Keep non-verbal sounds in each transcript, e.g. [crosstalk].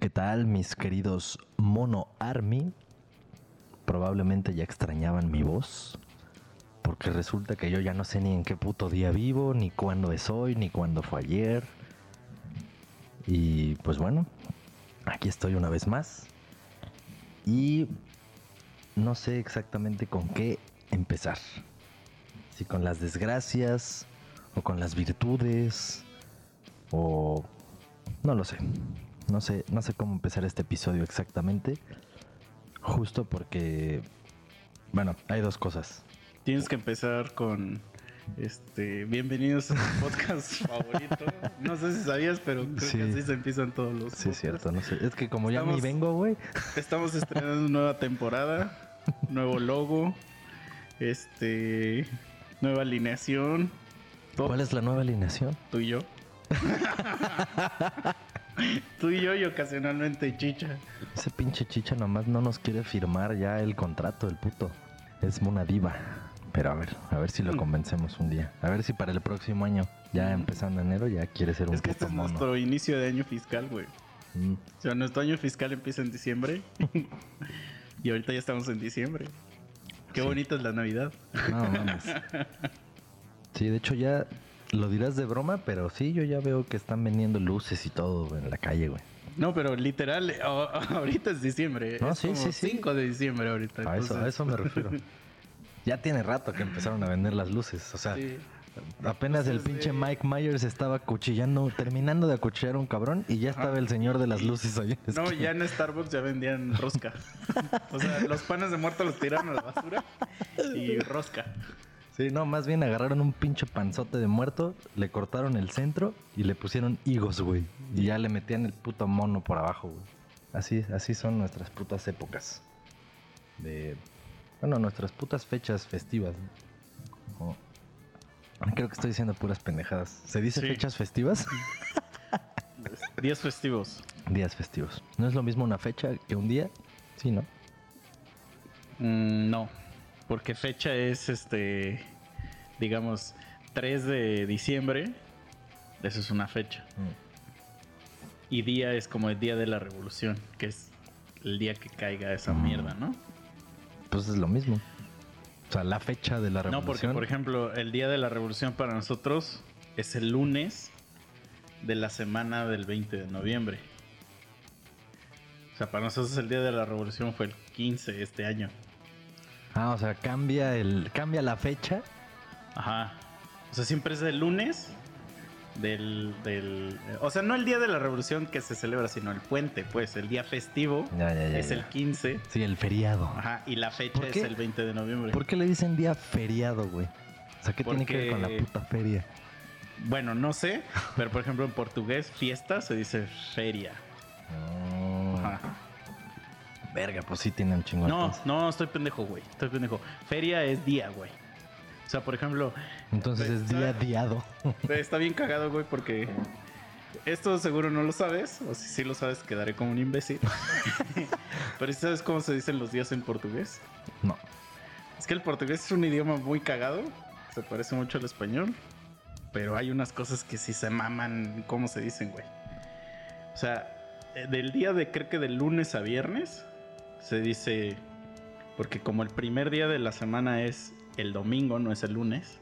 ¿Qué tal, mis queridos Mono Army? Probablemente ya extrañaban mi voz. Porque resulta que yo ya no sé ni en qué puto día vivo, ni cuándo es hoy, ni cuándo fue ayer. Y pues bueno, aquí estoy una vez más. Y no sé exactamente con qué empezar. Si con las desgracias, o con las virtudes, o no lo sé. No sé, no sé cómo empezar este episodio exactamente. Justo porque, bueno, hay dos cosas. Tienes que empezar con este bienvenidos a tu [laughs] podcast favorito. No sé si sabías, pero creo Sí. que así se empiezan todos los. Sí, es podcasts. cierto, no sé. Es que como ya Estamos- ni vengo, güey. Estamos estrenando nueva temporada, nuevo logo, este, nueva alineación. Todo ¿Cuál es la nueva alineación? tú y yo. [laughs] [laughs] tú y yo y ocasionalmente Chicha. Ese pinche chicha nomás no nos quiere firmar ya el contrato, el puto. Es una diva. Pero a ver, a ver si lo convencemos un día. A ver si para el próximo año, ya empezando enero, ya quiere ser un Es que este puto es mono. nuestro inicio de año fiscal, güey. Mm, O sea, nuestro año fiscal empieza en diciembre. [laughs] y ahorita ya estamos en diciembre. Qué Sí. bonita es la Navidad. no mames. [laughs] Sí, de hecho ya lo dirás de broma, pero sí, yo ya veo que están vendiendo luces y todo en la calle, güey. No, pero literal, [laughs] ahorita es diciembre. No, es sí, como sí, sí. 5 de diciembre ahorita. A eso, a eso me refiero. [laughs] Ya tiene rato que empezaron a vender las luces. O sea, Sí. apenas el Luces pinche Mike Myers estaba cuchillando, terminando de acuchillar a un cabrón y ya estaba Ajá. el señor de las luces ahí. en No, ya en Starbucks ya vendían rosca. [laughs] o sea, los panes de muerto los tiraron a la basura y rosca. Sí, no, más bien agarraron un pinche panzote de muerto, le cortaron el centro y le pusieron higos, güey. Y ya le metían el puto mono por abajo, güey. Así, así son nuestras putas épocas. De. Bueno, nuestras putas fechas festivas. Oh. Creo que estoy diciendo puras pendejadas. ¿Se dice Sí. fechas festivas? [laughs] Días festivos. Días festivos. ¿No es lo mismo una fecha que un día? Sí, ¿no? Mm, no, porque fecha es este, digamos, 3 de diciembre. Eso es una fecha. Y día es como el día de la revolución, que es el día que caiga esa Mm. mierda, ¿no? Pues es lo mismo. O sea, la fecha de la No, porque revolución. por ejemplo, el día de la revolución para nosotros es el lunes de la semana del 20 de noviembre. O sea, para nosotros el día de la revolución fue el 15 este año. Ah, o sea, cambia el cambia la fecha. Ajá. O sea, siempre es el lunes del, del... O sea, no el día de la revolución que se celebra, sino el puente, pues. El día festivo Ya, ya, ya. es el 15. Sí, el feriado. Ajá. Y la fecha ¿Por es el 20 de noviembre. ¿Por qué le dicen día feriado, güey? O sea, ¿qué tiene que ver con la puta feria? Bueno, no sé. Pero por ejemplo, en portugués, fiesta se dice feria. [laughs] Ajá. Verga, pues sí tiene un chingo. No, entonces. no, estoy pendejo, güey. Estoy pendejo. Feria es día, güey. O sea, por ejemplo, Entonces es día diado. [laughs] está bien cagado, güey, porque esto seguro no lo sabes. O si sí lo sabes, quedaré como un imbécil. [laughs] Pero ¿sí ¿sabes cómo se dicen los días en portugués? No. Es que el portugués es un idioma muy cagado. Se parece mucho al español. Pero hay unas cosas que sí se maman cómo se dicen, güey. O sea, eh, del día de, creo que de lunes a viernes, se dice. Porque como el primer día de la semana es el domingo, no es el lunes.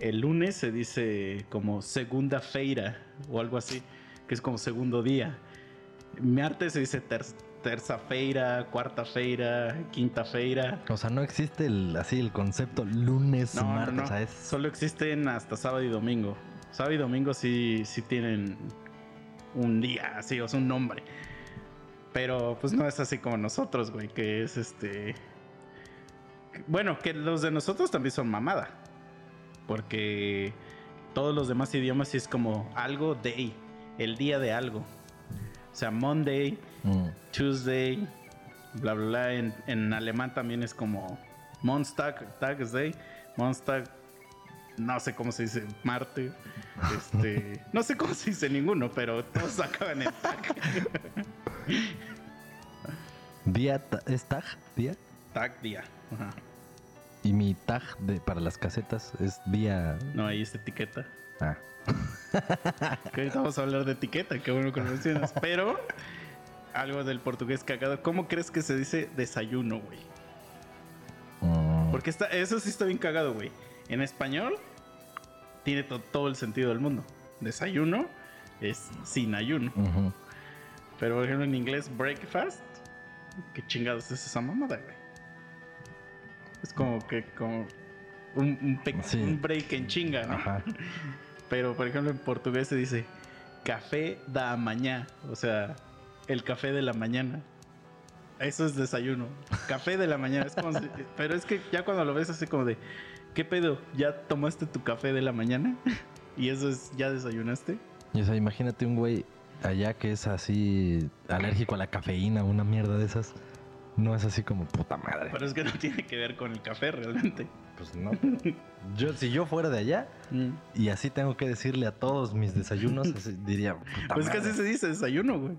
El lunes se dice como segunda feira o algo así, que es como segundo día. Martes se dice ter- terza feira, cuarta feira, quinta feira. O sea, no existe el, así el concepto lunes, No, martes. no. Solo existen hasta sábado y domingo. Sábado y domingo sí, sí tienen un día, así, o sea, un nombre. Pero pues no es así como nosotros, güey, que es este... Bueno, que los de nosotros también son mamada. Porque todos los demás idiomas sí es como algo day, el día de algo. O sea, Monday, Mm. Tuesday, bla, bla, bla. En, en alemán también es como Monstag, Tagsday, Monstag, no sé cómo se dice, Marte. Este, no sé cómo se dice ninguno, pero todos acaban en Tag. Día es tag, día. Tag día. Ajá. Y mi tag de, para las casetas es día. No, ahí es etiqueta. Ah. [laughs] que ahorita vamos a hablar de etiqueta, qué bueno que lo mencionas. Pero algo del portugués cagado. ¿Cómo crees que se dice desayuno, güey? Mm, Porque está, eso sí está bien cagado, güey. En español tiene to- todo el sentido del mundo. Desayuno es sin ayuno. Pero por ejemplo en inglés, breakfast. ¿Qué chingados es esa mamada, güey? Es como que como un, un pe- Sí. un break en chinga, ¿no? Ajá. [laughs] Pero por ejemplo en portugués se dice café da mañana. O sea, el café de la mañana. Eso es desayuno. Café de la mañana. Es como si- pero es que ya cuando lo ves así como de, ¿qué pedo? ¿Ya tomaste tu café de la mañana? [laughs] Y eso es, ¿ya desayunaste? Y o sea, imagínate un güey allá que es así alérgico a la cafeína, una mierda de esas. No es así como puta madre. Pero es que no tiene que ver con el café realmente. Pues no. Yo, si yo fuera de allá Mm. y así tengo que decirle a todos mis desayunos, así diría. "Puta Pues es que madre". así se dice desayuno, güey.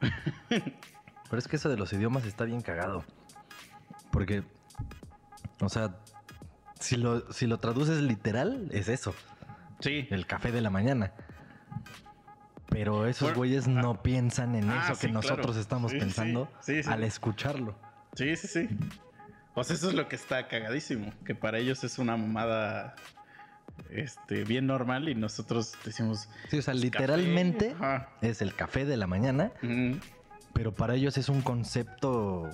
[laughs] Pero es que eso de los idiomas está bien cagado. Porque, o sea, si lo, si lo traduces literal, es eso, Sí. el café de la mañana. Pero esos Bueno, güeyes no piensan en ah, eso sí, que nosotros claro. estamos Sí, pensando sí, al escucharlo. Sí, sí, sí. Pues eso es lo que está cagadísimo. Que para ellos es una mamada este, bien normal y nosotros decimos. Sí, o sea, pues, literalmente café. Es el café de la mañana. Pero para ellos es un concepto.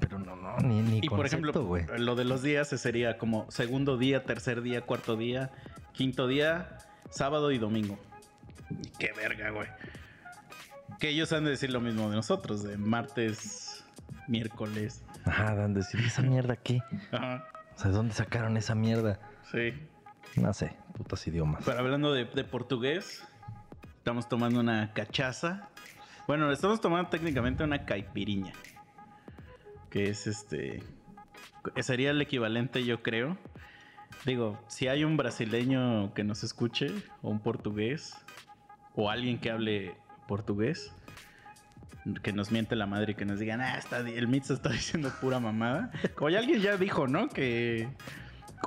Pero no, no, ni, ni Y por ejemplo, lo de los días sería como segundo día, tercer día, cuarto día, quinto día, sábado y domingo. Y qué verga, güey. Que ellos han de decir lo mismo de nosotros, de martes, miércoles. Ajá, dan de decir, ¿esa mierda qué? Ajá. O sea, ¿de dónde sacaron esa mierda? Sí. No sé, putos idiomas. Pero hablando de, de portugués, estamos tomando una cachaza. Bueno, estamos tomando técnicamente una caipiriña. Que es este. Sería el equivalente, yo creo. Digo, si hay un brasileño que nos escuche, o un portugués, o alguien que hable portugués, que nos miente la madre y que nos digan, ah, está, el Mitz está [laughs] diciendo pura mamada. Como ya alguien ya dijo, ¿no? Que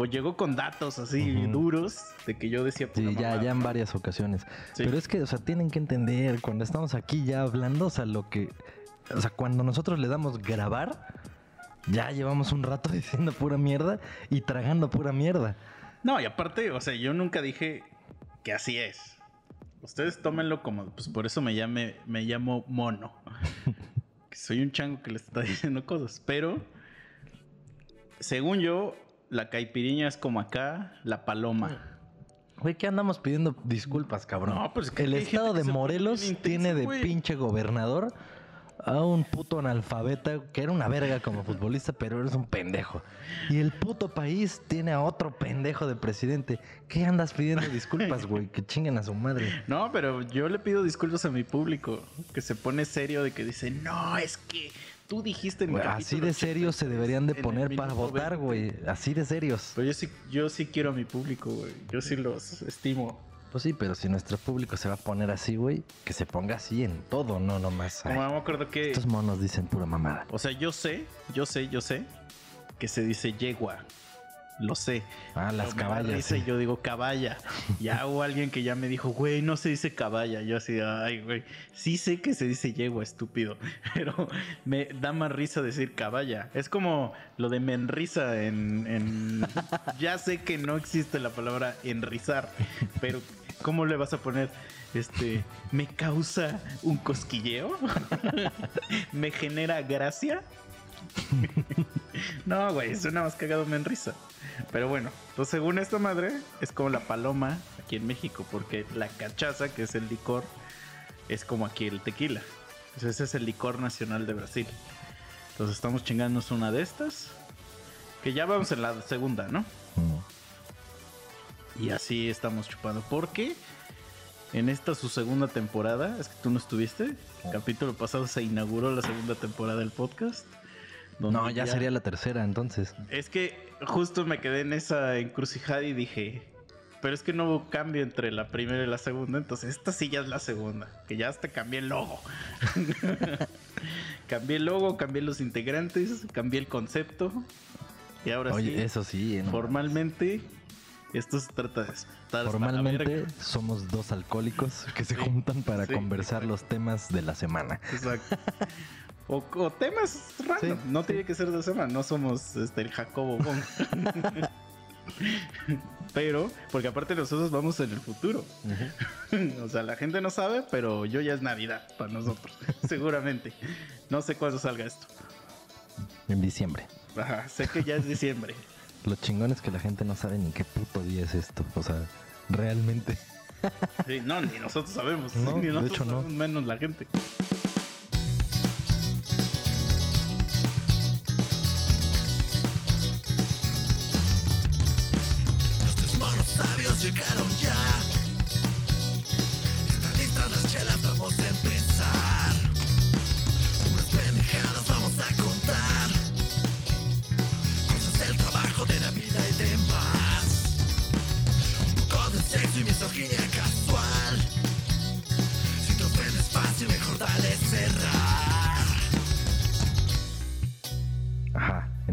llegó con datos así duros de que yo decía pura Sí, ya, ya en varias ocasiones. Sí. Pero es que, o sea, tienen que entender, cuando estamos aquí ya hablando, o sea, lo que. O sea, cuando nosotros le damos grabar, ya llevamos un rato [laughs] diciendo pura mierda y tragando pura mierda. No, y aparte, o sea, yo nunca dije que así es. Ustedes tómenlo como, pues por eso me llame, me llamo mono. [laughs] que soy un chango que les está [laughs] diciendo cosas. Pero, según yo, la caipiriña es como acá, la paloma. Güey, ¿qué andamos pidiendo disculpas, cabrón? No, pues es que El estado de Morelos tiene de güey. pinche gobernador a un puto analfabeta que era una verga como futbolista, pero eres un pendejo. Y el puto país tiene a otro pendejo de presidente. ¿Qué andas pidiendo disculpas, güey? Que chinguen a su madre. [laughs] No, pero yo le pido disculpas a mi público, que se pone serio de que dice, no, es que tú dijiste en así de serios se deberían de 86, en el poner para votar, 20". güey. Así de serios. Pero yo sí, yo sí quiero a mi público, güey. Yo sí los estimo. Pues sí, pero si nuestro público se va a poner así, güey, que se ponga así en todo, no nomás. ay, Como me acuerdo que... estos monos dicen pura mamada. O sea, yo sé, yo sé, yo sé que se dice yegua. Lo sé. Ah, las Pero caballas. sí. yo digo caballa. Ya [laughs] hubo alguien que ya me dijo, güey, no se dice caballa. Yo así, ay, güey. Sí sé que se dice yegua, estúpido. [laughs] Pero me da más risa decir caballa. Es como lo de menrisa en, en- [laughs] Ya sé que no existe la palabra enrizar. Pero, ¿cómo le vas a poner? Este, me causa un cosquilleo. me genera gracia. [laughs] No, güey, suena más cagado me en risa. Pero bueno, pues según esta madre, es como la paloma aquí en México, porque la cachaza, que es el licor, es como aquí el tequila. Entonces ese es el licor nacional de Brasil. Entonces estamos chingándonos una de estas, que ya vamos en la segunda, ¿no? Mm. Y así estamos chupando. Porque en esta su segunda temporada, es que tú no estuviste, el capítulo pasado se inauguró la segunda temporada del podcast. Donde No, ya sería la tercera entonces. Es que justo me quedé en esa encrucijada y dije, pero es que no hubo cambio entre la primera y la segunda, entonces esta sí ya es la segunda, que ya hasta cambié el logo. [laughs] cambié el logo, cambié los integrantes, cambié el concepto y ahora Oye, sí, eso sí. ¿no? formalmente Esto se trata de estar Formalmente somos dos alcohólicos que se Sí, juntan para sí, conversar los temas de la semana. Exacto. O, o temas random. Sí, no sí. tiene que ser de semana. No somos este, el Jacobo Wong. [laughs] pero, porque aparte nosotros vamos en el futuro. [laughs] o sea, la gente no sabe, pero yo ya es Navidad para nosotros. [laughs] seguramente. No sé cuándo salga esto. En diciembre. Ajá, sé que ya es diciembre. Lo chingón es que la gente no sabe ni qué puto día es esto. O sea, realmente. Sí, no, ni nosotros sabemos. No, ni de nosotros no. sabemos, menos la gente.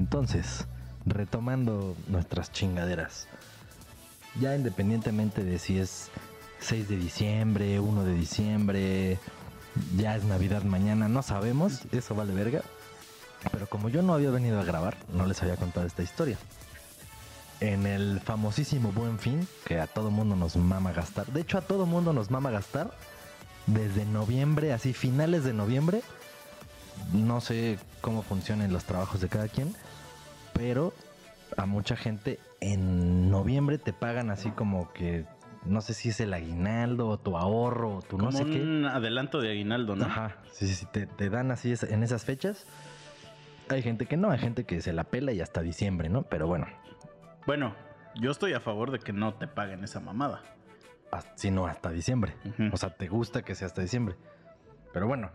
Entonces, retomando nuestras chingaderas. Ya independientemente de si es 6 de diciembre, 1 de diciembre, ya es Navidad mañana, no sabemos, eso vale verga. Pero como yo no había venido a grabar, no les había contado esta historia. En el famosísimo Buen Fin, que a todo mundo nos mama gastar, de hecho a todo mundo nos mama gastar, desde noviembre, así finales de noviembre, no sé cómo funcionan los trabajos de cada quien, pero a mucha gente en noviembre te pagan así como que no sé si es el aguinaldo o tu ahorro o tu no sé qué. un adelanto de aguinaldo, ¿no? Ajá, sí, sí, sí, te, te dan así en esas fechas. Hay gente que no, hay gente que se la pela y hasta diciembre, ¿no? Pero bueno, Bueno, yo estoy a favor de que no te paguen esa mamada. as- si no, hasta diciembre. O sea, te gusta que sea hasta diciembre. Pero bueno,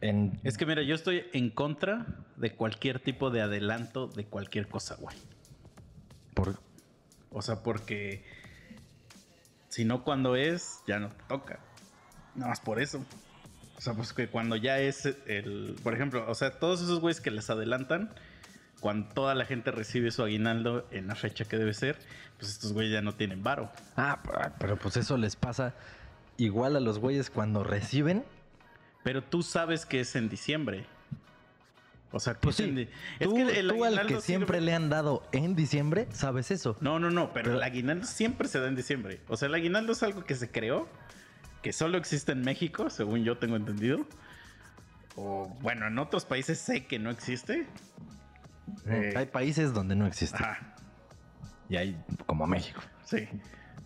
en, Es que mira, yo estoy en contra de cualquier tipo de adelanto de cualquier cosa, güey. por, O sea, porque si no cuando es, ya no te toca. Nada más por eso. O sea, pues que cuando ya es el... Por ejemplo, o sea, todos esos güeyes que les adelantan, cuando toda la gente recibe su aguinaldo en la fecha que debe ser, pues estos güeyes ya no tienen varo. Ah, pero- pero pues eso les pasa igual a los güeyes cuando reciben. Pero tú sabes que es en diciembre. O sea, Pues sí, di- es tú, que el tú al que siempre le han dado en diciembre, sabes eso. No, no, no, pero, Pero- el aguinaldo siempre se da en diciembre. O sea, el aguinaldo es algo que se creó, que solo existe en México, según yo tengo entendido. O bueno, en otros países sé que no existe. Eh, Hay países donde no existe. Ajá, Y hay como México. sí.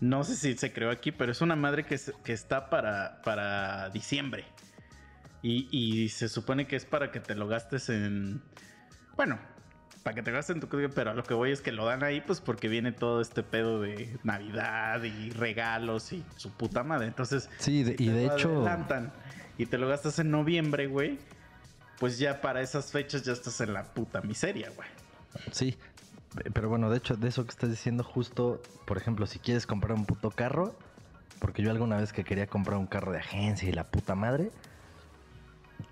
No sé si se creó aquí, pero es una madre que, que está para, para diciembre. Y, y se supone que es para que te lo gastes en... Bueno, para que te gastes en tu código, pero a lo que voy es que lo dan ahí, pues porque viene todo este pedo de Navidad y regalos y su puta madre. Entonces, Sí, de- si y te de hecho, adelantan y te lo gastas en noviembre, güey, pues ya para esas fechas ya estás en la puta miseria, güey. sí. Pero bueno, de hecho, de eso que estás diciendo, justo, por ejemplo, si quieres comprar un puto carro, porque yo alguna vez que quería comprar un carro de agencia y la puta madre,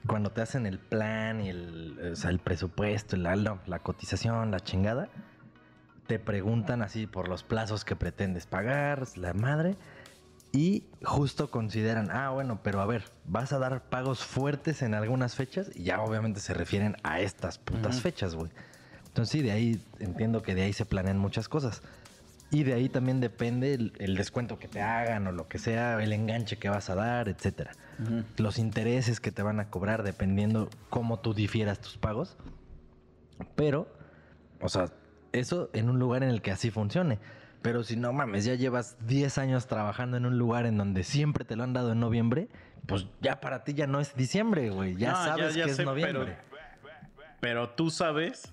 cuando te hacen el plan y el, o sea, el presupuesto, la, la- la cotización, la chingada, te preguntan así por los plazos que pretendes pagar, la madre, y justo consideran, ah, bueno, pero a ver, vas a dar pagos fuertes en algunas fechas, y ya obviamente se refieren a estas putas Ujú. fechas, güey. Entonces sí, de ahí entiendo que de ahí se planean muchas cosas. Y de ahí también depende el, el descuento que te hagan o lo que sea, el enganche que vas a dar, etcétera. Los intereses que te van a cobrar dependiendo cómo tú difieras tus pagos. Pero, o sea, eso en un lugar en el que así funcione. Pero si no mames, ya llevas 10 años trabajando en un lugar en donde siempre te lo han dado en noviembre, pues ya para ti ya no es diciembre, güey. Ya No, sabes que es noviembre. Pero, pero tú sabes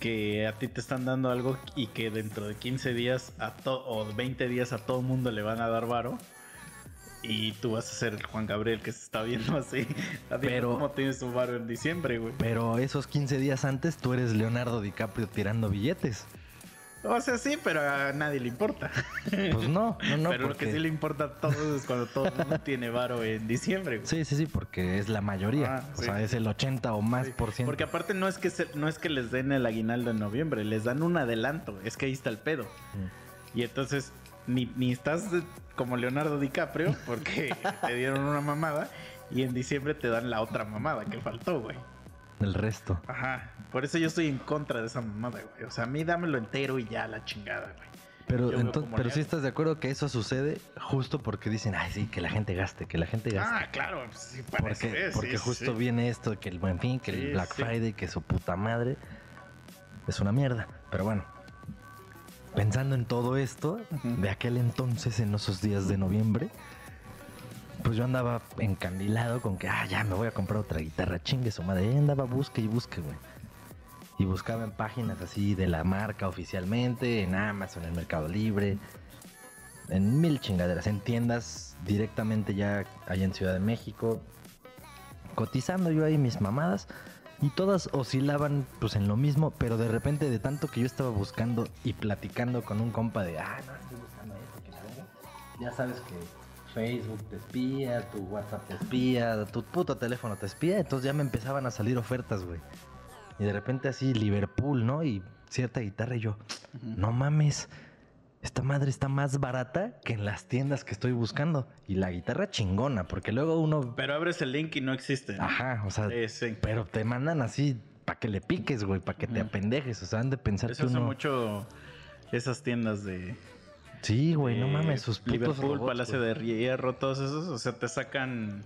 que a ti te están dando algo y que dentro de 15 días a to- o 20 días a todo mundo le van a dar varo. Y tú vas a ser el Juan Gabriel que se está viendo así. [laughs] Pero- cómo tienes tu varo en diciembre, güey. Pero esos 15 días antes tú eres Leonardo DiCaprio tirando billetes. O sea, sí, pero a nadie le importa. Pues no, no, [laughs] no. pero lo que sí le importa a todos es cuando todo el mundo [laughs] tiene varo en diciembre, güey. Sí, sí, sí, porque es la mayoría. Ah, o sí. sea, es el 80 o más Sí, por ciento. Porque aparte no es que se- no es que les den el aguinaldo en noviembre, les dan un adelanto. Es que ahí está el pedo. Mm. Y entonces ni, ni estás como Leonardo DiCaprio porque [laughs] te dieron una mamada y en diciembre te dan la otra mamada que faltó, güey. El resto. Ajá. Por eso yo estoy en contra de esa mamada, güey. O sea, a mí dámelo entero y ya la chingada, güey. Pero, entonces, pero sí estás de acuerdo que eso sucede justo porque dicen, ay, sí, que la gente gaste, que la gente gaste. Ah, claro, pues sí, para eso porque es, porque sí, justo sí. viene esto, que el buen fin, que Sí, el Black. Friday, que su puta madre. Es una mierda. Pero bueno, pensando en todo esto, de aquel entonces, en esos días de noviembre, pues yo andaba encandilado con que, ah, ya me voy a comprar otra guitarra, chingue su madre. Y andaba busque y busque, güey. Y buscaba en páginas así de la marca oficialmente, en Amazon, en Mercado Libre, en mil chingaderas, en tiendas directamente ya allá en Ciudad de México, cotizando yo ahí mis mamadas y todas oscilaban pues en lo mismo, pero de repente de tanto que yo estaba buscando y platicando con un compa de, ah, no, estoy buscando esto, que la verga", ya sabes que Facebook te espía, tu WhatsApp te espía, tu puto teléfono te espía, entonces ya me empezaban a salir ofertas, güey. Y de repente así Liverpool, ¿no? Y cierta guitarra y yo, no mames, esta madre está más barata que en las tiendas que estoy buscando. Y la guitarra chingona, porque luego uno... Pero abres el link y no existe. ¿no? Ajá, o sea, Sí, sí. pero te mandan así para que le piques, güey, para que te apendejes. O sea, han de pensar Eso que uno... mucho esas tiendas de Sí, güey, no mames, sus putos Liverpool, robots, Palacio güey. de Hierro, todos esos, o sea, te sacan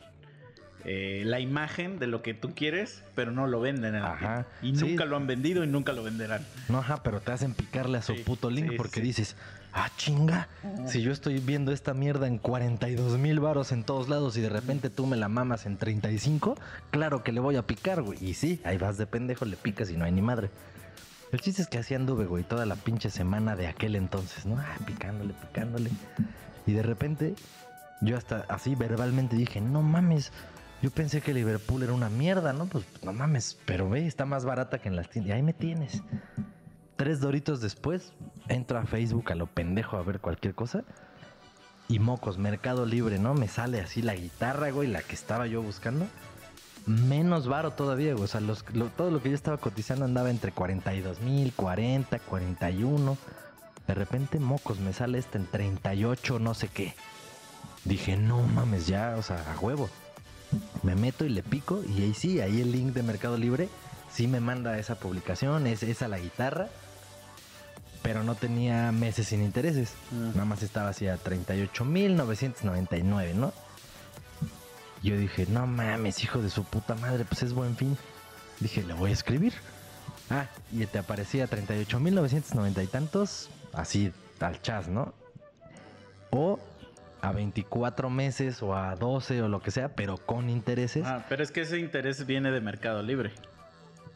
eh, la imagen de lo que tú quieres, pero no lo venden. en Ajá. Y sí. nunca lo han vendido y nunca lo venderán. No, ajá, pero te hacen picarle a su Sí, puto link sí, porque dices, ah, chinga, si yo estoy viendo esta mierda en 42 mil varos en todos lados y de repente tú me la mamas en 35, claro que le voy a picar, güey. Y sí, ahí vas de pendejo, le picas y no hay ni madre. El chiste es que así anduve, güey, toda la pinche semana de aquel entonces, ¿no? Ah, picándole, picándole. Y de repente, yo hasta así verbalmente dije, no mames, yo pensé que Liverpool era una mierda, ¿no? Pues no mames, pero ve, está más barata que en las tiendas. Y ahí me tienes. Tres doritos después, entro a Facebook a lo pendejo a ver cualquier cosa. Y mocos, Mercado Libre, ¿no? Me sale así la guitarra, güey, la que estaba yo buscando. Menos varo todavía. O sea, los- lo- todo lo que yo estaba cotizando andaba entre 42 mil, 40, 41. De repente, mocos, me sale este en 38, no sé qué. Dije, no mames, ya, o sea, a huevo. Me meto y le pico y ahí sí, ahí el link de Mercado Libre sí me manda esa publicación, es esa la guitarra, pero no tenía meses sin intereses. Mm. Nada más estaba así a 38.999, ¿no? Yo dije, no mames, hijo de su puta madre, pues es buen fin. Dije, le voy a escribir. Ah, y te aparecía 38.990 y tantos, así al chas, ¿no? O a 24 meses o a 12 o lo que sea, pero con intereses. Ah, pero es que ese interés viene de Mercado Libre.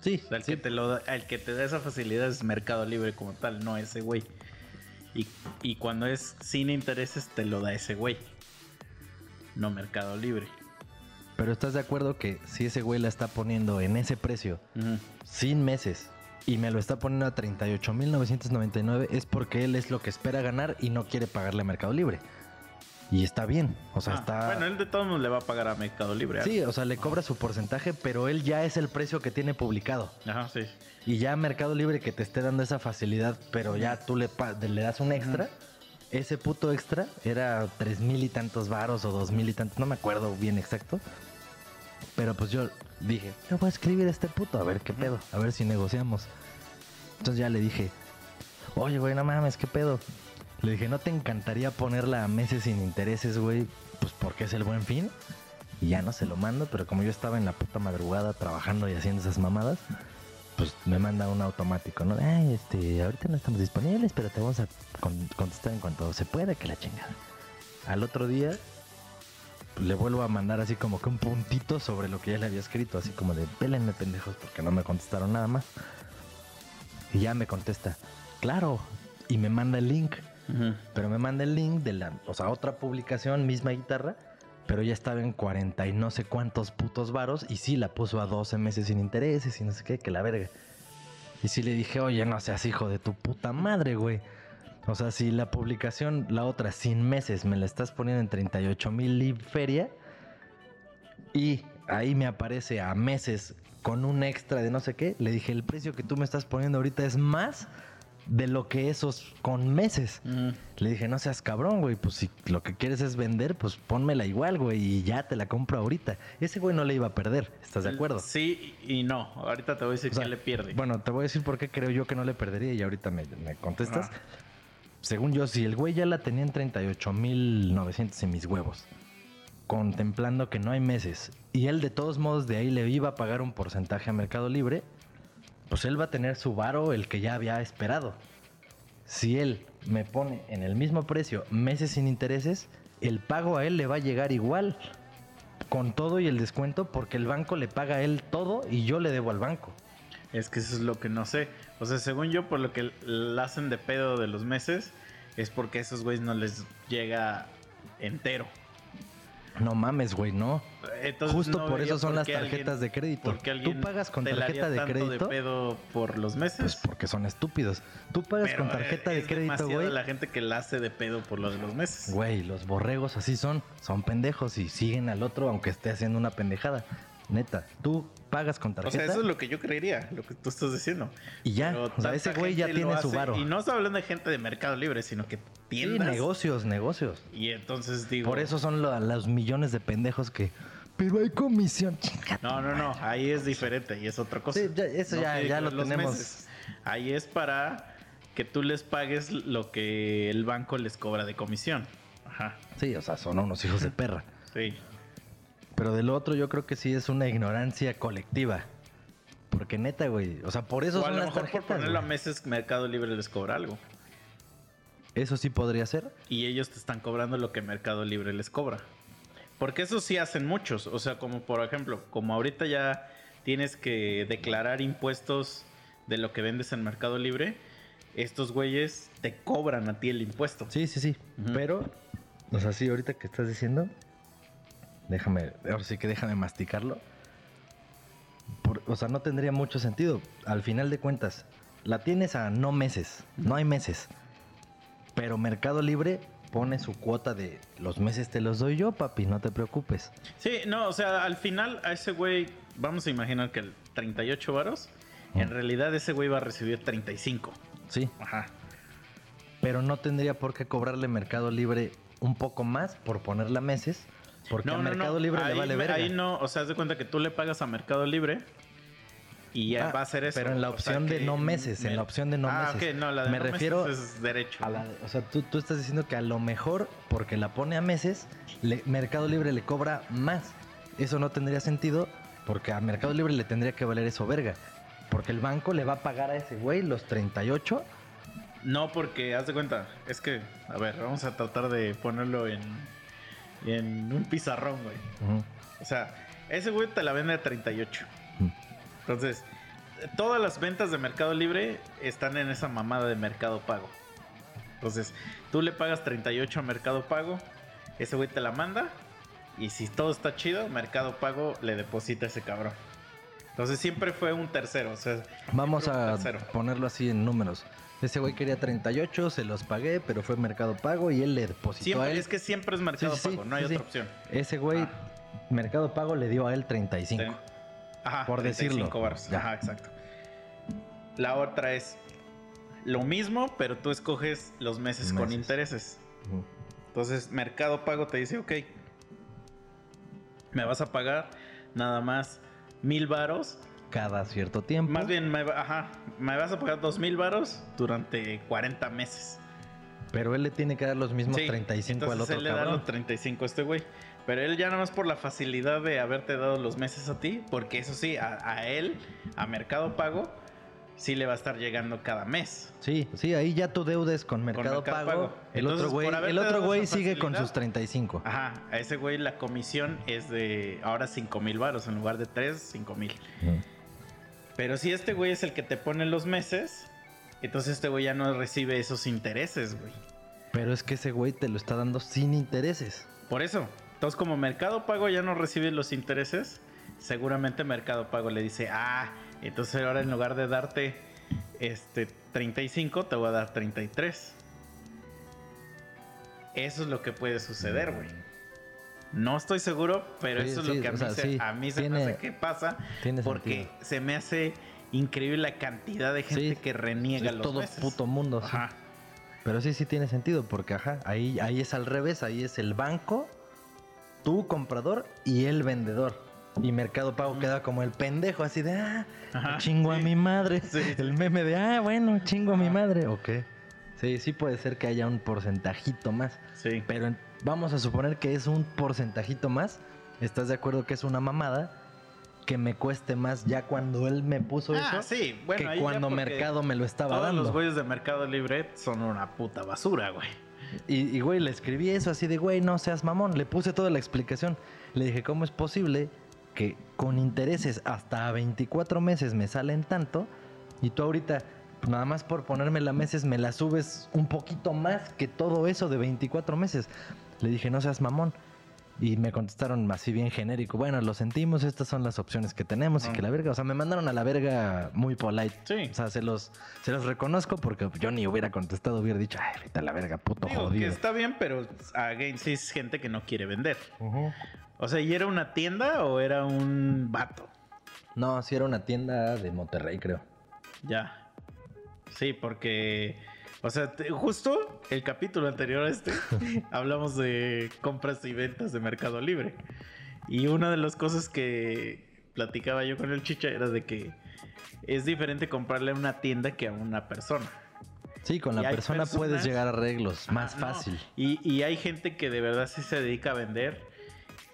Sí, O sea, el, sí. que te lo da, el que te da esa facilidad es Mercado Libre como tal, no ese güey. Y, y cuando es sin intereses, te lo da ese güey. No Mercado Libre. Pero estás de acuerdo que si ese güey la está poniendo en ese precio Ujú. sin meses y me lo está poniendo a 38.999 es porque él es lo que espera ganar y no quiere pagarle a Mercado Libre. Y está bien, o sea, Ah, está... Bueno, él de todos modos le va a pagar a Mercado Libre. ¿eh? Sí, o sea, le cobra su porcentaje, pero él ya es el precio que tiene publicado. Ajá, sí. Y ya Mercado Libre que te esté dando esa facilidad, pero ya tú le, le das un extra. Ese puto extra era tres mil y tantos varos o dos mil y tantos, no me acuerdo bien exacto. Pero pues yo dije, le voy a escribir a este puto, a ver qué pedo, a ver si negociamos. Entonces ya le dije, oye, güey, no mames, qué pedo. Le dije, ¿no te encantaría ponerla a meses sin intereses, güey? Pues porque es el buen fin. Y ya no se lo mando, pero como yo estaba en la puta madrugada trabajando y haciendo esas mamadas, pues me manda un automático, ¿no? Este, ahorita no estamos disponibles, pero te vamos a con- contestar en cuanto se pueda, que la chingada. Al otro día le vuelvo a mandar así como que un puntito sobre lo que ya le había escrito, así como de pélenme pendejos porque no me contestaron nada más. Y ya me contesta, claro, y me manda el link. Pero me manda el link de la, o sea, otra publicación, misma guitarra, pero ya estaba en 40 y no sé cuántos putos varos y sí la puso a 12 meses sin intereses y no sé qué, que la verga. Y sí le dije, oye, no seas hijo de tu puta madre, güey. O sea, si la publicación, la otra, sin meses, me la estás poniendo en 38 mil y feria y ahí me aparece a meses con un extra de no sé qué, le dije, el precio que tú me estás poniendo ahorita es más de lo que esos con meses. Mm. Le dije, no seas cabrón, güey, pues si lo que quieres es vender, pues pónmela igual, güey, y ya te la compro ahorita. Ese güey no le iba a perder, ¿estás de acuerdo? Sí y no. Ahorita te voy a decir O sea, que le pierde. Bueno, te voy a decir por qué creo yo que no le perdería y ahorita me, me contestas. Según yo, si el güey ya la tenía en 38.900 en mis huevos, contemplando que no hay meses, y él de todos modos de ahí le iba a pagar un porcentaje a Mercado Libre, pues él va a tener su varo el que ya había esperado. Si él me pone en el mismo precio meses sin intereses, el pago a él le va a llegar igual, con todo y el descuento, porque el banco le paga a él todo y yo le debo al banco. Es que eso es lo que no sé. O sea, según yo, por lo que la hacen de pedo de los meses, es porque a esos güeyes no les llega entero. No mames, güey, no. Entonces, Justo no por eso son por las qué alguien- tarjetas de crédito. Tú pagas con tarjeta de crédito. pedo por los meses. Pues porque son estúpidos. Tú pagas Pero, con tarjeta eh, de es crédito, demasiada güey. la gente que la hace de pedo por lo de los meses. Güey, los borregos así son. Son pendejos y siguen al otro aunque esté haciendo una pendejada. Neta, tú pagas con O tarjeta sea, eso es lo que yo creería, lo que tú estás diciendo. y ya. Pero O sea, ese güey ya tiene su varo. Y no estoy hablando de gente de Mercado Libre, sino que Sí, tiendas. negocios, negocios. Y entonces digo. Por eso son lo- los millones de pendejos que. Pero hay comisión, chinga. No, no, no. Ahí es diferente y es otra cosa. Sí, ya- eso ya- ya lo tenemos. meses. Ahí es para que tú les pagues lo que el banco les cobra de comisión. Ajá. Sí, o sea, son unos hijos de perra. Sí. Pero del otro yo creo que sí es una ignorancia colectiva. Porque neta, güey. O sea, por eso o a son lo las mejor por ponerlo a meses Mercado Libre les cobra algo. Eso sí podría ser. Y ellos te están cobrando lo que Mercado Libre les cobra. Porque eso sí hacen muchos. O sea, como por ejemplo, como ahorita ya tienes que declarar impuestos de lo que vendes en Mercado Libre, estos güeyes te cobran a ti el impuesto. Sí, sí, sí. Pero, o sea, sí, ahorita que estás diciendo, déjame, ahora sí que déjame masticarlo. Por- o sea, no tendría mucho sentido. Al final de cuentas, la tienes a no meses, no hay meses. Pero Mercado Libre pone su cuota de los meses te los doy yo, papi, no te preocupes. Sí, no, o sea, al final a ese güey, vamos a imaginar que el 38 varos, en realidad ese güey va a recibir 35. Sí, Ajá. pero no tendría por qué cobrarle Mercado Libre un poco más por ponerla meses, porque a Mercado Libre ahí, le vale verga. Ahí no, o sea, haz de cuenta que tú le pagas a Mercado Libre y ya Ah, va a hacer eso. pero en la o sea, opción de no meses, en la opción de no ah, meses. ok, no, la de Me no refiero meses es derecho. A la- o sea, tú, tú estás diciendo que a lo mejor, porque la pone a meses, le- Mercado Libre le cobra más. Eso no tendría sentido, porque a Mercado Libre le tendría que valer eso verga. Porque el banco le va a pagar a ese güey los 38. No, porque haz de cuenta, es que, a ver, vamos a tratar de ponerlo en, en un pizarrón, güey. O sea, ese güey te la vende a 38. Mm. Entonces, todas las ventas de Mercado Libre están en esa mamada de Mercado Pago. Entonces, tú le pagas 38 a Mercado Pago, ese güey te la manda y si todo está chido, Mercado Pago le deposita a ese cabrón. Entonces, siempre fue un tercero, o sea, Vamos a tercero. ponerlo así en números. Ese güey quería 38, se los pagué, pero fue Mercado Pago y él le depositó a Siempre, él. es que siempre es Mercado Sí, sí, sí, Pago, no hay sí, otra opción. Ese güey, Ah. Mercado Pago le dio a él 35. Ten- Ajá, Por 35 decirlo. varos. Ya. Ajá, exacto. La otra es lo mismo, pero tú escoges los meses, con intereses. Entonces, Mercado Pago te dice, ok, me vas a pagar nada más mil varos. Cada cierto tiempo. Más bien, me, ajá, me vas a pagar dos mil varos durante 40 meses. Pero él le tiene que dar los mismos Sí, 35 al otro él le da cabrón. los 35 a este güey. Pero él ya nada más por la facilidad de haberte dado los meses a ti, porque eso sí, a, a él, a Mercado Pago, sí le va a estar llegando cada mes. Sí, sí, ahí ya tu deuda es con Mercado, Mercado Pago. Pago. El Entonces, otro güey, el otro güey sigue con sus 35. Ajá, a ese güey la comisión es de ahora 5 mil varos, en lugar de 3, 5 mil. Pero si este güey es el que te pone los meses, entonces este güey ya no recibe esos intereses, güey. Pero es que ese güey te lo está dando sin intereses. Por eso, entonces como Mercado Pago ya no recibe los intereses, seguramente Mercado Pago le dice, ah, entonces ahora en lugar de darte este 35, te voy a dar 33. Eso es lo que puede suceder, güey. No estoy seguro, pero Sí, eso es sí, lo que a mí, sea, se, sí, a mí se tiene- me hace que pasa. Porque sentido. se me hace increíble la cantidad de gente que reniega los todo meses. puto mundo. Ajá. Pero sí, sí tiene sentido, porque ajá, ahí, ahí es al revés, ahí es el banco, tú comprador y el vendedor. Y Mercado Pago queda como el pendejo, así de, ah, Ajá, chingo a mi madre. El meme de, ah, bueno, chingo a mi madre. Ok. Sí, sí puede ser que haya un porcentajito más. Sí. Pero en- vamos a suponer que es un porcentajito más. ¿Estás de acuerdo que es una mamada? Que me cueste más ya cuando él me puso Ah, eso sí. Bueno, que cuando Mercado me lo estaba Todos dando. los güeyes de Mercado Libre son una puta basura, güey. Y, y, güey, le escribí eso así de, güey, no seas mamón. Le puse toda la explicación. Le dije, ¿cómo es posible que con intereses hasta 24 meses me salen tanto? Y tú ahorita, nada más por ponerme la meses, me la subes un poquito más que todo eso de 24 meses. Le dije, no seas mamón. Y me contestaron así bien genérico, bueno, lo sentimos, estas son las opciones que tenemos y Ah. que la verga, o sea, me mandaron a la verga muy polite. Sí. O sea, se los, se los reconozco porque yo ni hubiera contestado, hubiera dicho, ay, vete a la verga, puto Digo que jodido. está bien, pero again, sí es gente que no quiere vender. O sea, ¿y era una tienda o era un vato? No, sí era una tienda de Monterrey, creo. Ya. Sí, porque. O sea, te- justo el capítulo anterior a este [laughs] hablamos de compras y ventas de Mercado Libre. Y una de las cosas que platicaba yo con el chicha era de que es diferente comprarle a una tienda que a una persona. Sí, con la persona personas- puedes llegar a arreglos, más no. fácil. Y, y hay gente que de verdad sí se dedica a vender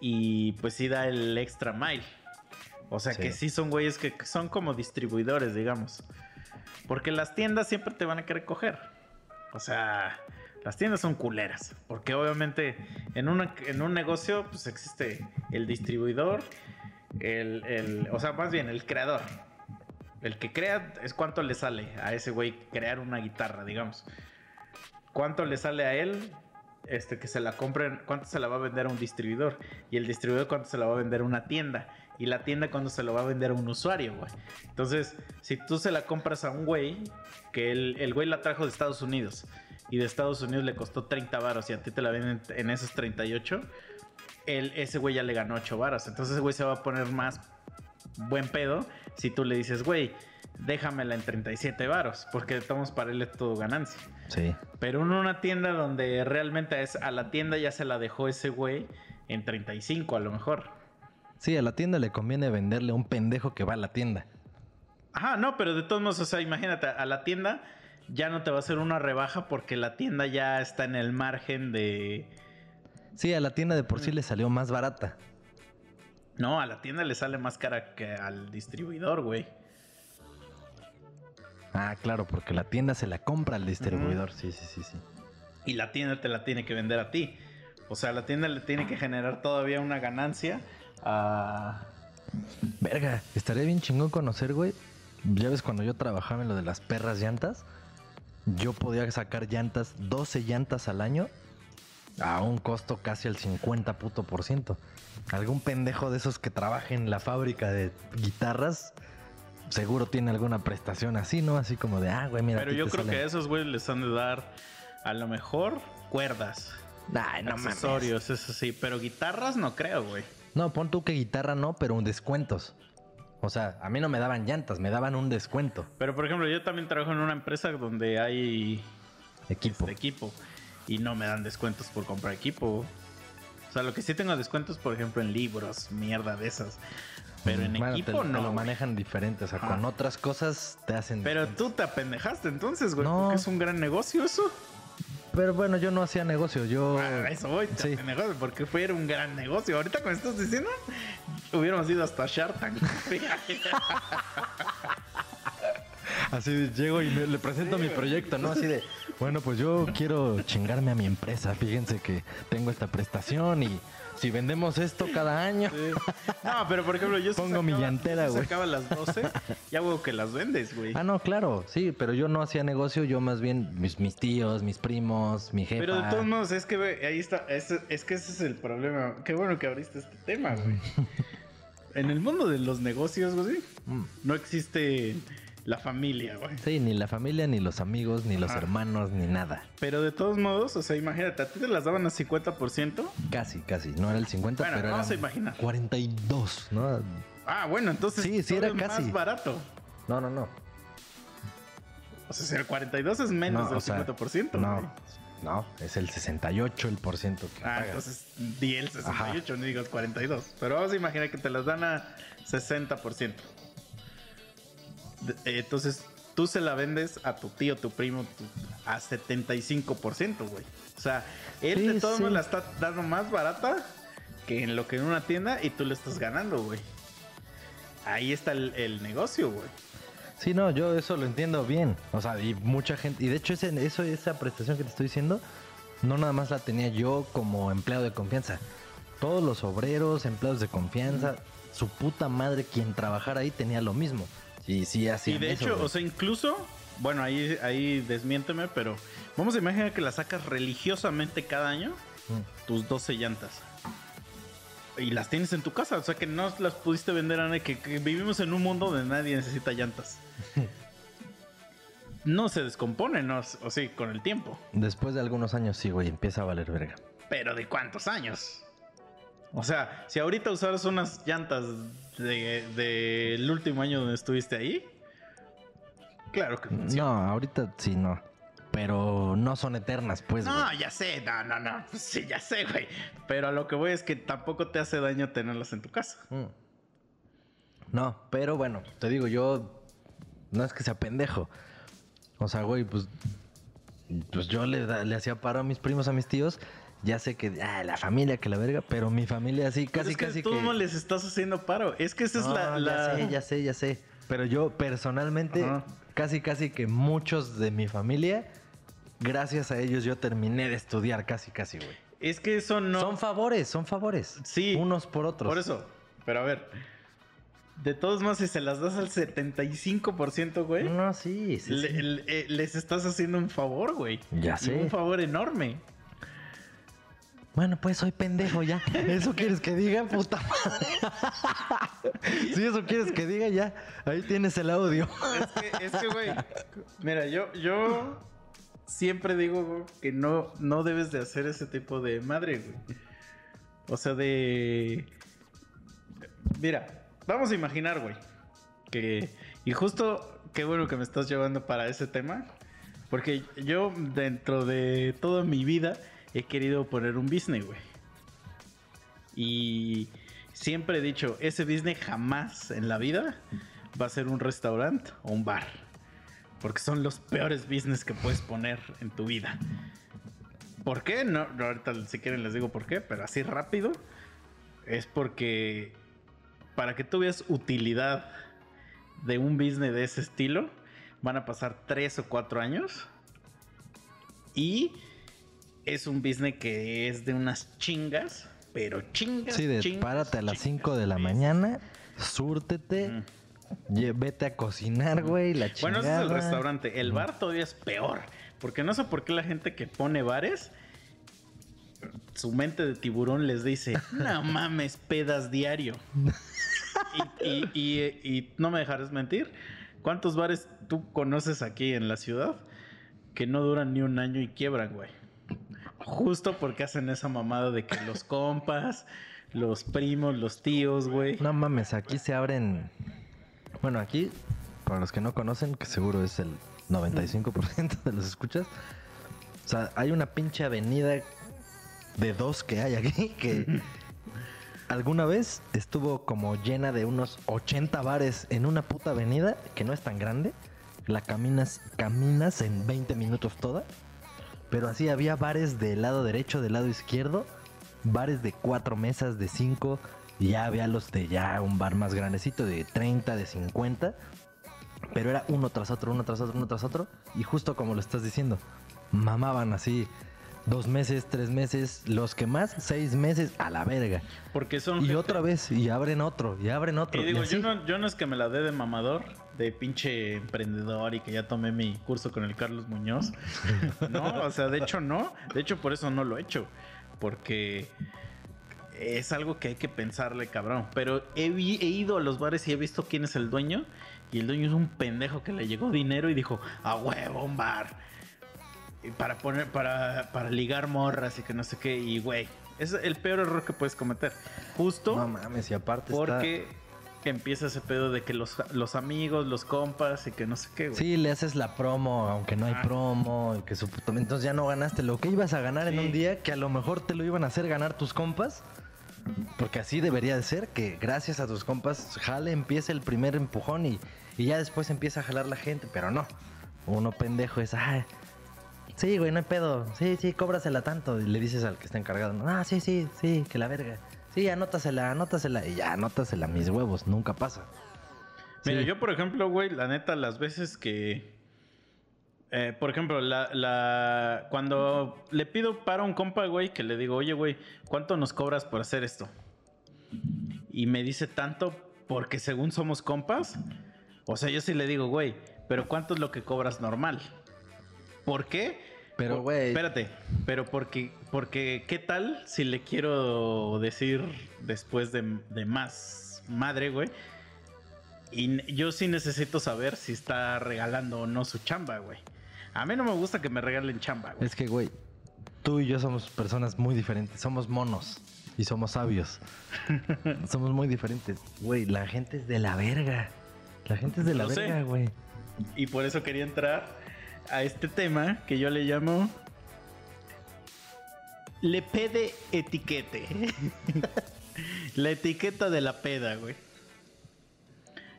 y pues sí da el extra mile. O sea Sí. que sí son güeyes que son como distribuidores, digamos. Porque las tiendas siempre te van a querer coger. O sea, las tiendas son culeras. Porque obviamente en, en un negocio pues existe el distribuidor, el, el- o sea, más bien el creador. El que crea es cuánto le sale a ese güey crear una guitarra, digamos. ¿Cuánto le sale a él este, que se la compren? ¿Cuánto se la va a vender a un distribuidor? Y el distribuidor cuánto se la va a vender a una tienda. Y la tienda cuánto se lo va a vender a un usuario, güey. Entonces, si tú se la compras a un güey, que el, el güey la trajo de Estados Unidos. Y de Estados Unidos le costó 30 varos y a ti te la venden en esos 38. El, ese güey ya le ganó 8 varos. Entonces ese güey se va a poner más buen pedo si tú le dices, güey, déjamela en 37 varos. Porque estamos para él es todo ganancia. Sí. Pero en una tienda donde realmente es, a la tienda ya se la dejó ese güey en 35 a lo mejor. Sí, a la tienda le conviene venderle a un pendejo que va a la tienda. Ajá, no, pero de todos modos, o sea, imagínate, a la tienda ya no te va a hacer una rebaja porque la tienda ya está en el margen de... Sí, a la tienda de por sí le salió más barata. No, a la tienda le sale más cara que al distribuidor, güey. Ah, claro, porque la tienda se la compra al distribuidor. Sí, sí, sí, sí. Y la tienda te la tiene que vender a ti. O sea, la tienda le tiene que generar todavía una ganancia a... Verga, estaría bien chingón conocer, güey. Ya ves, cuando yo trabajaba en lo de las perras llantas, yo podía sacar llantas, 12 llantas al año, a un costo casi al 50 puto por ciento. Algún pendejo de esos que trabaja en la fábrica de guitarras, seguro tiene alguna prestación así, ¿no? Así como de, ah, güey, mira. Pero yo creo sale- que a esos güeyes les han de dar a lo mejor cuerdas, Ay, no mames. accesorios, eso sí. Pero guitarras no creo, güey. No, pon tú que guitarra no, pero un descuentos. O sea, a mí no me daban llantas, me daban un descuento. Pero por ejemplo, yo también trabajo en una empresa donde hay Equipo. este equipo y no me dan descuentos por comprar equipo. O sea, lo que sí tengo descuentos, por ejemplo, en libros, mierda de esas. Pero en Bueno, equipo te no. lo manejan diferente. O sea, con otras cosas te hacen. Pero tú te apendejaste entonces, güey. No. Porque es un gran negocio eso. Pero bueno, yo no hacía negocio. Yo. Ah, eso voy, sí. apendejaste porque fue era un gran negocio. Ahorita con estás diciendo, hubiéramos ido hasta Shark Tank. [laughs] Así llego y me- le presento mi proyecto, ¿no? Así de. Bueno, pues yo quiero chingarme a mi empresa. Fíjense que tengo esta prestación y si vendemos esto cada año. No, pero por ejemplo, yo Pongo mi sacaba- llantera, yo sí güey. sacaba las 12 y hago que las vendes, güey. Ah, no, claro, sí, pero yo no hacía negocio, yo más bien mis, mis tíos, mis primos, mi jefa. Pero de todos modos, es que güey, ahí está, es, es que ese es el problema. Qué bueno que abriste este tema, güey. [laughs] En el mundo de los negocios, güey, Mm. no existe la familia, güey. Sí, ni la familia, ni los amigos, ni los Ajá. hermanos, ni nada. Pero de todos modos, o sea, imagínate, a ti te las daban a 50%. Casi, casi. No era el 50, Bueno, pero vamos era a imaginar. 42, ¿no? Ah, bueno, entonces Sí, sí, todo era es casi. más barato. No, no, no. O sea, si el 42 es menos No, del o sea, 50%. No, güey. no, es el 68 el por ciento que Ah, pagas. entonces di el 68, no digas 42. Pero vamos a imaginar que te las dan a 60%. Eh, Entonces, tú se la vendes a tu tío, tu primo, tu- a 75%, güey. O sea, él Sí, de todos sí. modos la está dando más barata que en lo que en una tienda y tú le estás ganando, güey. Ahí está el, el negocio, güey. Sí, no, yo eso lo entiendo bien. O sea, y mucha gente. Y de hecho, ese, eso, esa prestación que te estoy diciendo, no nada más la tenía yo como empleado de confianza. Todos los obreros, empleados de confianza, su puta madre, quien trabajara ahí tenía lo mismo. Sí, sí, así. Y de hecho, o sea, incluso, bueno, ahí, ahí desmiénteme, pero vamos a imaginar que la sacas religiosamente cada año, tus 12 llantas. Y las tienes en tu casa, o sea que no las pudiste vender a nadie, que, que vivimos en un mundo donde nadie necesita llantas. [laughs] No se descompone, ¿no? O sí, con el tiempo. Después de algunos años, sí, güey, empieza a valer verga. Pero ¿de cuántos años? O sea, si ahorita usaras unas llantas del de, último año donde estuviste ahí, claro que funciona. No, ahorita sí, no. Pero no son eternas, pues. No, ya sé, no, no, no. Pues sí, ya sé, güey. Pero a lo que voy es que tampoco te hace daño tenerlas en tu casa. Mm. No, pero bueno, te digo, yo no es que sea pendejo. O sea, güey, pues, pues yo le, le hacía paro a mis primos, a mis tíos. Ya sé que, ah, la familia, que la verga, pero mi familia así, Pero casi, es que casi tú que... no les estás haciendo paro. Es que esa es No, la. la- Ya sé, ya sé, ya sé. Pero yo personalmente, Ajá. casi, casi que muchos de mi familia, gracias a ellos yo terminé de estudiar, casi, casi, güey. Es que eso no. Son favores, son favores. Sí. Unos por otros. Por eso. Pero a ver. De todos modos, si se las das al 75%, güey. No, sí, sí, le- sí. le- eh, les estás haciendo un favor, güey. Ya Y sé. Un favor enorme. Bueno, pues soy pendejo ya. [laughs] ¿Eso quieres que diga, puta madre? si [laughs] eso quieres que diga, ya. Ahí tienes el audio. Es que, es que, güey. Mira, yo, yo siempre digo güey, que no, no debes de hacer ese tipo de madre, güey. O sea, de. Mira, vamos a imaginar, güey. Que. Y justo, qué bueno que me estás llevando para ese tema. Porque yo, dentro de toda mi vida, he querido poner un business, güey. Y siempre he dicho, ese business jamás en la vida va a ser un restaurante o un bar. Porque son los peores business que puedes poner en tu vida. ¿Por qué? No, no, ahorita si quieren les digo por qué, pero así rápido. Es porque para que tú veas utilidad de un business de ese estilo, van a pasar tres o cuatro años. Y es un business que es de unas chingas, pero chingas. Sí, de chingas, párate a las chingas. 5 de la mañana, súrtete, lle- vete a cocinar, güey, la Bueno, chingada. ese es el restaurante. El bar todavía es peor. Porque no sé por qué la gente que pone bares, su mente de tiburón les dice, no [laughs] mames, pedas diario. y, y- y- y no me dejarás mentir. ¿Cuántos bares tú conoces aquí en la ciudad que no duran ni un año y quiebran, güey? Justo porque hacen esa mamada de que los compas, los primos, los tíos, güey. No mames, aquí se abren. Bueno, aquí, para los que no conocen, que seguro es el 95% de los escuchas. O sea, hay una pinche avenida de dos que hay aquí [laughs] que alguna vez estuvo como llena de unos 80 bares en una puta avenida que no es tan grande. La caminas, caminas en 20 minutos toda. Pero así había bares del lado derecho, del lado izquierdo, bares de cuatro mesas, de cinco, y ya había los de ya un bar más grandecito, de 30, de 50. Pero era uno tras otro, uno tras otro, uno tras otro. Y justo como lo estás diciendo, mamaban así dos meses, tres meses, los que más, seis meses, a la verga. Porque son Y gente- otra vez, y abren otro, y abren otro. Y digo, y yo no, yo no es que me la dé de mamador, de pinche emprendedor y que ya tomé mi curso con el Carlos Muñoz. [laughs] no, o sea, de hecho no. De hecho, por eso no lo he hecho. Porque es algo que hay que pensarle, cabrón. Pero he, vi- he ido a los bares y he visto quién es el dueño. Y el dueño es un pendejo que le llegó dinero y dijo, a huevo, un bar. Para poner, para, para ligar morras y que no sé qué. Y güey, es el peor error que puedes cometer. Justo No mames, y aparte está- porque empieza ese pedo de que los, los amigos, los compas y que no sé qué, güey. Sí, le haces la promo, aunque no hay Ah. promo, y que su entonces ya no ganaste lo que ibas a ganar en un día, que a lo mejor te lo iban a hacer ganar tus compas, porque así debería de ser, que gracias a tus compas jale, empieza el primer empujón y, y ya después empieza a jalar la gente, pero no. Uno pendejo es, sí, güey, no hay pedo, sí, sí, cóbrasela tanto, y le dices al que está encargado, ah, sí, sí, sí, que la verga. Sí, anótasela, anótasela, y ya, anótasela, mis huevos, nunca pasa. Mira, Sí. yo por ejemplo, güey, la neta, las veces que... eh, por ejemplo, la, la- cuando le pido para un compa, güey, que le digo, oye, güey, ¿cuánto nos cobras por hacer esto? Y me dice tanto porque según somos compas. O sea, yo sí le digo, güey, pero ¿cuánto es lo que cobras normal? ¿Por qué? Pero, güey. Espérate, pero porque, porque, ¿qué tal si le quiero decir después de, de más madre, güey? Y yo sí necesito saber si está regalando o no su chamba, güey. A mí no me gusta que me regalen chamba, güey. Es que, güey, tú y yo somos personas muy diferentes. Somos monos y somos sabios. [laughs] somos muy diferentes. Güey, la gente es de la verga. La gente es de la Lo sé. verga, güey. Y por eso quería entrar a este tema que yo le llamo Le pede etiquete. [laughs] la etiqueta de la peda, güey.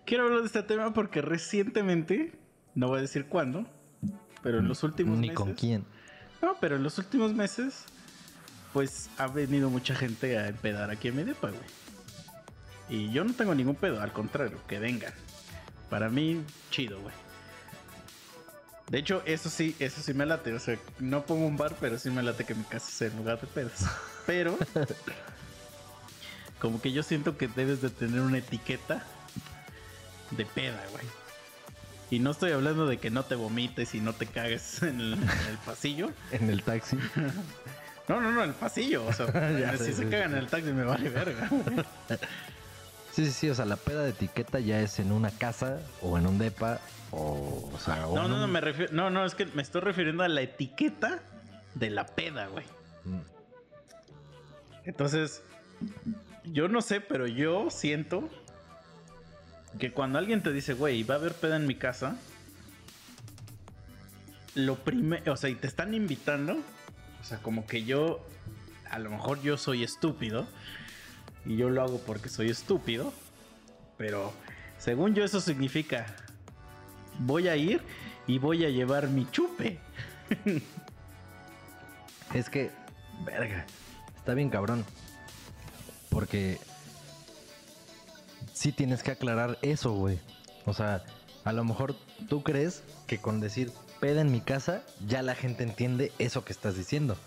Quiero hablar de este tema porque recientemente, no voy a decir cuándo, pero en los últimos Ni meses. con quién. No, pero en los últimos meses, pues ha venido mucha gente a empedar aquí en mi depa, güey. Y yo no tengo ningún pedo, al contrario, que vengan. Para mí, chido, güey. De hecho, eso sí, eso sí me late. O sea, no pongo un bar, pero sí me late que mi casa sea el lugar de pedas. [laughs] Pero, como que yo siento que debes de tener una etiqueta de peda, güey. Y no estoy hablando de que no te vomites y no te cagues en el, en el pasillo. [laughs] En el taxi. [laughs] No, no, no, en el pasillo. O sea, Ya si sé, se sí, cagan sí. en el taxi me vale verga. Sí, sí, sí. O sea, la peda de etiqueta ya es en una casa o en un depa o, o sea, No, no, no, me refiero. No, no, es que me estoy refiriendo a la etiqueta de la peda, güey. Mm. Entonces, yo no sé, pero yo siento que cuando alguien te dice, güey, va a haber peda en mi casa, lo primero, o sea, y te están invitando, o sea, como que yo, a lo mejor yo soy estúpido, y yo lo hago porque soy estúpido, pero según yo eso significa, voy a ir y voy a llevar mi chupe. [laughs] Es que, verga, está bien cabrón. Porque sí tienes que aclarar eso, güey. O sea, a lo mejor tú crees que con decir peda en mi casa, ya la gente entiende eso que estás diciendo.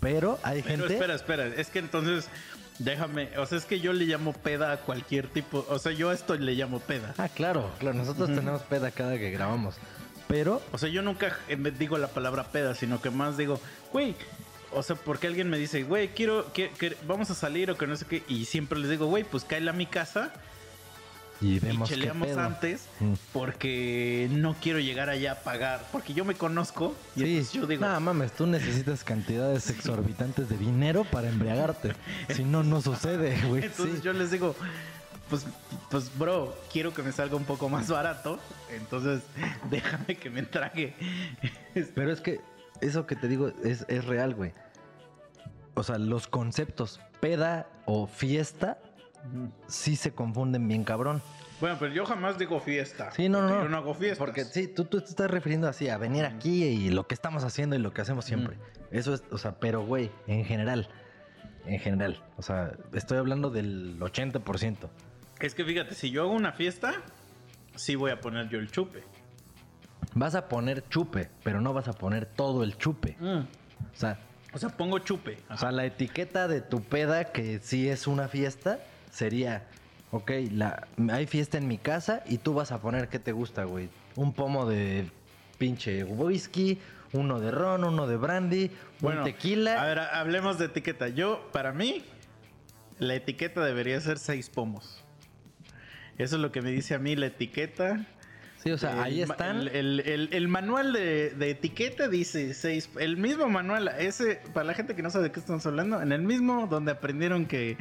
Pero hay Pero gente... espera, espera, es que entonces déjame, o sea, es que yo le llamo peda a cualquier tipo, o sea, yo a esto le llamo peda. Ah, claro, claro, nosotros tenemos peda cada que grabamos. Pero O sea, yo nunca digo la palabra peda, sino que más digo, güey, o sea, porque alguien me dice, güey, quiero, que, que- vamos a salir o que no sé qué, y siempre les digo, güey, pues cáele a mi casa y y vemos qué cheleamos pedo. antes, Mm. porque no quiero llegar allá a pagar, porque yo me conozco y Sí, yo digo, nada mames, tú necesitas cantidades [laughs] exorbitantes de dinero para embriagarte. Si no, no sucede, [laughs] güey. Entonces sí. yo les digo, pues, pues, bro, quiero que me salga un poco más barato. Entonces, [laughs] déjame que me trague. Pero es que eso que te digo es, es real, güey. O sea, los conceptos peda o fiesta sí se confunden bien cabrón. Bueno, pero yo jamás digo fiesta. Sí, no, no. Yo no hago fiestas. Porque sí, tú, tú te estás refiriendo así a venir aquí y lo que estamos haciendo y lo que hacemos siempre. Eso es, o sea, pero güey, en general. En general. O sea, estoy hablando del 80%. Es que fíjate, si yo hago una fiesta, sí voy a poner yo el chupe. Vas a poner chupe, pero no vas a poner todo el chupe. O sea, O sea, pongo chupe. O sea, la etiqueta de tu peda, que sí es una fiesta, sería, ok, la, hay fiesta en mi casa y tú vas a poner qué te gusta, güey. Un pomo de pinche whisky, uno de ron, uno de brandy, Bueno, un tequila. A ver, hablemos de etiqueta. Yo, para mí, la etiqueta debería ser seis pomos. Eso es lo que me dice a mí la etiqueta. sí, o sea, El ahí están. El, el- el- el manual de, de etiqueta dice seis. El mismo manual, ese, para la gente que no sabe de qué estamos hablando, en el mismo donde aprendieron que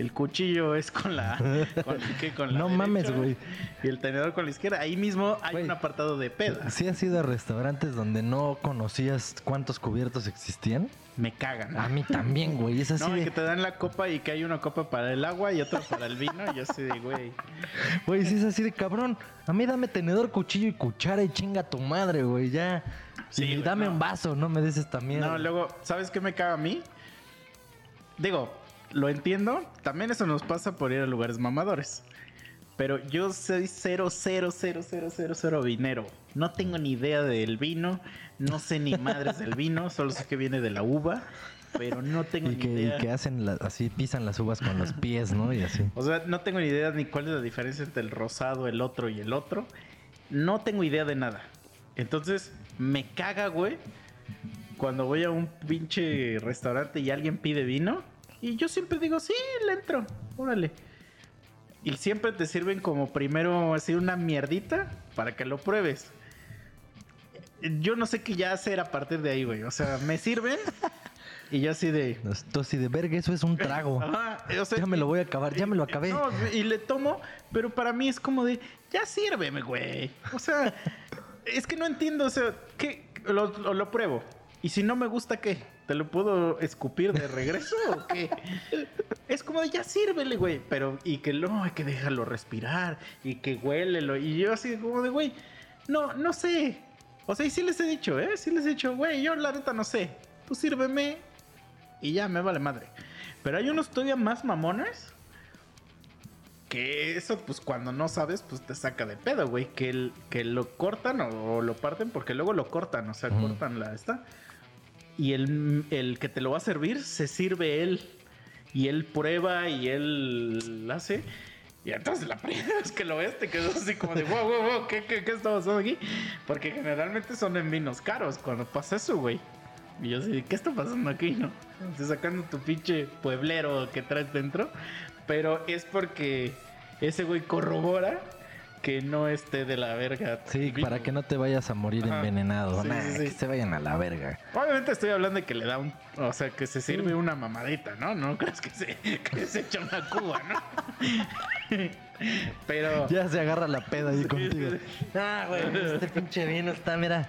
el cuchillo es con la. [laughs] Con, ¿qué? Con la No mames, güey. Y el tenedor con la izquierda. Ahí mismo hay un apartado de peda. ¿Sí has ido a restaurantes donde no conocías cuántos cubiertos existían? Me cagan. A mí también, güey. Es así no, de, que te dan la copa y que hay una copa para el agua y otra para el vino. Y yo así de, güey. güey, sí es así de cabrón. A mí dame tenedor, cuchillo y cuchara y chinga tu madre, güey, ya. Sí, y dame no. un vaso, no me des esta mierda. No, luego, ¿sabes qué me caga a mí? Digo, lo entiendo. También eso nos pasa por ir a lugares mamadores. Pero yo soy cero, cero, cero, cero, cero, cero vinero. No tengo ni idea del vino. No sé ni madres del vino. [laughs] Solo sé que viene de la uva. Pero no tengo y ni que, y idea. que hacen la- así, pisan las uvas con los pies, ¿no? Y así. O sea, no tengo ni idea ni cuál es la diferencia entre el rosado, el otro y el otro. No tengo idea de nada. Entonces, me caga, güey, cuando voy a un pinche restaurante y alguien pide vino. Y yo siempre digo, sí, le entro, órale. Y siempre te sirven como primero así una mierdita para que lo pruebes. Yo no sé qué ya hacer a partir de ahí, güey. O sea, me sirven y yo así de... Esto así de verga, eso es un trago. [laughs] Ajá, o sea, Ya me lo voy a acabar, ya me lo acabé. No, y le tomo, pero para mí es como de, ya sírveme, güey. O sea, [laughs] es que no entiendo, o sea, lo- lo pruebo. Y si no me gusta, ¿qué? ¿Te lo puedo escupir de regreso o qué? [laughs] Es como de, ya sírvele, güey. Pero, y que no, hay que dejarlo respirar y que huélelo. Y yo así como de, güey, no, no sé. O sea, y sí les he dicho, ¿eh? Sí les he dicho, güey, yo la neta no sé. Tú sírveme y ya me vale madre. Pero hay unos todavía más mamones. Que eso, pues cuando no sabes, pues te saca de pedo, güey. Que, el- que lo cortan o, o lo parten porque luego lo cortan, o sea, cortan la esta. Y el, el que te lo va a servir, se sirve él. Y él prueba y él hace. Y entonces la [laughs] primera vez que lo ves te quedas así como de, wow, wow, wow, ¿qué, qué, qué está pasando aquí? Porque generalmente son en vinos caros cuando pasa eso, güey. Y yo así, ¿qué está pasando aquí, no? Estoy sacando tu pinche pueblero que traes dentro. Pero es porque ese güey corrobora que no esté de la verga. Sí, para que no te vayas a morir Ajá. envenenado. Sí, Nah, sí, sí. que se vayan a la verga. Obviamente estoy hablando de que le da un... O sea, que se sirve una mamadita, ¿no? No crees que se, [laughs] que se echa una cuba, ¿no? [laughs] Pero... Ya se agarra la peda ahí contigo. Ah, güey, este pinche vino está, mira,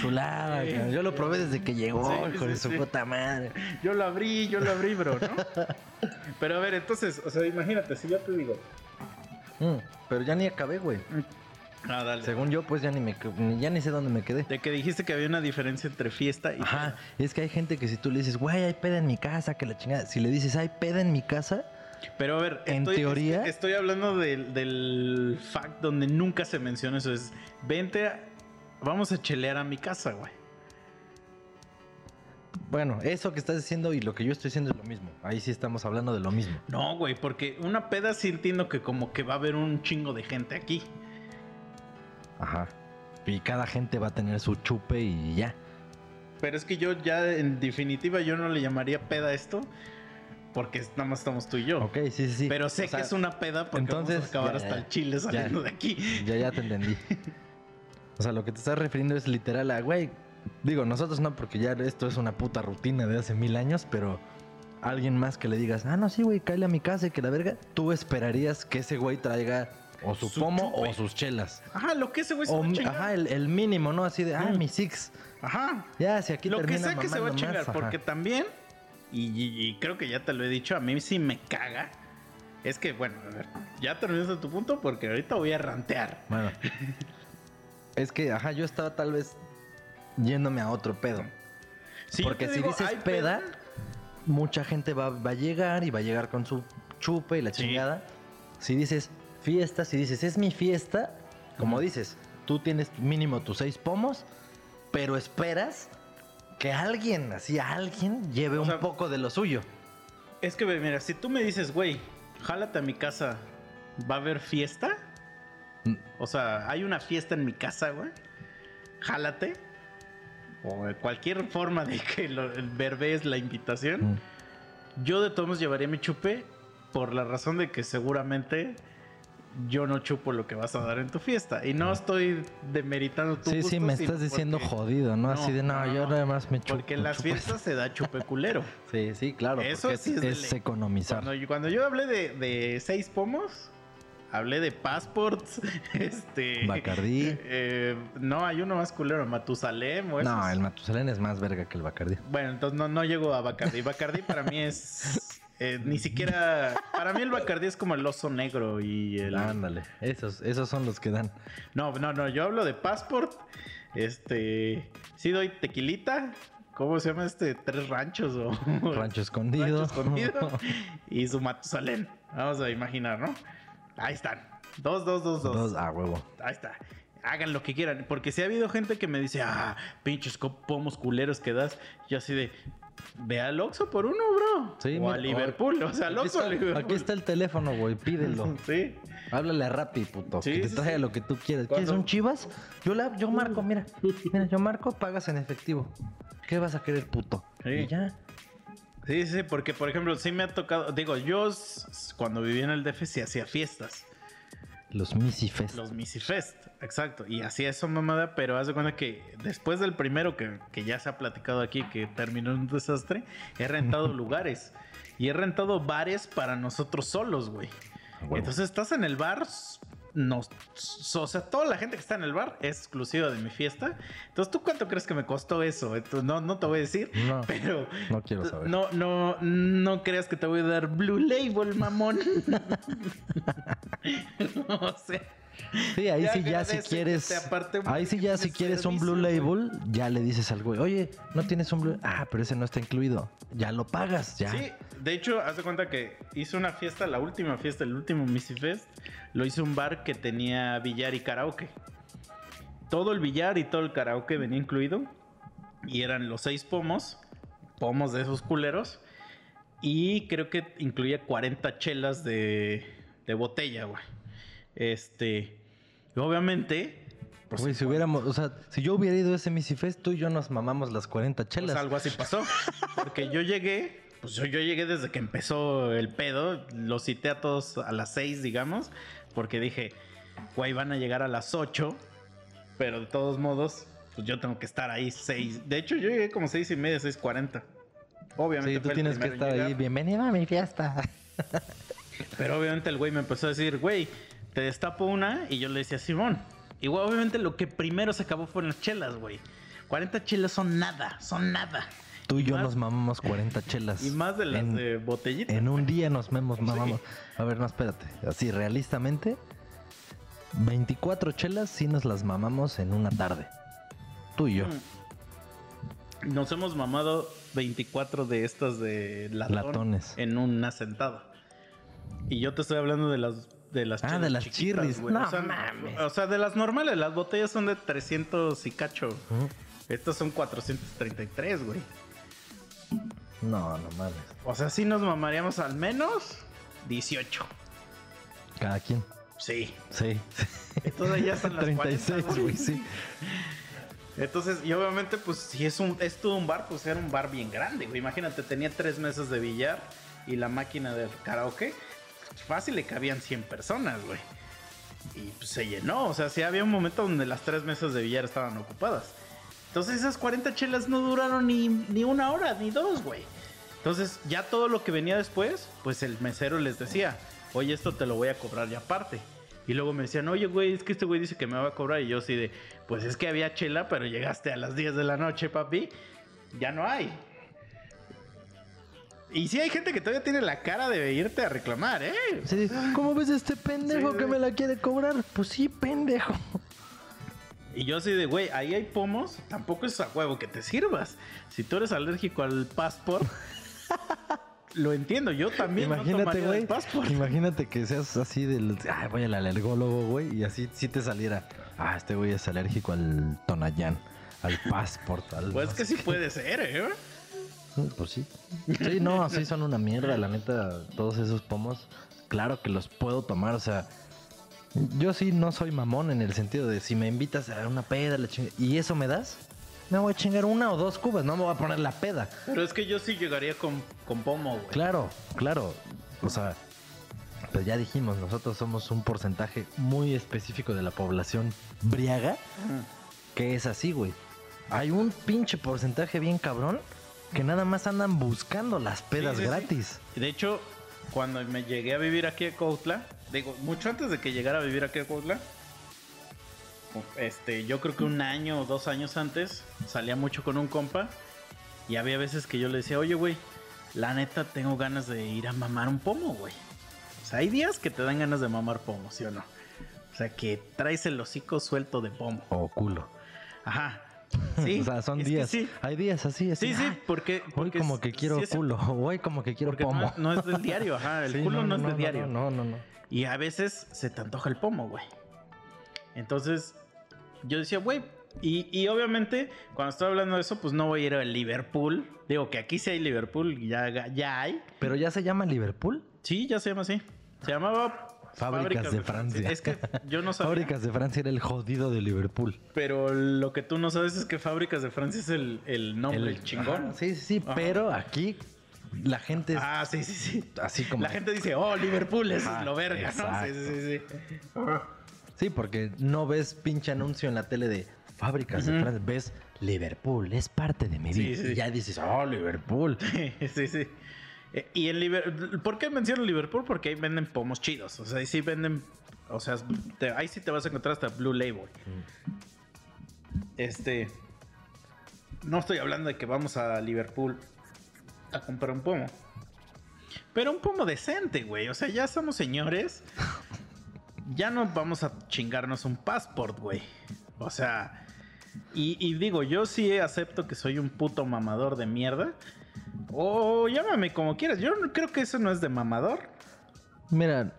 chulada. Cabrón. Yo lo probé desde que llegó, hijo de su puta madre. Yo lo abrí, yo lo abrí, bro, ¿no? [laughs] Pero a ver, entonces, o sea, imagínate, si yo te digo... Mm, pero ya ni acabé, güey. Ah, dale. Según yo, pues ya ni me ya ni sé dónde me quedé. De que dijiste que había una diferencia entre fiesta y... Ajá, es que hay gente que si tú le dices, güey, hay peda en mi casa, que la chingada. Si le dices, hay peda en mi casa, Pero a ver, En teoría- es- estoy hablando del, del fact donde nunca se menciona eso. Es, vente, a- vamos a chelear a mi casa, güey. Bueno, eso que estás diciendo y lo que yo estoy diciendo es lo mismo. Ahí sí estamos hablando de lo mismo. No, güey, porque una peda sí entiendo que como que va a haber un chingo de gente aquí. Ajá. Y cada gente va a tener su chupe y ya. Pero es que yo ya, en definitiva, yo no le llamaría peda a esto. Porque nada más estamos tú y yo. Ok, sí, sí, sí. Pero sé O sea, que es una peda porque vamos entonces, a acabar ya, hasta el chile saliendo de aquí. Ya, ya te entendí. [laughs] O sea, lo que te estás refiriendo es literal a, güey, digo, nosotros no, porque ya esto es una puta rutina de hace mil años, pero alguien más que le digas, ah, no, sí, güey, cállate a mi casa y que la verga, tú esperarías que ese güey traiga o su, Su pomo chupe. o sus chelas. Ajá, lo que ese güey se O, va a mi- chingar. ajá, el, el mínimo, ¿no? Así de, ah, Mm. mi six. Ajá. Ya, si aquí lo que sea que se va a chingar, más, porque también, y, y- y creo que ya te lo he dicho, a mí sí me caga. Es que, bueno, a ver, ya terminaste tu punto porque ahorita voy a rantear. Bueno. [laughs] es que, ajá, yo estaba tal vez yéndome a otro pedo. Porque si digo, dices "Hay peda, mucha gente va, va a llegar y va a llegar con su chupe y la Sí. chingada. Si dices fiesta, si dices es mi fiesta, como dices, tú tienes mínimo tus seis pomos, pero esperas que alguien, así alguien, lleve O un sea, poco de lo suyo. Es que, mira, si tú me dices, güey, jálate a mi casa, ¿va a haber fiesta? Mm. O sea, hay una fiesta en mi casa, güey. Jálate. O de cualquier forma de que lo, el verbe es la invitación. Mm. Yo de todos llevaría mi chupe por la razón de que seguramente yo no chupo lo que vas a dar en tu fiesta. Y no estoy demeritando tu Sí, gusto, sí, me estás diciendo porque- jodido, ¿no? Así de, no, no, yo no. nada más me chupo. Porque en las fiestas se da chupe culero. [laughs] Sí, sí, claro. Eso sí es de ley. economizar. Cuando, yo- cuando yo hablé de, de seis pomos, hablé de passports, [laughs] este... Bacardí. eh, no, hay uno más culero, Matusalem o No, el Matusalén es más verga que el Bacardí. Bueno, entonces no, no llego a Bacardí. Bacardí para mí es... eh, ni siquiera... Para mí el Bacardí es como el oso negro y el... Ándale, esos, esos son los que dan. No, no, no, yo hablo de passport. Este... Sí doy tequilita. ¿Cómo se llama este? Tres ranchos o... Rancho escondido. [laughs] Rancho escondido [laughs] y su Matusalén. Vamos a imaginar, ¿no? Ahí están. Dos, dos, dos, dos. Dos a huevo. Ahí está. Hagan lo que quieran. Porque si ha habido gente que me dice, ah, pinches pomos culeros que das. Yo así de, ve al Oxxo por uno, bro. Sí, o a Liverpool. O sea, al Aquí Oxxo, aquí está el teléfono, güey, pídelo. [laughs] Sí. Háblale a Rappi, puto. Sí, que te sí, traiga sí. lo que tú quieras. ¿Quieres un chivas? Yo, la, yo marco, mira. [laughs] Mira, yo marco, pagas en efectivo. ¿Qué vas a querer, puto? Sí. Y ya. Sí, sí, porque por ejemplo, sí me ha tocado. Digo, yo cuando vivía en el DF sí hacía fiestas. Los Missy Fest. Los Missy Fest, exacto. Y hacía eso mamada, pero haz de cuenta que después del primero que, que ya se ha platicado aquí, que terminó en un desastre, he rentado [laughs] lugares. Y he rentado bares para nosotros solos, güey. Entonces estás en el bar, nos, o sea, toda la gente que está en el bar es exclusiva de mi fiesta. Entonces, ¿tú cuánto crees que me costó eso? Entonces, no, no te voy a decir, No, pero no quiero saber. no, no, no creas que te voy a dar Blue Label, mamón. [laughs] o sea, Sí, ahí Ya sí ya si quieres. aparte Ahí sí ya si quieres un Blue güey. Label, ya le dices al güey, oye, no tienes un Blue. Ah, pero ese no está incluido. Ya lo pagas, ya. Sí, de hecho, haz de cuenta que hice una fiesta, la última fiesta, el último Missy Fest, lo hice un bar que tenía billar y karaoke. Todo el billar y todo el karaoke venía incluido. Y eran los seis pomos, pomos de esos culeros. Y creo que incluía 40 chelas de, de botella, güey. Este. obviamente. Pues, si hubiéramos, o sea, si yo hubiera ido a ese Missy Fest, tú y yo nos mamamos las 40 Pues chelas. algo así pasó. [laughs] Porque yo llegué, pues yo, yo llegué desde que empezó el pedo. Los cité a todos a las 6, digamos. Porque dije, güey, van a llegar a las 8. Pero de todos modos, pues yo tengo que estar ahí 6. De hecho, yo llegué como 6 y media, 6.40. Obviamente. Sí, tú tienes que estar ahí. Bienvenido a mi fiesta. Pero obviamente el güey me empezó a decir, güey, te destapo una. Y yo le decía, Simón. Y güey, obviamente lo que primero se acabó fueron las chelas, güey. 40 chelas son nada, son nada. Tú y yo más- nos mamamos 40 chelas. Y más de las en, de botellita. en un día nos memos, mamamos. A ver, no, espérate. Así, realistamente, 24 chelas sí nos las mamamos en una tarde. Tú y yo. Mm. Nos hemos mamado 24 de estas de latón Latones. en una sentada. Y yo te estoy hablando de las de las Ah, de las chiquitas, chirris. güey. No o, sea, mames. o sea, de las normales, las botellas son de 300 y cacho. Estas son 433, güey. No, no mames. O sea, sí nos mamaríamos al menos 18. Cada quien. Sí. Sí. Entonces ya están [laughs] las 36, 40, güey, sí. Entonces, y obviamente, pues si es un es todo un bar, pues era un bar bien grande, güey. Imagínate, tenía tres mesas de billar y la máquina de karaoke. Fácil le cabían 100 personas, güey. Y pues, se llenó. O sea, sí había un momento donde las tres mesas de billar estaban ocupadas. Entonces esas 40 chelas no duraron ni, ni una hora, ni dos, güey. Entonces ya todo lo que venía después, pues el mesero les decía, oye, esto te lo voy a cobrar ya aparte. Y luego me decían, oye, güey, es que este güey dice que me va a cobrar. Y yo así de, pues es que había chela, pero llegaste a las 10 de la noche, papi. Ya no hay. Y sí hay gente que todavía tiene la cara de irte a reclamar, ¿eh? Sí, ¿Cómo ves este pendejo Sí, que me la quiere cobrar? Pues sí, pendejo. Y yo así de, güey, ahí hay pomos, tampoco es a huevo que te sirvas. Si tú eres alérgico al passport, [laughs] lo entiendo, yo también no Imagínate, passport. Imagínate que seas así del. Ay, voy al alergólogo, güey. Y así sí te saliera. Ah, este güey es alérgico al Tonayán, al passport, al. Pues que sí puede ser, ¿eh? [laughs] Pues sí. Sí, no, así son una mierda, la neta. Todos esos pomos, claro que los puedo tomar, o sea. Yo sí no soy mamón en el sentido de si me invitas a una peda la chinga- y eso me das, me voy a chingar una o dos cubas, no me voy a poner la peda. Pero es que yo sí llegaría con, con pomo, güey. Claro, claro. O sea, Pero ya dijimos, nosotros somos un porcentaje muy específico de la población briaga, que es así, güey. Hay un pinche porcentaje bien cabrón que nada más andan buscando las pedas Sí, sí, sí. gratis. Y De hecho, cuando me llegué a vivir aquí a Cuautla, digo, mucho antes de que llegara a vivir aquí a Cuautla, este, yo creo que un año o dos años antes salía mucho con un compa y había veces que yo le decía, oye, güey, la neta tengo ganas de ir a mamar un pomo, güey. O sea, hay días que te dan ganas de mamar pomo, ¿sí o no? O sea, que traes el hocico suelto de pomo. O culo. Ajá. [laughs] Sí. o sea, son días. Sí, Hay días así, así. sí, sí, "Ay, porque... Hoy porque como que quiero sí culo. [laughs] Hoy como que quiero Porque pomo. no es del diario, ajá. El [laughs] culo no, es no, del diario. No, no, no. Y a veces se te antoja el pomo, güey. Entonces, yo decía, güey. Y, y obviamente, cuando estoy hablando de eso, pues no voy a ir a Liverpool. Digo que aquí sí hay Liverpool, ya, ya hay. Pero ya se llama Liverpool. Sí, ya se llama así. Se llamaba Fábricas de Francia. Es que yo no sabía. Fábricas de Francia era el jodido de Liverpool. Pero lo que tú no sabes es que Fábricas de Francia es el, el nombre, el, chingón. Ajá, sí, sí, sí. Ajá. Pero aquí la gente es Ah, sí, sí, sí. así como. La gente dice, oh, Liverpool, Ajá, es lo verga, ¿no? Sí, sí, sí, sí. Sí, porque no ves pinche anuncio en la tele de Fábricas de. Francia. Ves Liverpool, es parte de mi Sí, vida. sí. Y ya dices, oh, Liverpool. [laughs] sí, sí. Eh, Y en Liverpool, ¿por qué menciono Liverpool? Porque ahí venden pomos chidos. O sea, ahí sí venden, o sea, te- ahí sí te vas a encontrar hasta Blue Label. Este, no estoy hablando de que vamos a Liverpool a comprar un pomo. Pero un pomo decente, güey. O sea, ya somos señores. Ya no vamos a chingarnos un passport, güey. O sea, y, y digo, yo sí acepto que soy un puto mamador de mierda. O llámame como quieras. Yo no- creo que eso no es de mamador. Mira,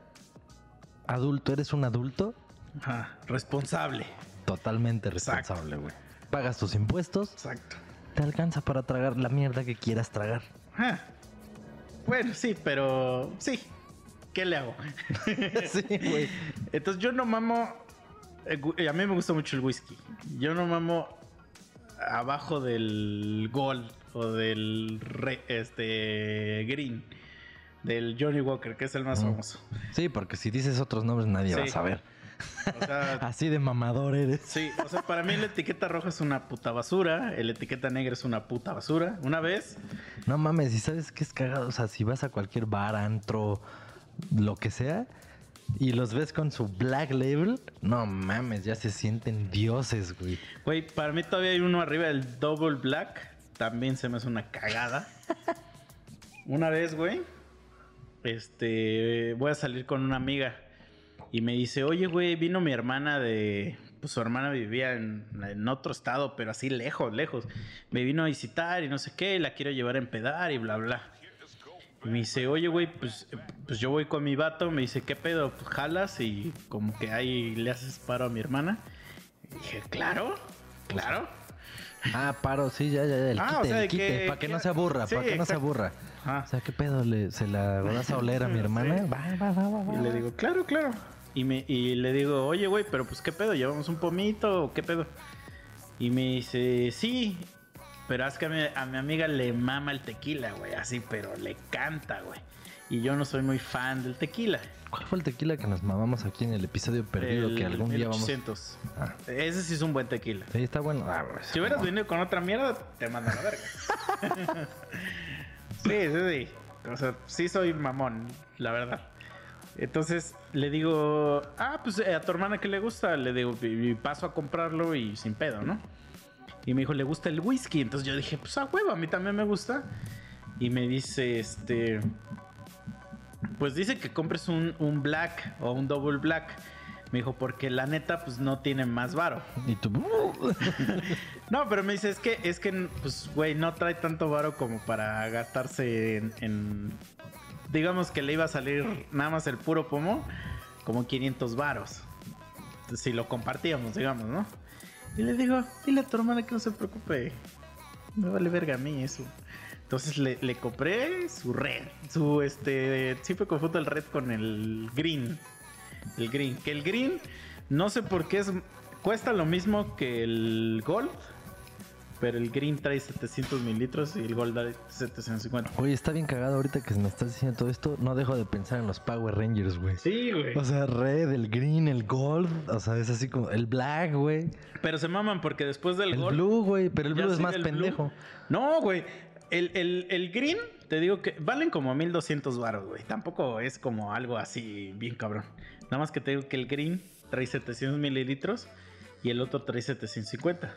adulto, eres un adulto Ajá, responsable. totalmente responsable, güey. Pagas tus impuestos, Exacto. te alcanza para tragar la mierda que quieras tragar. Ajá. Bueno, sí, pero sí. ¿Qué le hago? [laughs] sí, güey. Entonces yo no mamo. eh, gu- A mí me gusta mucho el whisky. Yo no mamo abajo del Gold o del re- este Green. Del Johnny Walker, que es el más Mm. famoso. Sí, porque si dices otros nombres nadie va a saber. O sea, [laughs] Así de mamador eres. sí, o sea, para mí la etiqueta roja es una puta basura. La etiqueta negra es una puta basura. Una vez, No mames, y sabes qué es cagado. O sea, si vas a cualquier bar, antro, lo que sea, y los ves con su black label, no mames, ya se sienten dioses, güey. güey, para mí todavía hay uno arriba del Double Black. También se me hace una cagada. [laughs] Una vez, güey, este, voy a salir con una amiga y me dice, oye, güey, vino mi hermana de, pues su hermana vivía en, en otro estado, pero así lejos, lejos. Me vino a visitar y no sé qué, y la quiero llevar a empedar y bla, bla. Y me dice, oye, güey, pues, pues yo voy con mi vato. Me dice, ¿qué pedo? Pues jalas y como que ahí le haces paro a mi hermana. Y dije, claro, claro. Ah, paro, sí, ya, ya, ya. El Ah, quite, o sea, el quite, que- para que que- no se aburra, sí, para que no se aburra. O sea, ¿qué pedo? Le, ¿Se la vas a oler a mi [laughs] hermana? Sí. Va, va, va, va, va. Y le digo, claro, claro. Y, me, y le digo, oye, güey, pero pues qué pedo, ¿llevamos un pomito o qué pedo? Y me dice, sí, pero es que a mi, a mi amiga le mama el tequila, güey, así, pero le canta, güey. Y yo no soy muy fan del tequila. ¿Cuál fue el tequila que nos mamamos aquí en el episodio perdido El- que algún día vamos? 1800. Ah, Ese sí es un buen tequila. sí, está bueno. Ah, pues, Si hubieras venido con otra mierda, te mando a la verga. [laughs] sí, sí, sí. O sea, sí soy mamón, la verdad. Entonces le digo, ah, pues eh, a tu hermana que le gusta, le digo, y paso a comprarlo y sin pedo, ¿no? Y me dijo, le gusta el whisky. Entonces yo dije, pues a huevo, a mí también me gusta. Y me dice, este. Pues dice que compres un, un black o un double black. Me dijo, porque la neta, pues no tiene más varo. Y tú. [laughs] No, pero me dice, es que, es que, pues, güey, no trae tanto varo como para gastarse en, en- Digamos que le iba a salir nada más el puro pomo, como 500 varos. Si lo compartíamos, digamos, ¿no? Y le digo, dile a tu hermana que no se preocupe. Me vale verga a mí eso. Entonces le, le compré su red. Su, este, siempre confundo el red con el green. El green. Que el green, no sé por qué es. Cuesta lo mismo que el gold. Pero el green trae 700 mililitros y el gold trae 750. Oye, está bien cagado ahorita que me estás diciendo todo esto. No dejo de pensar en los Power Rangers, güey. Sí, güey. O sea, red, el green, el gold. O sea, es así como el black, güey. Pero se maman porque después del El gold. blue, güey. Pero el blue es más el blue. pendejo. No, güey. El, el- el green, te digo que valen como 1200 baros, güey. Tampoco es como algo así bien cabrón. Nada más que te digo que el green trae 700 mililitros y el otro trae 750.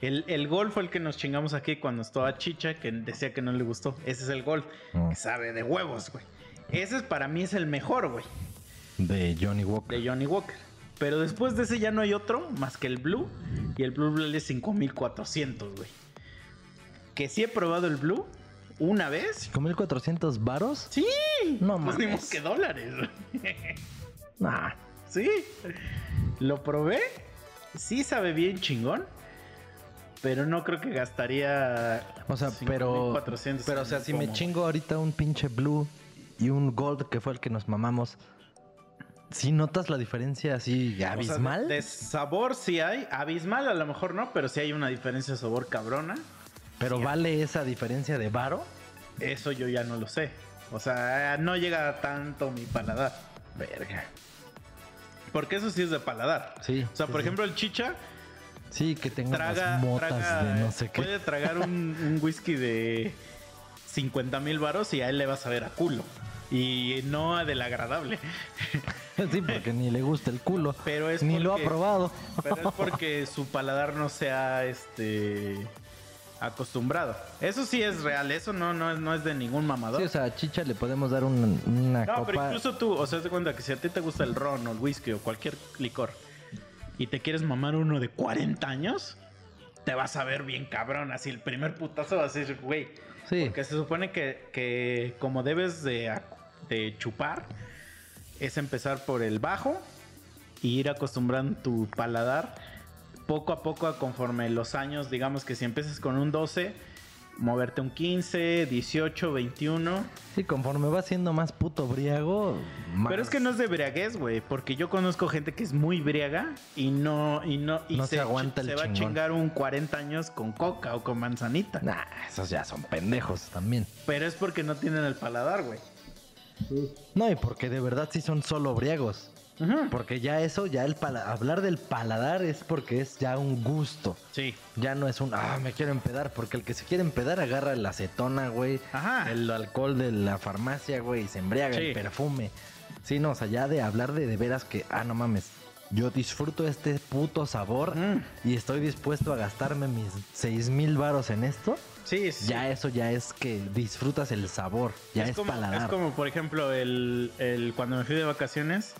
El, el Gold fue el que nos chingamos aquí cuando estaba Chicha, que decía que no le gustó. Ese es el Gold, Mm. que sabe de huevos, güey. Ese es, para mí es el mejor, güey, De Johnny Walker. de Johnny Walker. Pero después de ese ya no hay otro más que el Blue. Y el Blue vale 5400, güey. Que sí he probado el Blue una vez. ¿5400 varos? Sí. No Pues ni mames. que dólares. [laughs] Nah. Sí. Lo probé. Sí sabe bien chingón. Pero no creo que gastaría. O sea, pero. 5,400 Pero, o sea, si me chingo ahorita un pinche blue y un gold, que fue el que nos mamamos. ¿Sí notas la diferencia así O sea, abismal? de, de sabor sí hay. Abismal a lo mejor no, pero sí hay una diferencia de sabor cabrona. Pero vale esa diferencia de varo. Eso yo ya no lo sé. O sea, no llega tanto mi paladar. Verga. Porque eso sí es de paladar. Sí. O sea, sí, por sí. ejemplo, el chicha Sí, que tenga traga, motas traga- de no sé qué. puede tragar un, un whisky de 50 mil varos y a él le vas a ver a culo. Y no a del agradable. [laughs] Sí, porque ni le gusta el culo. Pero es ni lo ha probado. Pero es porque su paladar no se ha este, acostumbrado. Eso sí es real. Eso no, no, es, no es de ningún mamador. Sí, o sea, a Chicha le podemos dar un- una No, pero copa. incluso tú, o sea, te cuenta que si a ti te gusta el ron o el whisky o cualquier licor y te quieres mamar uno de 40 años, te vas a ver bien cabrón. Así el primer putazo va a ser, güey. Sí. Porque se supone que, que como debes de, de chupar, es empezar por el bajo y ir acostumbrando tu paladar poco a poco conforme los años, digamos que si empiezas con un 12, moverte un 15, 18, 21. Sí, conforme va siendo más puto briago. más- Pero es que no es de briaguez, güey, porque yo conozco gente que es muy briaga y no y no y No se aguanta el se va a chingar un 40 años con coca o con manzanita. Nah, esos ya son pendejos también. Pero es porque no tienen el paladar, güey. No, y porque de verdad sí son solo briagos. Porque ya eso, ya el hablar del paladar es porque es ya un gusto. Sí. Ya no es un, ah, me quiero empedar. Porque el que se quiere empedar agarra la acetona, güey. Ajá. El alcohol de la farmacia, güey. Y se embriaga Sí. el perfume. Sí, no, o sea, ya de hablar de de veras que, ah, no mames. Yo disfruto este puto sabor Mm. y estoy dispuesto a gastarme mis seis mil varos en esto. Sí, sí. Ya eso ya es que disfrutas el sabor. Ya es, como, paladar. es como, por ejemplo, el, el- cuando me fui de vacaciones,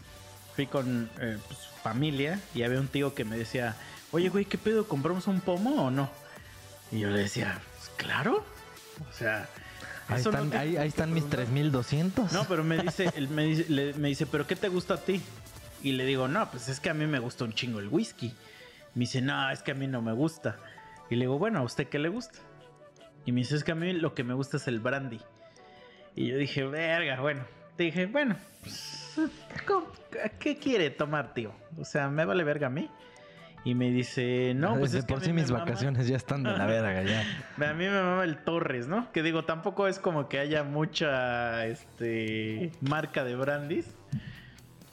fui con eh, pues, familia y había un tío que me decía, oye, güey, ¿qué pedo? ¿Compramos un pomo o no? Y yo le decía, "Pues, claro. O sea, Ahí no están, te- ahí, ahí están mis 3200. No, pero me dice, [laughs] él me dice, le- me dice, ¿pero qué te gusta a ti? Y le digo, no, pues es que a mí me gusta un chingo el whisky. Me dice, no, es que a mí no me gusta. Y le digo, bueno, ¿a usted qué le gusta? Y me dice, es que a mí lo que me gusta es el brandy. Y yo dije, verga, bueno. Te dije, bueno, pues, ¿cómo- ¿qué quiere tomar, tío? O sea, me vale verga a mí. Y me dice, no, pues de es que por mí sí mis mama- vacaciones ya están de la verga ya. [laughs] a mí me mama el Torres, ¿no? Que digo, tampoco es como que haya mucha este marca de brandis.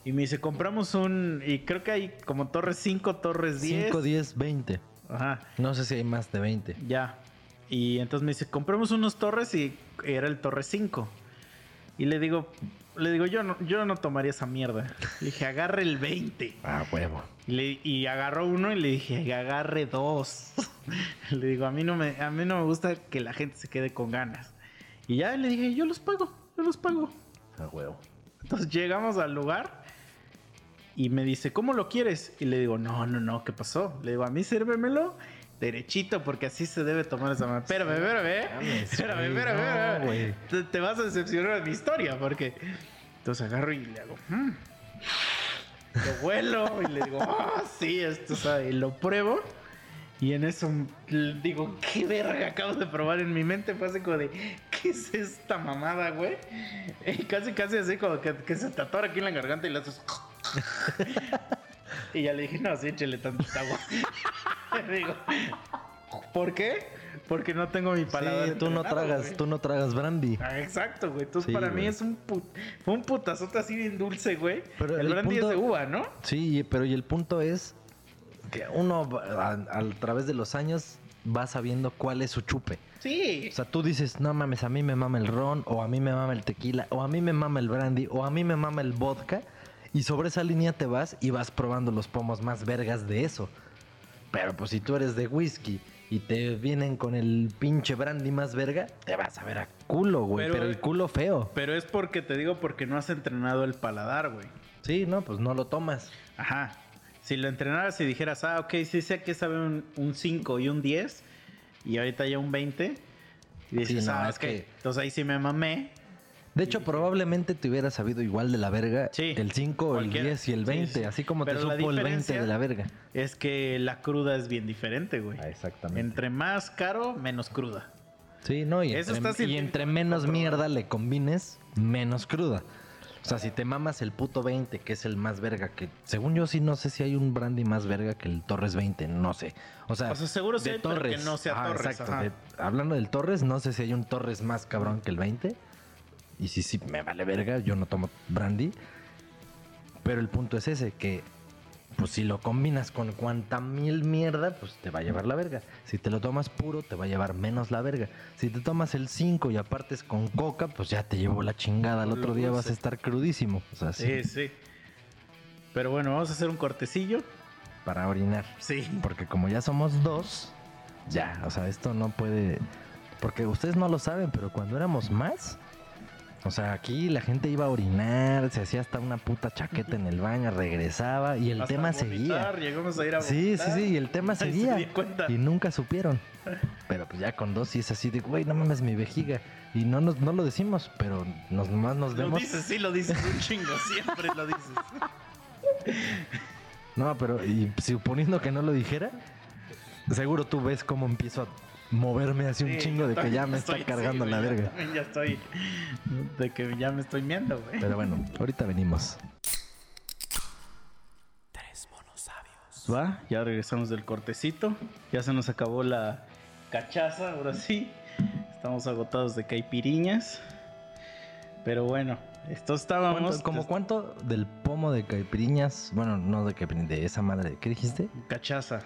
Y me dice, compramos un. Y creo que hay como Torres 5, Torres 10. 5, 10, 20. Ajá, No sé si hay más de 20. ya. Y entonces me dice, compramos unos Torres y era el Torres 5. Y le digo, le digo, yo no, yo no tomaría esa mierda. Le dije, agarre el 20. Ah, huevo. Y, le- y agarró uno y le dije, agarre dos. [laughs] le digo, a mí, no me, a mí no me gusta que la gente se quede con ganas. Y ya le dije, yo los pago, yo los pago. A huevo. Entonces llegamos al lugar y me dice, ¿cómo lo quieres? Y le digo, no, no, no, ¿qué pasó? Le digo, a mí sírvemelo derechito porque así se debe tomar esa manera. Espérame, espérame, espérame, espérame, espérame. Te, vas a decepcionar de mi historia porque... Entonces agarro y le hago... "Mm". Lo huelo y le digo, ah, sí, esto sabe. Y lo pruebo. Y en eso digo, qué verga acabo de probar en mi mente. Fue así como de, ¿qué es esta mamada, güey? Y casi, casi así como que, que se te atora aquí en la garganta y le haces. Y ya le dije, no, sí, échale tantita agua. [laughs] le digo, ¿Por qué? Porque no tengo mi paladar. Sí, tú no tragas, güey. tú no tragas brandy. Ah, exacto, güey. Entonces Sí, para mí es un put... fue un putazote así bien dulce, güey. Pero el, el brandy punto- es de uva, ¿no? Sí, pero y el punto es que uno a través de los años va sabiendo cuál es su chupe. Sí. O sea, tú dices, no mames, a mí me mama el ron, o a mí me mama el tequila, o a mí me mama el brandy, o a mí me mama el vodka. Y sobre esa línea te vas y vas probando los pomos más vergas de eso. Pero pues si tú eres de whisky y te vienen con el pinche brandy más verga, te vas a ver a culo, güey. Pero- Pero, el culo feo. Pero es porque te digo porque no has entrenado el paladar, güey. Sí, no, pues no lo tomas. Ajá. Si lo entrenaras y dijeras, ah, ok, sí sé que sabe un, un 5 y un 10, y ahorita ya un 20, y dices, Sí, no, ah, es que- Entonces ahí sí me mamé. De hecho, probablemente te hubiera sabido igual de la verga Sí, el 5, el cualquiera. 10 y el Sí, 20, sí. así como te Pero supo el 20 diferencia- de la verga. Es que la cruda es bien diferente, güey. Ah, exactamente. Entre más caro, menos cruda. Sí, no, y Eso entre, está y entre menos mierda le combines, menos cruda. O sea, si te mamas el puto 20, que es el más verga, que según yo sí no sé si hay un brandy más verga que el Torres 20, no sé. O sea, O sea, seguro sí de hay, pero que no sea Torres, Exacto. ajá. de- hablando del Torres, no sé si hay un Torres más cabrón que el 20. Y si sí me vale verga, yo no tomo brandy. Pero el punto es ese, que pues si lo combinas con cuanta mil mierda, pues te va a llevar la verga. Si te lo tomas puro, te va a llevar menos la verga. Si te tomas el 5 y apartes con coca, pues ya te llevó la chingada. Al otro día vas a estar crudísimo. O sea, sí, Sí, sí. Pero bueno, vamos a hacer un cortecillo. para orinar. Sí. Porque como ya somos dos, ya, o sea, esto no puede... Porque ustedes no lo saben, pero cuando éramos más, o sea, aquí la gente iba a orinar, se hacía hasta una puta chaqueta en el baño, regresaba y el Hasta tema vomitar, seguía. Llegamos a ir a Sí, sí, sí, y el tema [laughs] se seguía. cuenta. Y nunca supieron. Pero pues ya con dos sí es así de, güey, no mames mi vejiga. Y no, nos, no lo decimos, pero nos, más nos Lo vemos. dices, sí, lo dices un chingo. Siempre lo dices. [laughs] No, pero y suponiendo que no lo dijera, seguro tú ves cómo empiezo a moverme así un chingo de que ya me está cargando la verga. también ya estoy. De que ya me estoy miendo, güey. Pero bueno, ahorita venimos. Tres monos sabios. Va, ya regresamos del cortecito. Ya se nos acabó la cachaza, ahora sí. Estamos agotados de caipiriñas. Pero bueno, esto estábamos. ¿Cuánto, como cuánto del pomo de caipiriñas? Bueno, no de caipiriñas, de esa madre. ¿Qué dijiste? Cachaza.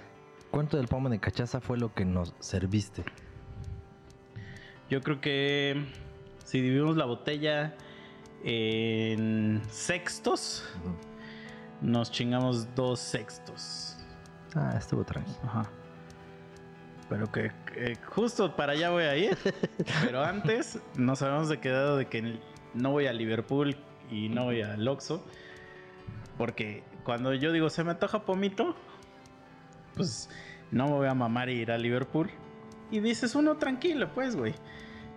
¿Cuánto del pomo de cachaza fue lo que nos serviste? Yo creo que si dividimos la botella en sextos, nos chingamos dos sextos. Ah, estuvo tranquilo. Ajá. Pero que, que justo para allá voy a ir. [laughs] Pero antes nos habíamos de quedado de que no voy a Liverpool y no voy al Oxxo. Porque cuando yo digo se me antoja pomito, pues no me voy a mamar y ir a Liverpool. Y dices uno tranquilo, pues, güey.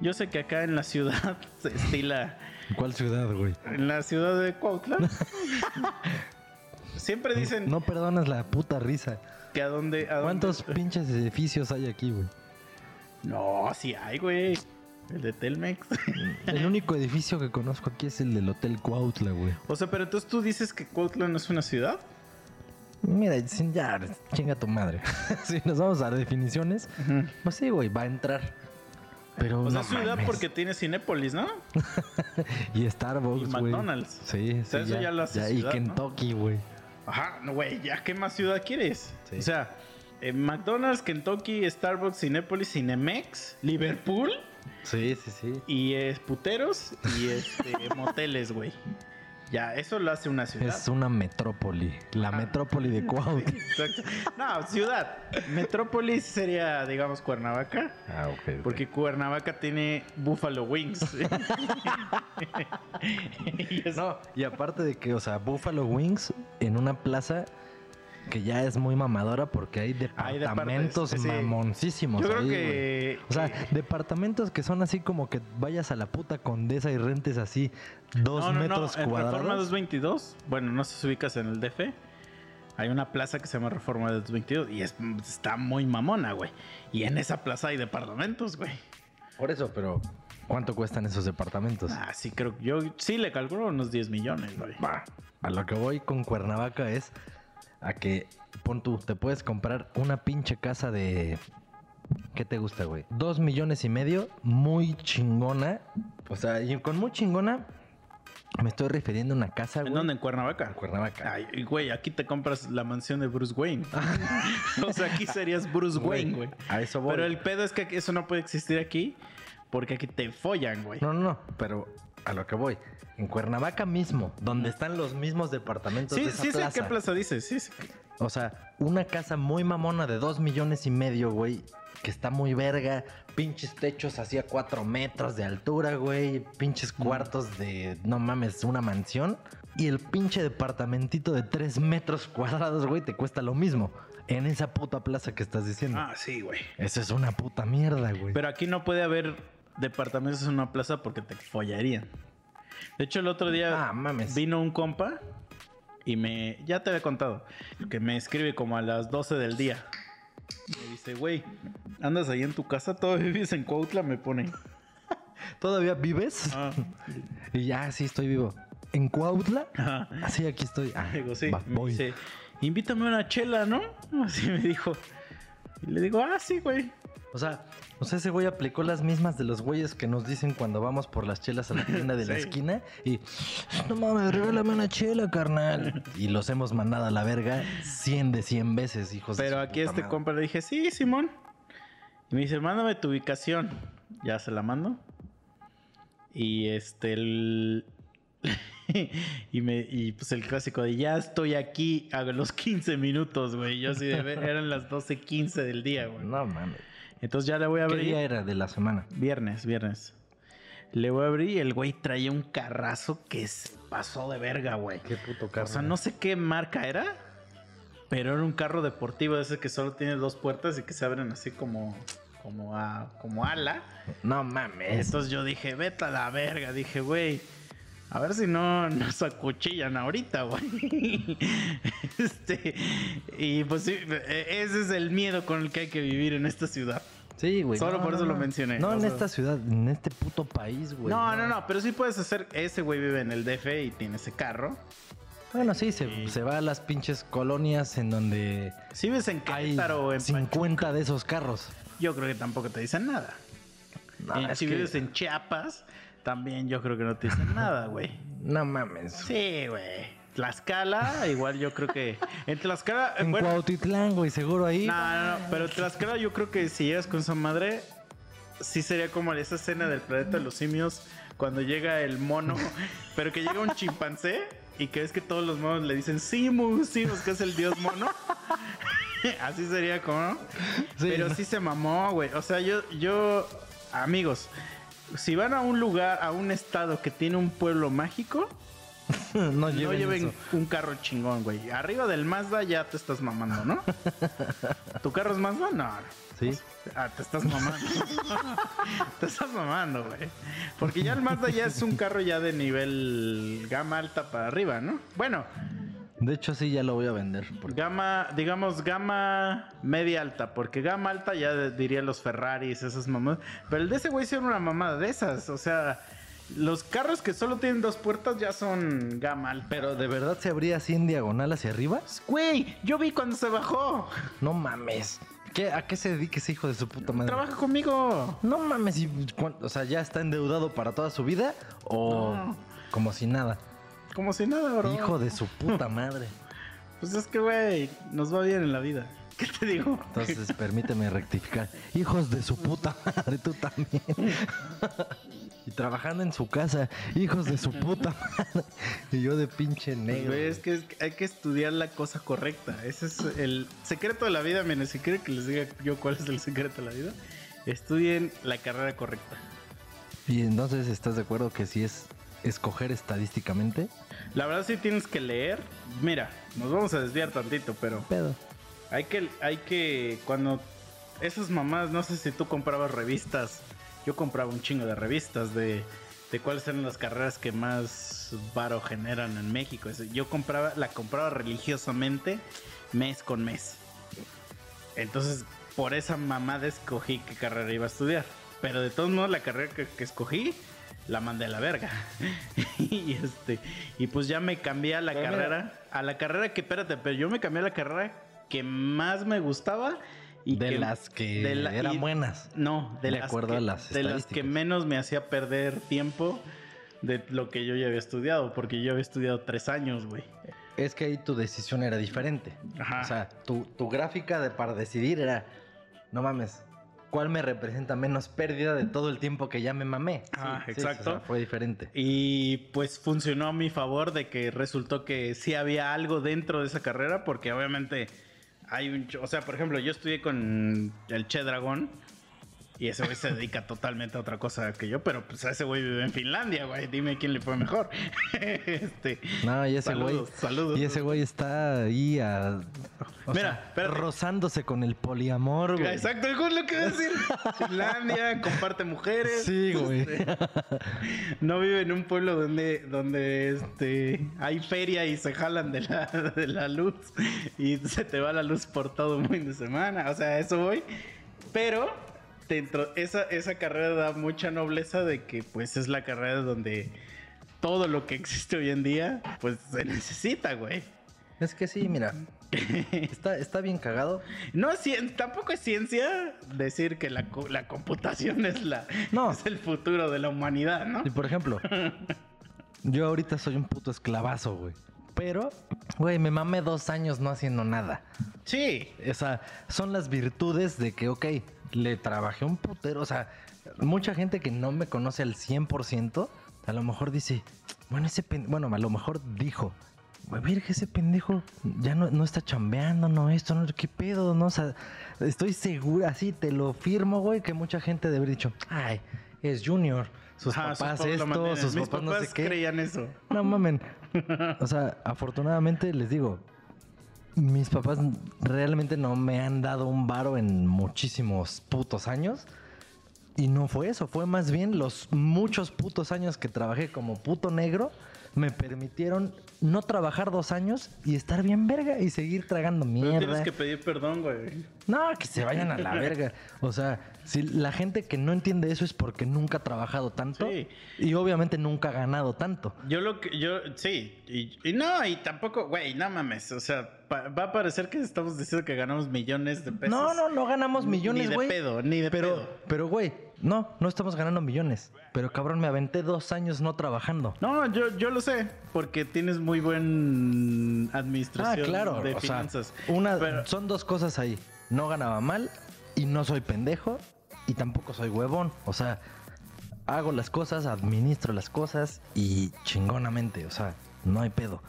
Yo sé que acá en la ciudad [laughs] se estila. ¿Cuál ciudad, güey? En la ciudad de Cuautla. Siempre dicen No perdonas la puta risa. que a dónde. A dónde- ¿Cuántos [laughs] pinches edificios hay aquí, güey? No, sí hay, güey. El de Telmex. El único edificio que conozco aquí es el del Hotel Cuautla, güey. o sea, pero entonces tú dices que Cuautla no es una ciudad. Mira, ya, chinga tu madre. [laughs] si nos vamos a definiciones, pues sí, güey, va a entrar. Pero O sea, no es ciudad mames. porque tiene Cinépolis, ¿no? [laughs] Y Starbucks, y. McDonald's. Sí, sea, sí, eso ya lo hace Y ciudad, ¿no? Kentucky, güey. Ajá, no, güey, ya qué más ciudad quieres. Sí. O sea, eh, McDonald's, Kentucky, Starbucks, Cinépolis, Cinemex, Liverpool Sí, sí, sí. y es puteros y este [laughs] moteles, güey. Ya, eso lo hace una ciudad. Es una metrópoli. La Ajá. metrópoli de [laughs] Cuautla. Exacto. No, ciudad. Metrópolis sería, digamos, Cuernavaca. Ah, ok. Porque Cuernavaca tiene Buffalo Wings. [laughs] [laughs] No, y aparte de que, o sea, Buffalo Wings en una plaza que ya es muy mamadora porque hay Hay departamentos sí. mamoncísimos. Yo creo ahí. O sea, departamentos que son así como que vayas a la puta condesa y rentes así dos no, no, metros no. En Reforma cuadrados. 222, bueno, no sé si ubicas en el DF. Hay una plaza que se llama Reforma 222 y es, está muy mamona, güey. Y en esa plaza hay departamentos, güey. Por eso, pero ¿cuánto cuestan esos departamentos? Ah, sí, creo que yo sí le calculo unos 10 millones, güey. Va. A lo que voy con Cuernavaca es a que, pon tú, te puedes comprar una pinche casa de ¿Qué te gusta, güey? Dos millones y medio, muy chingona. O sea, y con muy chingona me estoy refiriendo a una casa, güey. ¿En dónde? ¿En Cuernavaca? En Cuernavaca. Ay, güey, aquí te compras la mansión de Bruce Wayne. [laughs] [laughs] o sea, aquí serías Bruce Wayne, güey. A eso voy. Pero el pedo es que eso no puede existir aquí porque aquí te follan, güey. No, no, no, pero a lo que voy. En Cuernavaca mismo, donde están los mismos departamentos sí, de esa sí sé plaza. qué plaza dices. Sí, sí. O sea, una casa muy mamona de dos millones y medio, güey. Que está muy verga. Pinches techos hacia cuatro metros de altura, güey. Pinches cuartos de, no mames, una mansión. Y el pinche departamentito de tres metros cuadrados, güey, te cuesta lo mismo. En esa puta plaza que estás diciendo. Ah, sí, güey. Eso es una puta mierda, güey. Pero aquí no puede haber departamentos en una plaza porque te follarían. De hecho, el otro día Ah, mames. vino un compa y me. Ya te había contado. Que me escribe como a las 12 del día. Me dice, güey, ¿andas ahí en tu casa? ¿Todavía vives en Cuautla? Me pone. [laughs] ¿Todavía vives? Ah. [laughs] Y ya, sí, estoy vivo. ¿En Cuautla? Ajá. Así aquí estoy. Ah, Digo, sí. va, voy. dice, invítame a una chela, ¿no? [laughs] Así me dijo. Y le digo, ah, sí, güey. O sea, o sea, ese güey aplicó las mismas de los güeyes que nos dicen cuando vamos por las chelas a la tienda de la [laughs] Sí. esquina y no mames, regálame una chela, carnal. Y los hemos mandado a la verga 100 de 100 veces, hijos de Pero su aquí este madre. compa le dije, sí, Simón. Y me dice, mándame tu ubicación. Ya se la mando. Y este, el... [laughs] y, me, y pues el clásico de ya estoy aquí a los 15 minutos, güey. Yo así de ver, eran las 12.15 del día, güey. No mames. Entonces ya le voy a ¿Qué abrir. día era de la semana? Viernes, viernes. Le voy a abrir y el güey traía un carrazo que se pasó de verga, güey. Qué puto O carro. sea, no sé qué marca era, pero era un carro deportivo de ese que solo tiene dos puertas y que se abren así como, como, a, como ala. No mames. Entonces yo dije, vete a la verga. Dije, güey, a ver si no nos acuchillan ahorita, güey. [laughs] Este, y pues sí, ese es el miedo con el que hay que vivir en esta ciudad. Sí, güey. Solo por eso lo mencioné. No, en sea- esta ciudad, en este puto país, güey. no, no, no, pero sí puedes hacer. Ese güey vive en el DF y tiene ese carro. Bueno, sí, se, Sí. se va a las pinches colonias en donde Si vives en Querétaro o en 50 de esos carros. yo creo que tampoco te dicen nada. No, es si que- vives en Chiapas, también yo creo que no te dicen [laughs] nada, güey. No mames. Sí, güey. Tlaxcala, igual yo creo que. En Tlaxcala. eh, En bueno, Cuautitlán, güey, seguro ahí. no, no, no. Pero Tlaxcala, yo creo que si llegas con su madre, sí sería como esa escena del planeta de los simios, cuando llega el mono, [laughs] pero que llega un chimpancé y que ves que todos los monos le dicen Simus, Simus, que es el dios mono. [laughs] Así sería como, ¿no? Sí, Pero sí se mamó, güey. O sea, yo, yo, amigos, si van a un lugar, a un estado que tiene un pueblo mágico, [laughs] no no lleven, eso. un carro chingón, güey. Arriba del Mazda ya te estás mamando, ¿no? [laughs] ¿Tu carro es Mazda? No. Sí. Ah, te estás mamando. [laughs] te estás mamando, güey. Porque ya el Mazda ya es un carro ya de nivel gama alta para arriba, ¿no? Bueno, De hecho, sí, ya lo voy a vender. porque- gama, digamos, gama media alta. Porque gama alta ya diría los Ferraris, esas mamadas. Pero el de ese güey sí era una mamada de esas. O sea, los carros que solo tienen dos puertas ya son gama alta. Pero de verdad se abría así en diagonal hacia arriba. Güey, yo vi cuando se bajó. No mames. ¿Qué, ¿A qué se dedica ese hijo de su puta madre? Trabaja conmigo. No mames, o sea, ya está endeudado para toda su vida o No. como si nada. Como si nada, bro. Hijo de su puta [laughs] madre. Pues es que, güey, nos va bien en la vida. [laughs] ¿Qué te digo? Entonces, permíteme rectificar. Hijos de su puta madre, tú también. y trabajando en su casa, hijos de su puta madre. Y yo de pinche negro. Güey, es que es- hay que estudiar la cosa correcta. Ese es el secreto de la vida. Miren, si quieren que les diga yo cuál es el secreto de la vida, estudien la carrera correcta. Y entonces, ¿estás de acuerdo que si es escoger estadísticamente? La verdad, sí tienes que leer. Mira, nos vamos a desviar tantito, pero Pedo. hay que, hay que, cuando esas mamás, no sé si tú comprabas revistas, yo compraba un chingo de revistas de, de cuáles eran las carreras que más varo generan en México. Yo compraba, la compraba religiosamente mes con mes. Entonces, por esa mamada escogí qué carrera iba a estudiar. Pero de todos modos, la carrera que, que escogí, la mandé a la verga. [laughs] y este, y pues ya me cambié a la Pero mira. carrera, a la carrera que, espérate, pero yo me cambié a la carrera que más me gustaba y de que- las que de la- eran y- buenas. No, de, De las acuerdo que, a las de las que menos me hacía perder tiempo de lo que yo ya había estudiado, porque yo había estudiado tres años, güey. Es que ahí tu decisión era diferente. Ajá. O sea, tu, tu gráfica de, para decidir era, no mames, ¿cuál me representa menos pérdida de todo el tiempo que ya me mamé? Ah, sí, exacto. o sea, fue diferente. Y pues funcionó a mi favor de que resultó que sí había algo dentro de esa carrera, porque obviamente hay un... O sea, por ejemplo, yo estudié con el Che Dragón y ese güey se dedica totalmente a otra cosa que yo, pero pues ese güey vive en Finlandia, güey. Dime quién le fue mejor. [laughs] este, No, y ese güey. saludos, saludos. Y ese güey está ahí a. o Mira, sea, rozándose con el poliamor, güey. Exacto, es lo que iba a decir. [laughs] Finlandia, comparte mujeres. Sí, güey. Este, no vive en un pueblo donde, donde este, hay feria y se jalan de la, de la luz y se te va la luz por todo un fin de semana. O sea, eso voy. Pero dentro, esa, esa carrera da mucha nobleza de que pues es la carrera donde todo lo que existe hoy en día pues se necesita, güey. Es que sí, mira. [laughs] Está, está bien cagado. No es tampoco es ciencia decir que la, la computación es la No. es el futuro de la humanidad, ¿no? Y por ejemplo, [laughs] yo ahorita soy un puto esclavazo, güey. Pero, güey, me mamé dos años no haciendo nada. Sí. O sea, son las virtudes de que, ok, le trabajé un putero. O sea, mucha gente que no me conoce al 100%, a lo mejor dice, bueno, ese pendejo, bueno, a lo mejor dijo, verga, ese pendejo ya no, no está chambeando, no esto, no, qué pedo, no, o sea, estoy segura, así te lo firmo, güey, que mucha gente debe haber dicho, ay, es Junior, sus Ajá, papás esto, sus Mis papás, no sé qué. creían eso. No mamen. [laughs] O sea, afortunadamente les digo, mis papás realmente no me han dado un varo en muchísimos putos años. Y no fue eso, fue más bien los muchos putos años que trabajé como puto negro me permitieron no trabajar dos años y estar bien verga y seguir tragando Pero mierda. tienes que pedir perdón, güey. No, que se vayan a la [laughs] verga. O sea, si la gente que no entiende eso es porque nunca ha trabajado tanto Sí. y obviamente nunca ha ganado tanto. Yo lo que, yo, sí, y, y no, y tampoco, güey, no mames, o sea, pa- va a parecer que estamos diciendo que ganamos millones de pesos. No, no, no ganamos millones, Ni de güey. pedo, ni de pero, pedo. Pero, güey, no, no estamos ganando millones. Pero, cabrón, me aventé dos años no trabajando. No, yo, yo lo sé, porque tienes muy buen Ah, administración claro. de o sea, finanzas. una, Pero- son dos cosas ahí. No ganaba mal y no soy pendejo y tampoco soy huevón. O sea, hago las cosas, administro las cosas y chingonamente. O sea, no hay pedo.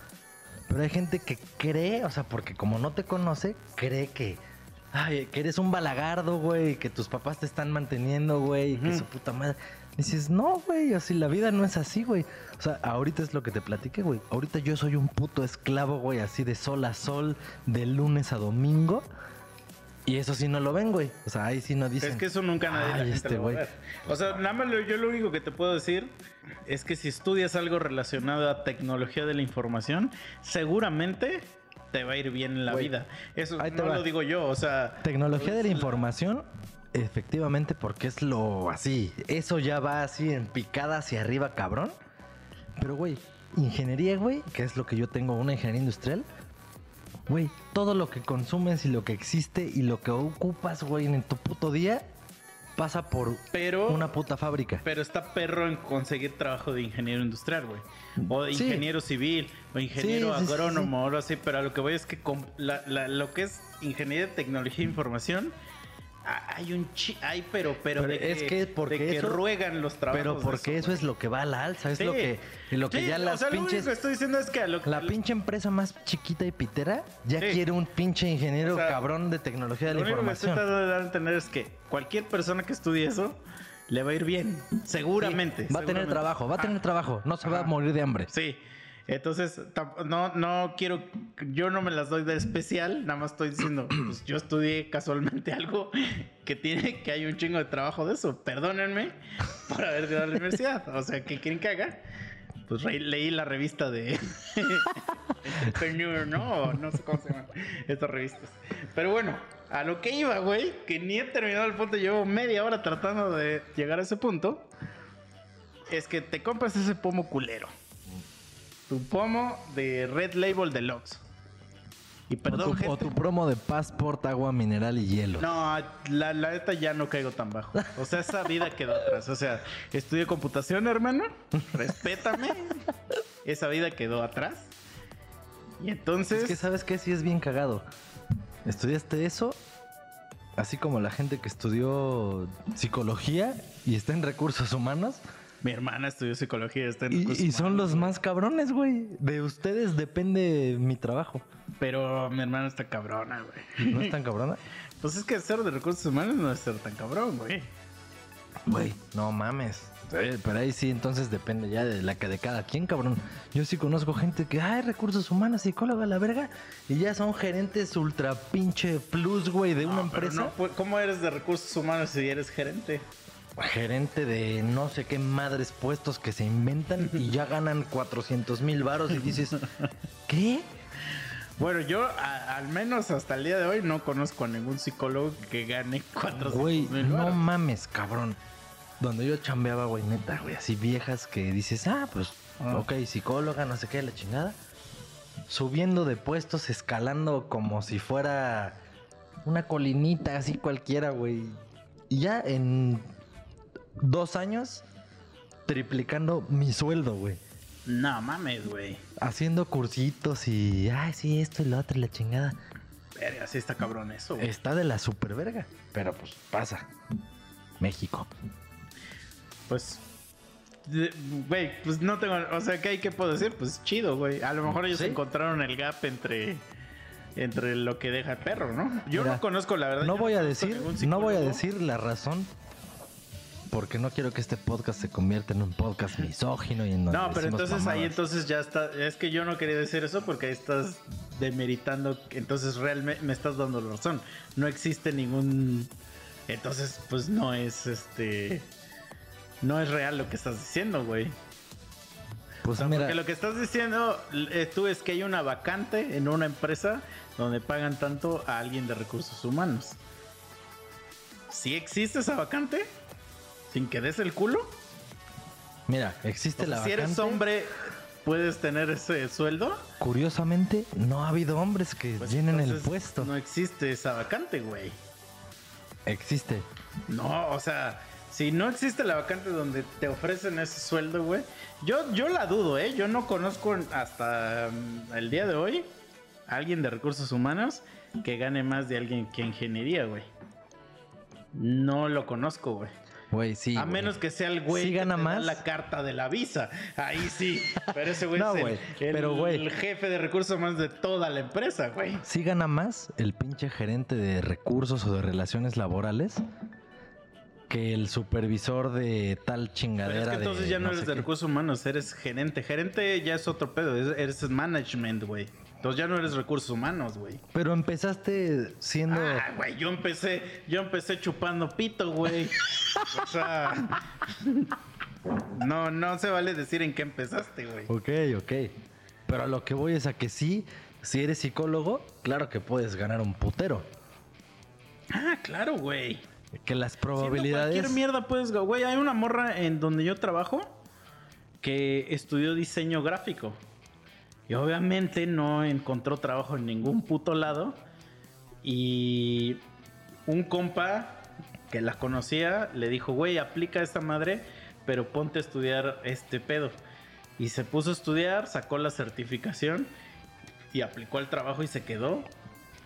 Pero hay gente que cree, o sea, porque como no te conoce, cree que, ay, que eres un balagardo, güey, que tus papás te están manteniendo, güey, que Ujú. su puta madre. Dices, no, güey, así la vida no es así, güey. O sea, ahorita es lo que te platiqué, güey. Ahorita yo soy un puto esclavo, güey, así de sol a sol, de lunes a domingo. Y eso sí no lo ven, güey. O sea, ahí sí no dicen. Es que eso nunca nadie la "Ay, gente este lo va a güey. ver. O sea, nada más yo lo único que te puedo decir es que si estudias algo relacionado a tecnología de la información, seguramente te va a ir bien en la vida. Eso no va. lo digo yo, o sea, Tecnología de la información, efectivamente, porque es lo así. Eso ya va así en picada hacia arriba, cabrón. Pero, güey, ingeniería, güey, que es lo que yo tengo, una ingeniería industrial. Güey, todo lo que consumes y lo que existe y lo que ocupas, güey, en tu puto día, pasa por pero una puta fábrica. pero está perro en conseguir trabajo de ingeniero industrial, güey. O de Sí. ingeniero civil, o ingeniero Sí, agrónomo, o algo así. Pero a lo que voy es que con la- la- lo que es ingeniería de tecnología e información, hay un chi, hay pero, pero, Pero de es que porque de que eso- ruegan los trabajos. Pero porque eso es lo que va a la alza, es Sí. lo que, lo que Sí, ya o las sea, lo único pinches... que estoy diciendo es que lo La lo- pinche empresa más chiquita y pitera ya Sí. quiere un pinche ingeniero O sea, cabrón de tecnología de Lo la único que estoy información. de dar a entender es que cualquier persona que estudie eso le va a ir bien, seguramente. Va a tener trabajo, va a tener Ah, trabajo. No se va a morir de hambre. Sí. Entonces, no, no quiero, yo no me las doy de especial, nada más estoy diciendo, [clears throat] pues yo estudié casualmente [laughs] algo que tiene, que hay un chingo de trabajo de eso. Perdónenme [laughs] por haber ido a la universidad. O sea, ¿qué quieren que haga? Pues re- leí la revista de [laughs] Entrepreneur, ¿no? No sé cómo se llaman estas revistas. Pero bueno, a lo que iba, güey, que ni he terminado el punto, llevo media hora tratando de llegar a ese punto. Es que te compras ese pomo culero. Tu pomo de Red Label Deluxe. Y O perdón, tu, o tu promo de Passport, agua mineral y hielo. No, la, la neta ya no caigo tan bajo. O sea, esa vida quedó atrás. O sea, estudié computación, hermano. Respétame. Esa vida quedó atrás. Y entonces. Es que sabes que sí es bien cagado. Estudiaste eso, así como la gente que estudió psicología y está en recursos humanos. Mi hermana estudió psicología. Está en Y, y son los más cabrones, güey. De ustedes depende mi trabajo. Pero mi hermana está cabrona, güey. ¿No es tan cabrona? [laughs] Pues es que ser de recursos humanos no es ser tan cabrón, güey. Güey, no mames. Eh, Pero ahí sí, entonces depende ya de la que de cada quien, cabrón. Yo sí conozco gente que, ay, recursos humanos, psicóloga, la verga. Y ya son gerentes ultra pinche plus, güey, de una No, pero empresa. no, pues, ¿Cómo eres de recursos humanos si eres gerente? Gerente de no sé qué madres puestos que se inventan y ya ganan 400 mil varos y dices, ¿qué? Bueno, yo a- al menos hasta el día de hoy no conozco a ningún psicólogo que gane 400 Güey, no mames, cabrón. Donde yo chambeaba, güey, neta, güey, así viejas que dices, ah, pues, Ah. ok, psicóloga, no sé qué, la chingada. Subiendo de puestos, escalando como si fuera una colinita, así cualquiera, güey. Y ya en dos años, triplicando mi sueldo, güey. No mames, güey. Haciendo cursitos y, ay, sí, esto y lo otro, y la chingada. Verga, sí está cabrón eso, güey. Está de la super verga. Pero pues pasa. México. Pues, güey, pues no tengo, o sea, ¿qué hay que puedo decir? Pues chido, güey. A lo mejor ellos Sí. encontraron el gap entre entre lo que deja el perro, ¿no? Yo Mira, no conozco la verdad. No voy a decir, no voy a decir la razón. Porque no quiero que este podcast se convierta en un podcast misógino y en donde No, pero entonces ahí entonces ya está. Es que yo no quería decir eso porque ahí estás demeritando. Entonces realmente me estás dando la razón. No existe ningún. Entonces, pues no es este. No es real lo que estás diciendo, güey. O Pues sea, mira, porque lo que estás diciendo eh, tú es que hay una vacante en una empresa donde pagan tanto a alguien de recursos humanos. ¿Sí existe esa vacante? ¿Sin que des el culo? mira, existe O sea, la si eres vacante. hombre, ¿puedes tener ese sueldo? Curiosamente, no ha habido hombres que Pues llenen el puesto. No existe esa vacante, güey. Existe. No, o sea, si no existe la vacante donde te ofrecen ese sueldo, güey. Yo, yo la dudo, ¿eh? Yo no conozco hasta mm, el día de hoy a alguien de recursos humanos que gane más de alguien que ingeniería, güey. No lo conozco, güey. Güey, sí. a güey. menos que sea el güey Sí que gana da más. la carta de la visa. Ahí sí. Pero ese güey No, es el, güey. el- Pero, güey. el jefe de recursos humanos de toda la empresa, güey. Sí gana más el pinche gerente de recursos o de relaciones laborales que el supervisor de tal Pero chingadera. es que entonces de ya no, eres de qué. recursos humanos, eres gerente. Gerente ya es otro pedo, es- eres management, güey. Entonces ya no eres recursos humanos, güey. Pero empezaste siendo. Ah, güey, yo empecé, yo empecé chupando pito, güey. o sea, no, no se vale decir en qué empezaste, güey. Ok, ok. Pero a lo que voy es a que sí, si eres psicólogo, claro que puedes ganar un putero. Ah, claro, güey. Que las Siendo probabilidades. Cualquier mierda puedes, güey. Hay una morra en donde yo trabajo que estudió diseño gráfico. Y obviamente no encontró trabajo en ningún puto lado. Y un compa que la conocía le dijo, güey, aplica esta madre, pero ponte a estudiar este pedo. Y se puso a estudiar, sacó la certificación y aplicó al trabajo y se quedó.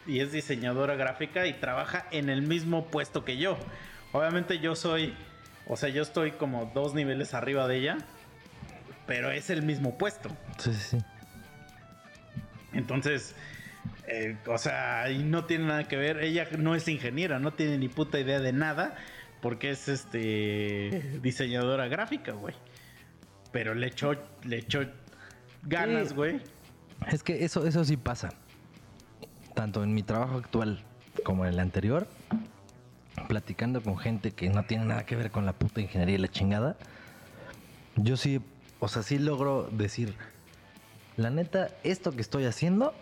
Y es diseñadora gráfica y trabaja en el mismo puesto que yo. Obviamente yo soy, o sea, yo estoy como dos niveles arriba de ella, pero es el mismo puesto. Sí, sí, sí. Entonces, eh, o sea, y no tiene nada que ver. Ella no es ingeniera, no tiene ni puta idea de nada, porque es este diseñadora gráfica, güey. Pero le echó, le echó ganas, Sí. güey. Es que eso, eso sí pasa. Tanto en mi trabajo actual como en el anterior, platicando con gente que no tiene nada que ver con la puta ingeniería y la chingada, yo sí, o sea, sí logro decir, la neta, esto que estoy haciendo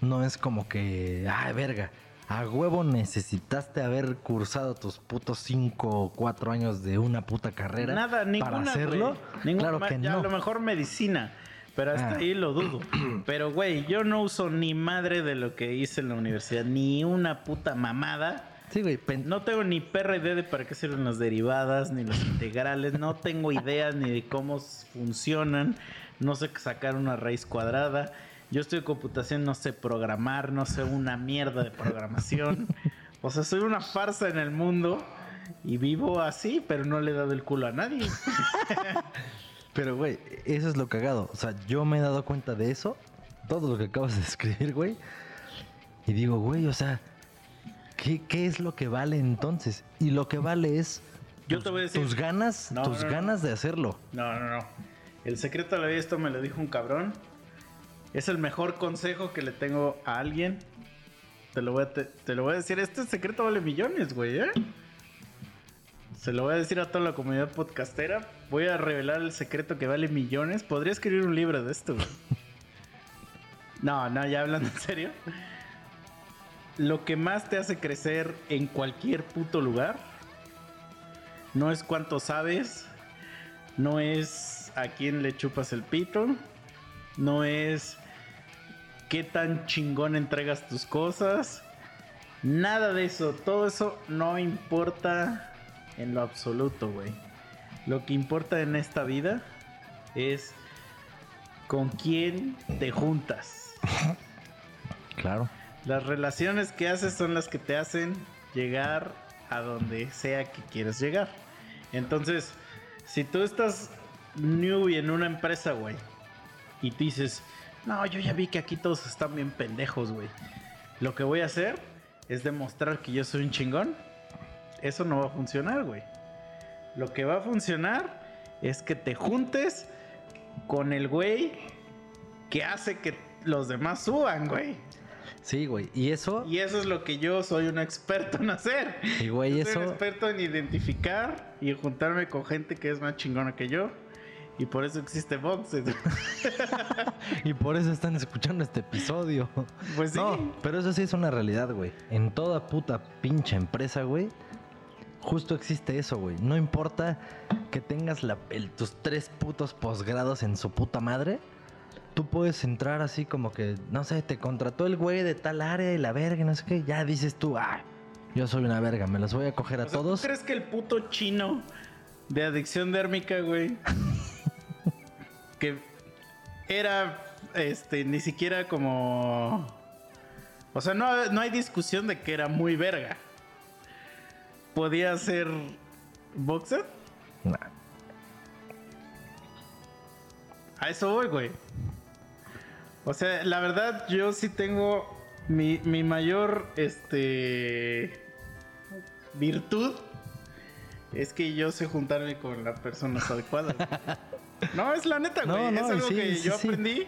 no es como que, ay, verga, a huevo necesitaste haber cursado tus putos 5 o 4 años de una puta carrera Nada, ninguna, para hacerlo. Ninguna, claro que ya no. A lo mejor medicina. Pero hasta Ah. ahí lo dudo. [clears throat] Pero, güey, yo no uso ni madre de lo que hice en la universidad, ni una puta mamada. Sí, güey. No tengo ni PRD de para qué sirven las derivadas, ni las integrales. No tengo ideas ni de cómo funcionan. No sé sacar una raíz cuadrada. Yo estoy en computación, no sé programar, no sé una mierda de programación. [laughs] O sea, soy una farsa en el mundo y vivo así, pero no le he dado el culo a nadie. [laughs] Pero, güey, eso es lo cagado. O sea, yo me he dado cuenta de eso, todo lo que acabas de escribir, güey. Y digo, güey, o sea, ¿qué, qué es lo que vale entonces? Y lo que vale es Yo tus, te voy a decir- tus ganas, No, tus no, no. ganas de hacerlo. No, no, no. El secreto de la vida, esto me lo dijo un cabrón. Es el mejor consejo que le tengo a alguien. Te lo voy a, te, lo voy a decir. Este secreto vale millones, güey, ¿eh? Se lo voy a decir a toda la comunidad podcastera. Voy a revelar el secreto que vale millones. Podría escribir un libro de esto, güey. No, no, ya hablando en serio. Lo que más te hace crecer en cualquier puto lugar no es cuánto sabes, no es a quién le chupas el pito, no es qué tan chingón entregas tus cosas, nada de eso, todo eso no importa en lo absoluto, güey. Lo que importa en esta vida es con quién te juntas. Claro. Las relaciones que haces son las que te hacen llegar a donde sea que quieras llegar. Entonces, si tú estás newbie en una empresa, güey, y te dices, no, yo ya vi que aquí todos están bien pendejos, güey. Lo que voy a hacer es demostrar que yo soy un chingón. Eso no va a funcionar, güey. Lo que va a funcionar es que te juntes con el güey que hace que los demás suban, güey. Sí, güey. Y eso, Y eso es lo que yo soy un experto en hacer. y güey, Yo soy un eso, experto en identificar y juntarme con gente que es más chingona que yo. Y por eso existe Boxes. [laughs] y por eso están escuchando este episodio. Pues sí. No, pero eso sí es una realidad, güey. En toda puta pinche empresa, güey. Justo existe eso, güey. No importa que tengas la- el- tus tres putos posgrados en su puta madre. Tú puedes entrar así como que, no sé, te contrató el güey de tal área y la verga, no sé qué. Ya dices tú, ah, yo soy una verga, me los voy a coger a O sea, todos. ¿Tú crees que el puto chino de adicción dérmica, güey? que era, este, ni siquiera como... O sea, no, no hay discusión de que era muy verga. ¿Podía ser boxer? Nah. A eso voy, güey. O sea, la verdad, yo sí tengo mi, mi mayor, este, virtud es que yo sé juntarme con las personas adecuadas. [laughs] No, es la neta, güey. no, es algo sí, que sí, yo sí. aprendí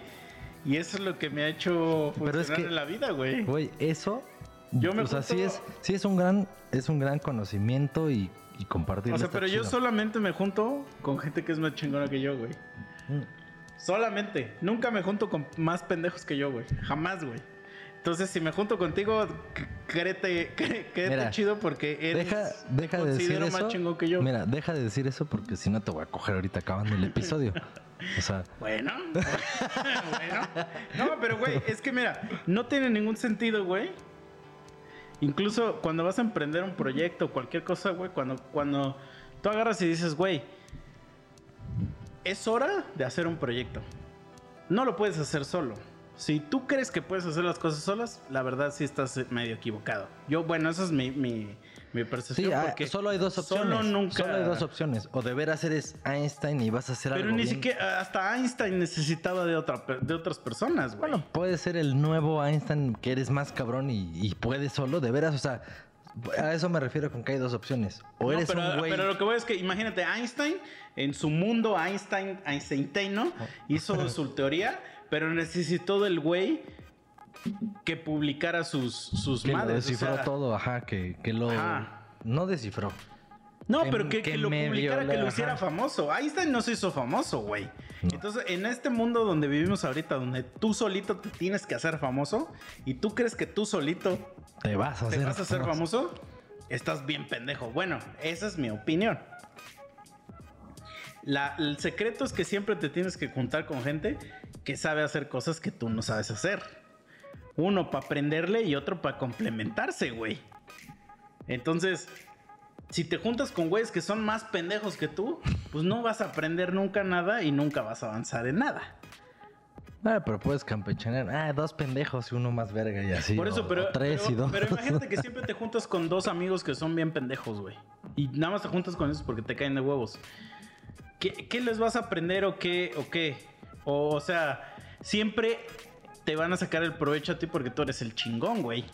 y eso es lo que me ha hecho funcionar Pero es que- en la vida, güey. Güey, eso. Yo me o sea, junto- sí es, sí es un gran, es un gran conocimiento y, y compartirlo. O sea, pero yo solamente me junto con gente que es más chingona que yo, güey. Mm. Solamente. Nunca me junto con más pendejos que yo, güey. Jamás, güey. Entonces, si me junto contigo, créete, [laughs] créete Mira, chido porque eres. Deja, deja de decir considero eso. más chingón que yo. Mira, deja de decir eso porque si no te voy a coger ahorita acabando el episodio. O sea, Bueno. [laughs] bueno. No, pero, güey, es que mira, no tiene ningún sentido, güey. Incluso cuando vas a emprender un proyecto o cualquier cosa, güey, cuando, cuando tú agarras y dices, güey, es hora de hacer un proyecto. No lo puedes hacer solo. Si tú crees que puedes hacer las cosas solas, la verdad sí estás medio equivocado. Yo, bueno, esa es mi, mi, mi percepción. sí, ah, porque solo hay dos opciones. Solo nunca. Solo hay dos opciones. O de veras eres Einstein y vas a hacer Pero algo ni bien- siquiera, hasta Einstein necesitaba de, otra, de otras personas, güey. Bueno, puede ser el nuevo Einstein que eres más cabrón y, y puedes solo, de veras, o sea, a eso me refiero con que hay dos opciones. O No, eres pero, un güey. pero lo que voy es que imagínate, Einstein, en su mundo Einstein, Einstein, ¿no? [laughs] Hizo su teoría, pero necesitó del güey que publicara sus, sus que lo madres. o descifró sea, todo, ajá, que, que lo. Ajá. No descifró. No, pero que, que que lo publicara, que lo hiciera ajá. famoso. Einstein no se hizo famoso, güey. No. Entonces, en este mundo donde vivimos ahorita, donde tú solito te tienes que hacer famoso y tú crees que tú solito Te vas a ¿Te hacer. vas a hacer famoso? Estás bien pendejo. Bueno, esa es mi opinión. La- el secreto es que siempre te tienes que juntar con gente que sabe hacer cosas que tú no sabes hacer. Uno para aprenderle y otro para complementarse, güey. Entonces, si te juntas con güeyes que son más pendejos que tú, pues no vas a aprender nunca nada y nunca vas a avanzar en nada. Ah, pero puedes campechanear. Ah, dos pendejos y uno más verga y así. Por eso, o- pero, o tres pero, y dos. pero imagínate que [laughs] siempre te juntas con dos amigos que son bien pendejos, güey. Y nada más te juntas con esos porque te caen de huevos. ¿Qué, qué les vas a aprender o qué? ¿O qué? O, o sea, siempre te van a sacar el provecho a ti porque tú eres el chingón, güey.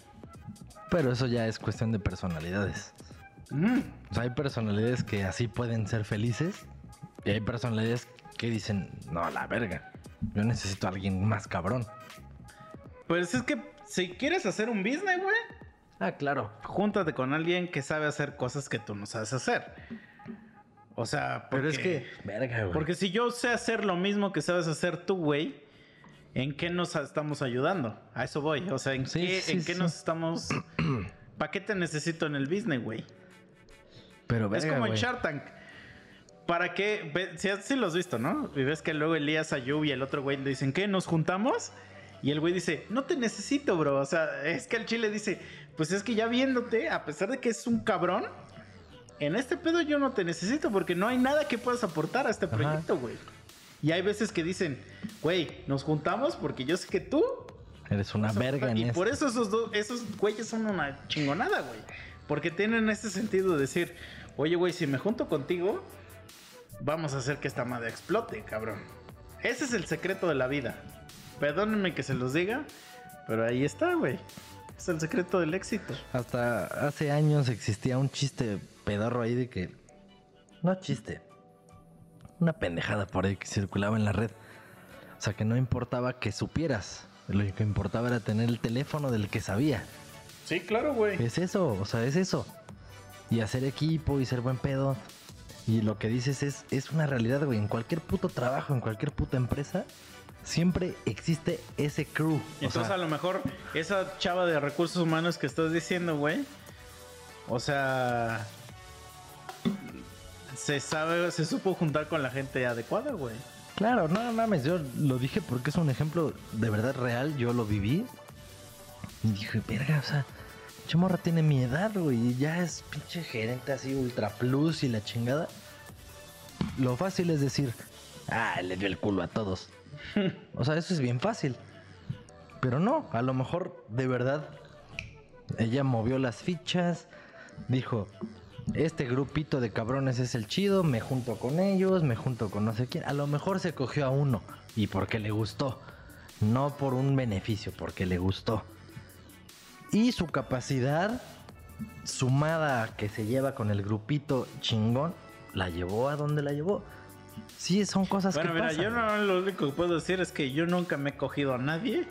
Pero eso ya es cuestión de personalidades. Mm. O sea, hay personalidades que así pueden ser felices. Y hay personalidades que dicen, no, la verga. Yo necesito a alguien más cabrón. Pues es que si quieres hacer un business, güey, Ah, claro. júntate con alguien que sabe hacer cosas que tú no sabes hacer. O sea, Pero es porque- que, verga, güey. Porque si yo sé hacer lo mismo que sabes hacer tú, güey, ¿en qué nos estamos ayudando? A eso voy. O sea, ¿en Sí, qué, sí, en qué nos estamos... ¿Para qué te necesito en el business, güey? Pero es como en. Shark Tank. ¿Para qué? Si, si lo has visto, ¿no? Y ves que luego Elías Ayub y el otro güey le dicen, ¿qué? ¿Nos juntamos? Y el güey dice, no te necesito, bro. O sea, es que el chile dice, pues es que ya viéndote, a pesar de que es un cabrón, en este pedo yo no te necesito porque no hay nada que puedas aportar a este Ajá. proyecto, güey. Y hay veces que dicen, güey, nos juntamos porque yo sé que tú... Eres una verga aportar". en Y por eso esos dos, esos güeyes son una chingonada, güey. Porque tienen ese sentido de decir, oye, güey, si me junto contigo, vamos a hacer que esta madre explote, cabrón. Ese es el secreto de la vida. Perdónenme que se los diga, pero ahí está, güey. Es el secreto del éxito. Hasta hace años existía un chiste pedorro ahí de que. No chiste. Una pendejada por ahí que circulaba en la red. O sea, que no importaba que supieras. Lo que importaba era tener el teléfono del que sabía. Sí, claro, güey. Es eso, o sea, es eso. Y hacer equipo y ser buen pedo. Y lo que dices es, es una realidad, güey. En cualquier puto trabajo, en cualquier puta empresa, siempre existe ese crew. O Entonces sea, a lo mejor esa chava de recursos humanos que estás diciendo, güey. O sea... Se sabe, se supo juntar con la gente adecuada, güey. Claro, no mames, yo lo dije porque es un ejemplo de verdad real, yo lo viví. Y dije, verga, o sea, Chamorra tiene mi edad, güey, y ya es pinche gerente así, ultra plus y la chingada. Lo fácil es decir, ah, le dio el culo a todos. [laughs] o sea, eso es bien fácil. Pero no, a lo mejor de verdad ella movió las fichas, dijo, este grupito de cabrones es el chido, me junto con ellos, me junto con no sé quién. A lo mejor se cogió a uno y porque le gustó, no por un beneficio, porque le gustó. Y su capacidad sumada a que se lleva con el grupito chingón, la llevó a donde la llevó. Sí, son cosas Bueno, que mira, pasan. yo no, lo único que puedo decir es que yo nunca me he cogido a nadie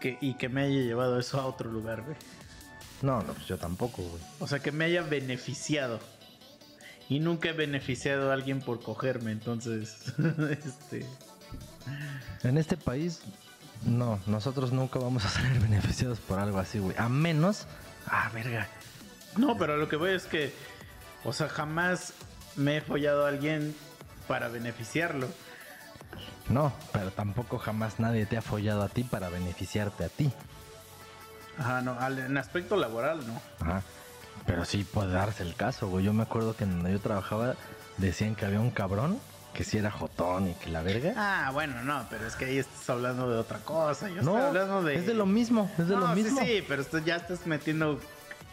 que, y que me haya llevado eso a otro lugar, güey. No, no, pues yo tampoco, güey. O sea, que me haya beneficiado. Y nunca he beneficiado a alguien por cogerme, entonces, [laughs] este... En este país, no, nosotros nunca vamos a salir [laughs] beneficiados por algo así, güey. A menos. Ah, verga. No, pero lo que voy es que, o sea, jamás me he follado a alguien para beneficiarlo. No, pero tampoco jamás nadie te ha follado a ti para beneficiarte a ti. Ajá, no, en aspecto laboral, ¿no? Ajá. Pero sí puede darse el caso, güey. Yo me acuerdo que donde yo trabajaba decían que había un cabrón que sí era jotón y que la verga. Ah, bueno, no, pero es que ahí estás hablando de otra cosa. Yo no, estoy hablando de... es de lo mismo, es de No, lo sí, mismo. Sí, pero esto ya estás metiendo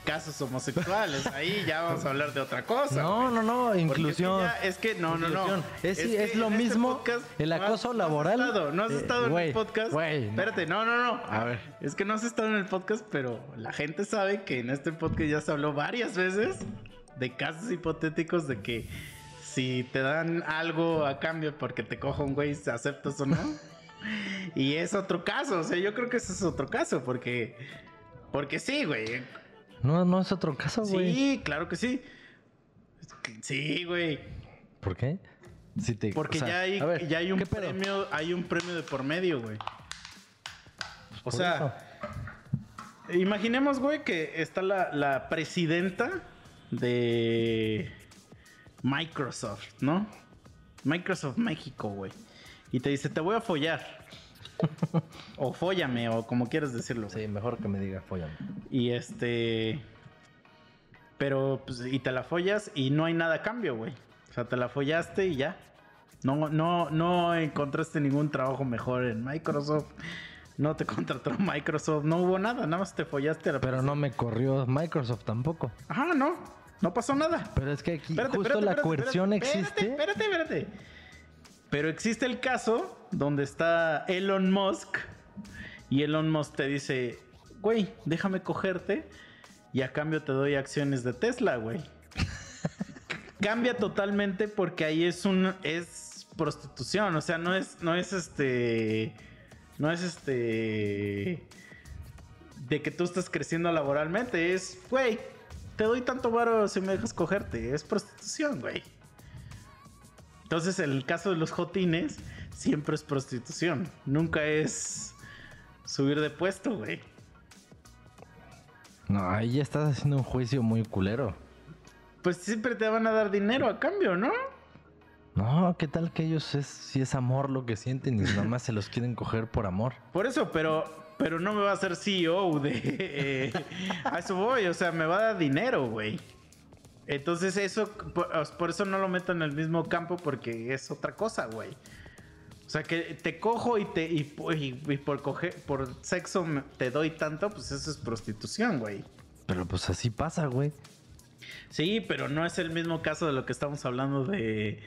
casos homosexuales. Ahí ya vamos a hablar de otra cosa. No, no, no, inclusión. Es que, ya- es que no, no, no. Es, es lo este mismo podcast el no has- acoso no has laboral. estado, No has Eh, estado en el podcast. Espérate, no, no, no. A ver. Es que no has estado en el podcast, pero la gente sabe que en este podcast ya se habló varias veces de casos hipotéticos de que si te dan algo a cambio porque te coja un güey, ¿se aceptas o no? [laughs] y es otro caso, o sea, yo creo que ese es otro caso porque porque sí, güey. No, no es otro caso, güey. Sí, claro que sí. Sí, güey. ¿Por qué? Si te- Porque o sea, ya hay, ver, ya hay un premio, hay un premio de por medio, güey. O Por sea, imaginemos, güey, que está la, la presidenta de Microsoft, ¿no? Microsoft México, güey. Y te dice, te voy a follar. [laughs] o fóllame, o como quieras decirlo. Sí, mejor que me diga follame. Y este. Pero, pues, y te la follas y no hay nada a cambio, güey. O sea, te la follaste y ya. No, no, no encontraste ningún trabajo mejor en Microsoft. No te [laughs] contrató Microsoft. No hubo nada, nada más te follaste a la Pero no me corrió Microsoft tampoco. Ajá, no. No pasó nada. Pero es que aquí Espérate, justo espérate, la espérate, coerción existe. Espérate, espérate, espérate. Pero existe el caso donde está Elon Musk y Elon Musk te dice, güey, déjame cogerte y a cambio te doy acciones de Tesla, güey. [laughs] Cambia totalmente porque ahí es un es prostitución, o sea, no es no es este no es este de que tú estás creciendo laboralmente, es, güey, te doy tanto varo si me dejas cogerte, es prostitución, güey. Entonces, en el caso de los jotines, siempre es prostitución. Nunca es subir de puesto, güey. No, ahí ya estás haciendo un juicio muy culero. Pues siempre te van a dar dinero a cambio, ¿no? No, ¿qué tal que ellos es si es amor lo que sienten y nada más se los quieren coger por amor? Por eso, pero, pero no me va a hacer CEO de... eh, a eso voy, o sea, me va a dar dinero, güey. Entonces eso, por, por eso no lo meto en el mismo campo porque es otra cosa, güey. O sea, que te cojo y te y, y- y por coger, por sexo me- te doy tanto, pues eso es prostitución, güey. Pero pues así pasa, güey. Sí, pero no es el mismo caso de lo que estamos hablando de.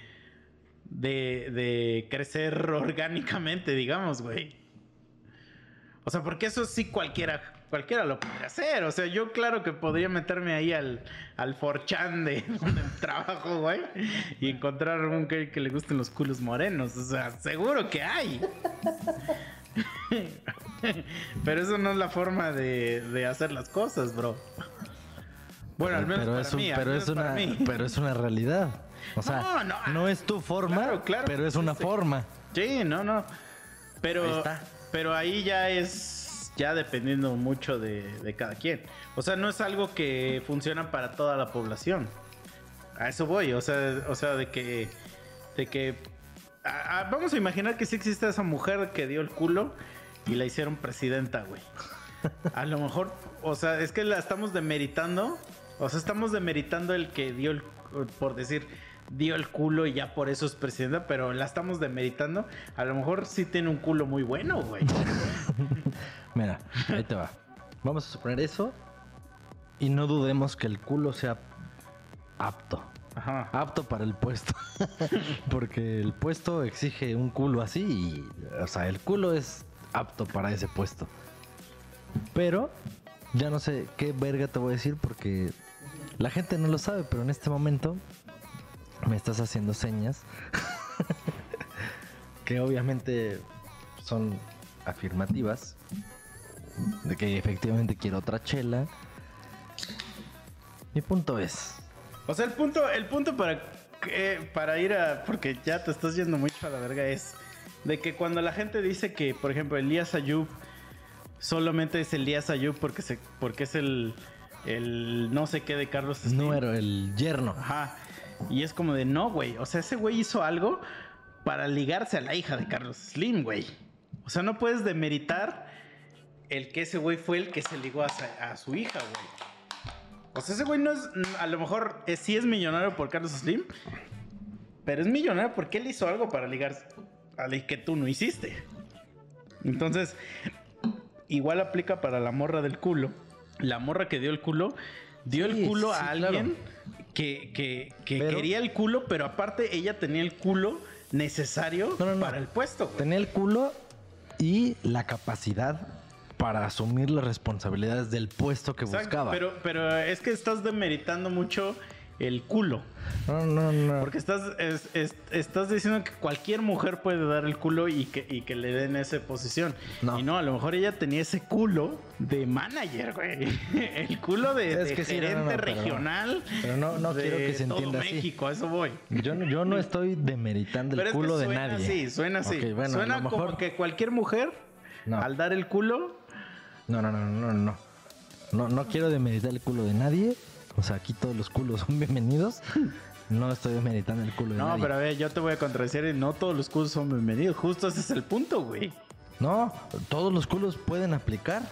de, de crecer [laughs] orgánicamente, digamos, güey. O sea, porque eso sí cualquiera, cualquiera lo podría hacer. O sea, yo claro que podría meterme ahí al, al forchan de [laughs] donde trabajo, güey. Y encontrar un que, que le gusten los culos morenos. O sea, seguro que hay. [laughs] Pero eso no es la forma de, de hacer las cosas, bro. Bueno, al menos pero para es un- mí, pero es una, mí. pero es una realidad. O sea, No, no, no, es tu forma, claro, claro pero es una forma. Sí, no, no. Pero. Pero ahí ya es ya dependiendo mucho de, de cada quien. O sea, no es algo que funciona para toda la población. A eso voy, o sea, o sea, de que de que vamos a imaginar que sí existe esa mujer que dio el culo y la hicieron presidenta, güey. A lo mejor, o sea, es que la estamos demeritando. O sea, estamos demeritando el que dio el, por decir, dio el culo y ya por eso es presidenta, pero la estamos demeritando. A lo mejor sí tiene un culo muy bueno, güey. [laughs] Mira, ahí te va. Vamos a suponer eso y no dudemos que el culo sea apto. Ajá. Apto para el puesto. [laughs] Porque el puesto exige un culo así y, o sea, el culo es apto para ese puesto. Pero ya no sé qué verga te voy a decir porque la gente no lo sabe, pero en este momento me estás haciendo señas [laughs] que obviamente son afirmativas de que efectivamente quiero otra chela. Mi punto es, O sea, el punto, el punto para, que- para ir a. Porque ya te estás yendo mucho a la verga, es de que cuando la gente dice que, por ejemplo, Elías Ayub solamente es Elías Ayub porque, se, porque es el, el no sé qué de Carlos Slim. Nuero, el yerno. Ajá. Y es como de no, güey. O sea, ese güey hizo algo para ligarse a la hija de Carlos Slim, güey. O sea, no puedes demeritar el que ese güey fue el que se ligó a, sa- a su hija, güey. O sea, ese güey no es. A lo mejor eh, sí es millonario por Carlos Slim, pero es millonario porque él hizo algo para ligarse a la que tú no hiciste. Entonces, igual aplica para la morra del culo. La morra que dio el culo, dio Sí, el culo sí, a claro. Que, que- que Pero- quería el culo, pero aparte ella tenía el culo necesario No, no, no. para el puesto. güey. Tenía el culo y la capacidad para asumir las responsabilidades del puesto que Exacto, buscaba. Pero, pero es que estás demeritando mucho el culo. no, no, no. Porque estás, es- es- estás diciendo que cualquier mujer puede dar el culo y que, y que le den esa posición. No. Y no, a lo mejor ella tenía ese culo de manager, güey. [laughs] El culo de, Es de que sí, no, gerente no, no, pero- regional. pero no- no de quiero que se todo entienda así. México, a eso voy. Yo, no- yo no estoy demeritando el Pero es que culo de suena nadie. así, suena así. Ok, bueno, suena como que cualquier mujer, al dar el culo, No, no, no, no, no. No, no quiero demeritar el culo de nadie. O sea, aquí todos los culos son [laughs] bienvenidos. No estoy demeritando el culo de No, nadie. pero a ver, yo te voy a contradecir y no todos los culos son bienvenidos. Justo ese es el punto, güey. No, todos los culos pueden aplicar.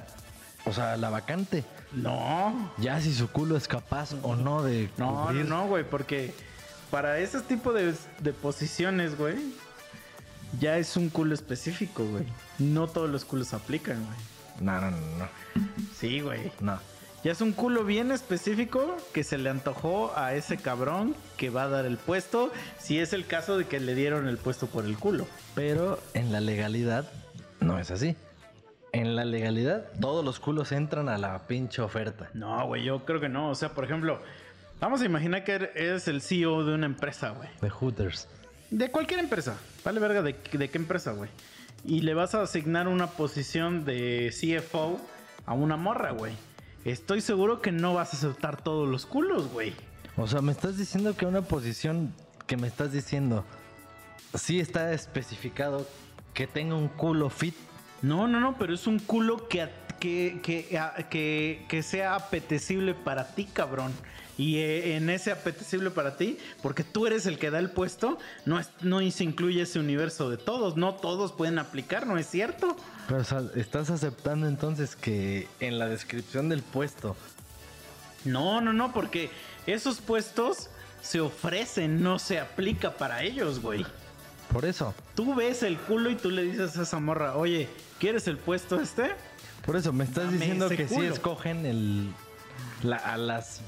O sea, la vacante. No, Ya si su culo es capaz o no de no, no, cubrir. no, güey, porque para ese tipo de, de posiciones, güey, ya es un culo específico, güey. No todos los culos aplican, güey. No, no, no, no. Sí, güey. no. Ya es un culo bien específico que se le antojó a ese cabrón que va a dar el puesto, si es el caso de que le dieron el puesto por el culo. Pero en la legalidad no es así. En la legalidad todos los culos entran a la pinche oferta. No, güey, yo creo que no. O sea, por ejemplo, vamos a imaginar que eres el CEO de una empresa, güey. De Hooters. De cualquier empresa. Vale verga de, de qué empresa, güey. Y le vas a asignar una posición de CFO a una morra, güey. Estoy seguro que no vas a aceptar todos los culos, güey. O sea, me estás diciendo que una posición que me estás diciendo sí está especificado que tenga un culo fit. No, no, no, pero es un culo que, que, que, que, que sea apetecible para ti, cabrón. Y eh, en ese apetecible para ti, porque tú eres el que da el puesto, no, es- no se incluye ese universo de todos. No todos pueden aplicar, ¿no es cierto? Pero o sea, estás aceptando entonces que en la descripción del puesto No, no, no, porque esos puestos se ofrecen, no se aplica para ellos, güey. Por eso, Tú ves el culo y tú le dices a esa morra, oye, ¿quieres el puesto este? Por eso me estás Dame diciendo que sí culo. escogen el, la- a las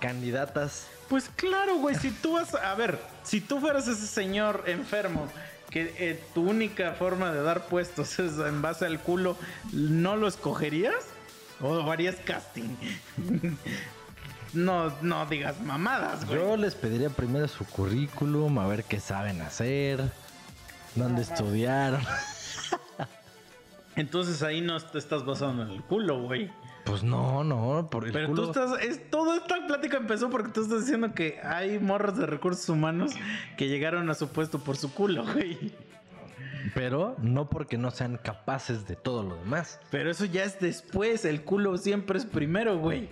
candidatas. Pues claro, güey, si tú vas, a ver, si tú fueras ese señor enfermo que eh, tu única forma de dar puestos es en base al culo, ¿no lo escogerías? ¿O harías casting? [laughs] no, no digas mamadas, güey. Yo les pediría primero su currículum, a ver qué saben hacer, dónde estudiaron. Entonces ahí no te estás basando en el culo, güey. Pues no, no, por el Pero culo. tú estás, es, toda esta plática empezó porque tú estás diciendo que hay morros de recursos humanos que llegaron a su puesto por su culo, güey. Pero no porque no sean capaces de todo lo demás. Pero eso ya es después, el culo siempre es primero, güey.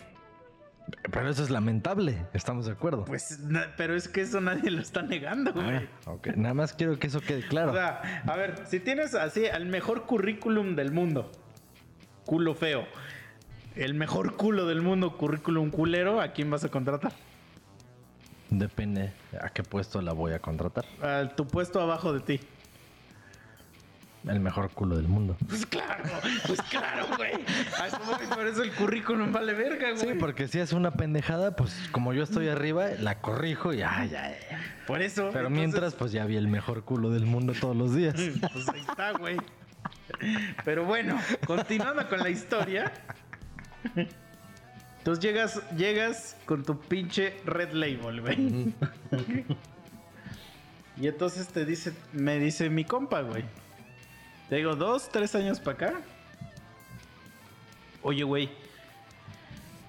Pero eso es lamentable, estamos de acuerdo. Pues, pero es que eso nadie lo está negando, güey. Ah, ok. Nada más quiero que eso quede claro. O sea, a ver, si tienes así el mejor currículum del mundo, culo feo, el mejor culo del mundo, currículum culero, ¿a quién vas a contratar? Depende a qué puesto la voy a contratar. A tu puesto abajo de ti. El mejor culo del mundo. Pues claro, pues claro, güey. Por eso el currículum vale verga, güey. Sí, porque si es una pendejada, pues como yo estoy arriba, la corrijo y ya, ya, ya. Por eso. Pero entonces, mientras, pues ya vi el mejor culo del mundo todos los días. [laughs] Pues ahí está, güey. Pero bueno, continuando con la historia. Entonces llegas, llegas con tu pinche red label, güey. [laughs] Y entonces te dice, me dice mi compa, güey. Te digo, dos, tres años para acá. Oye, güey.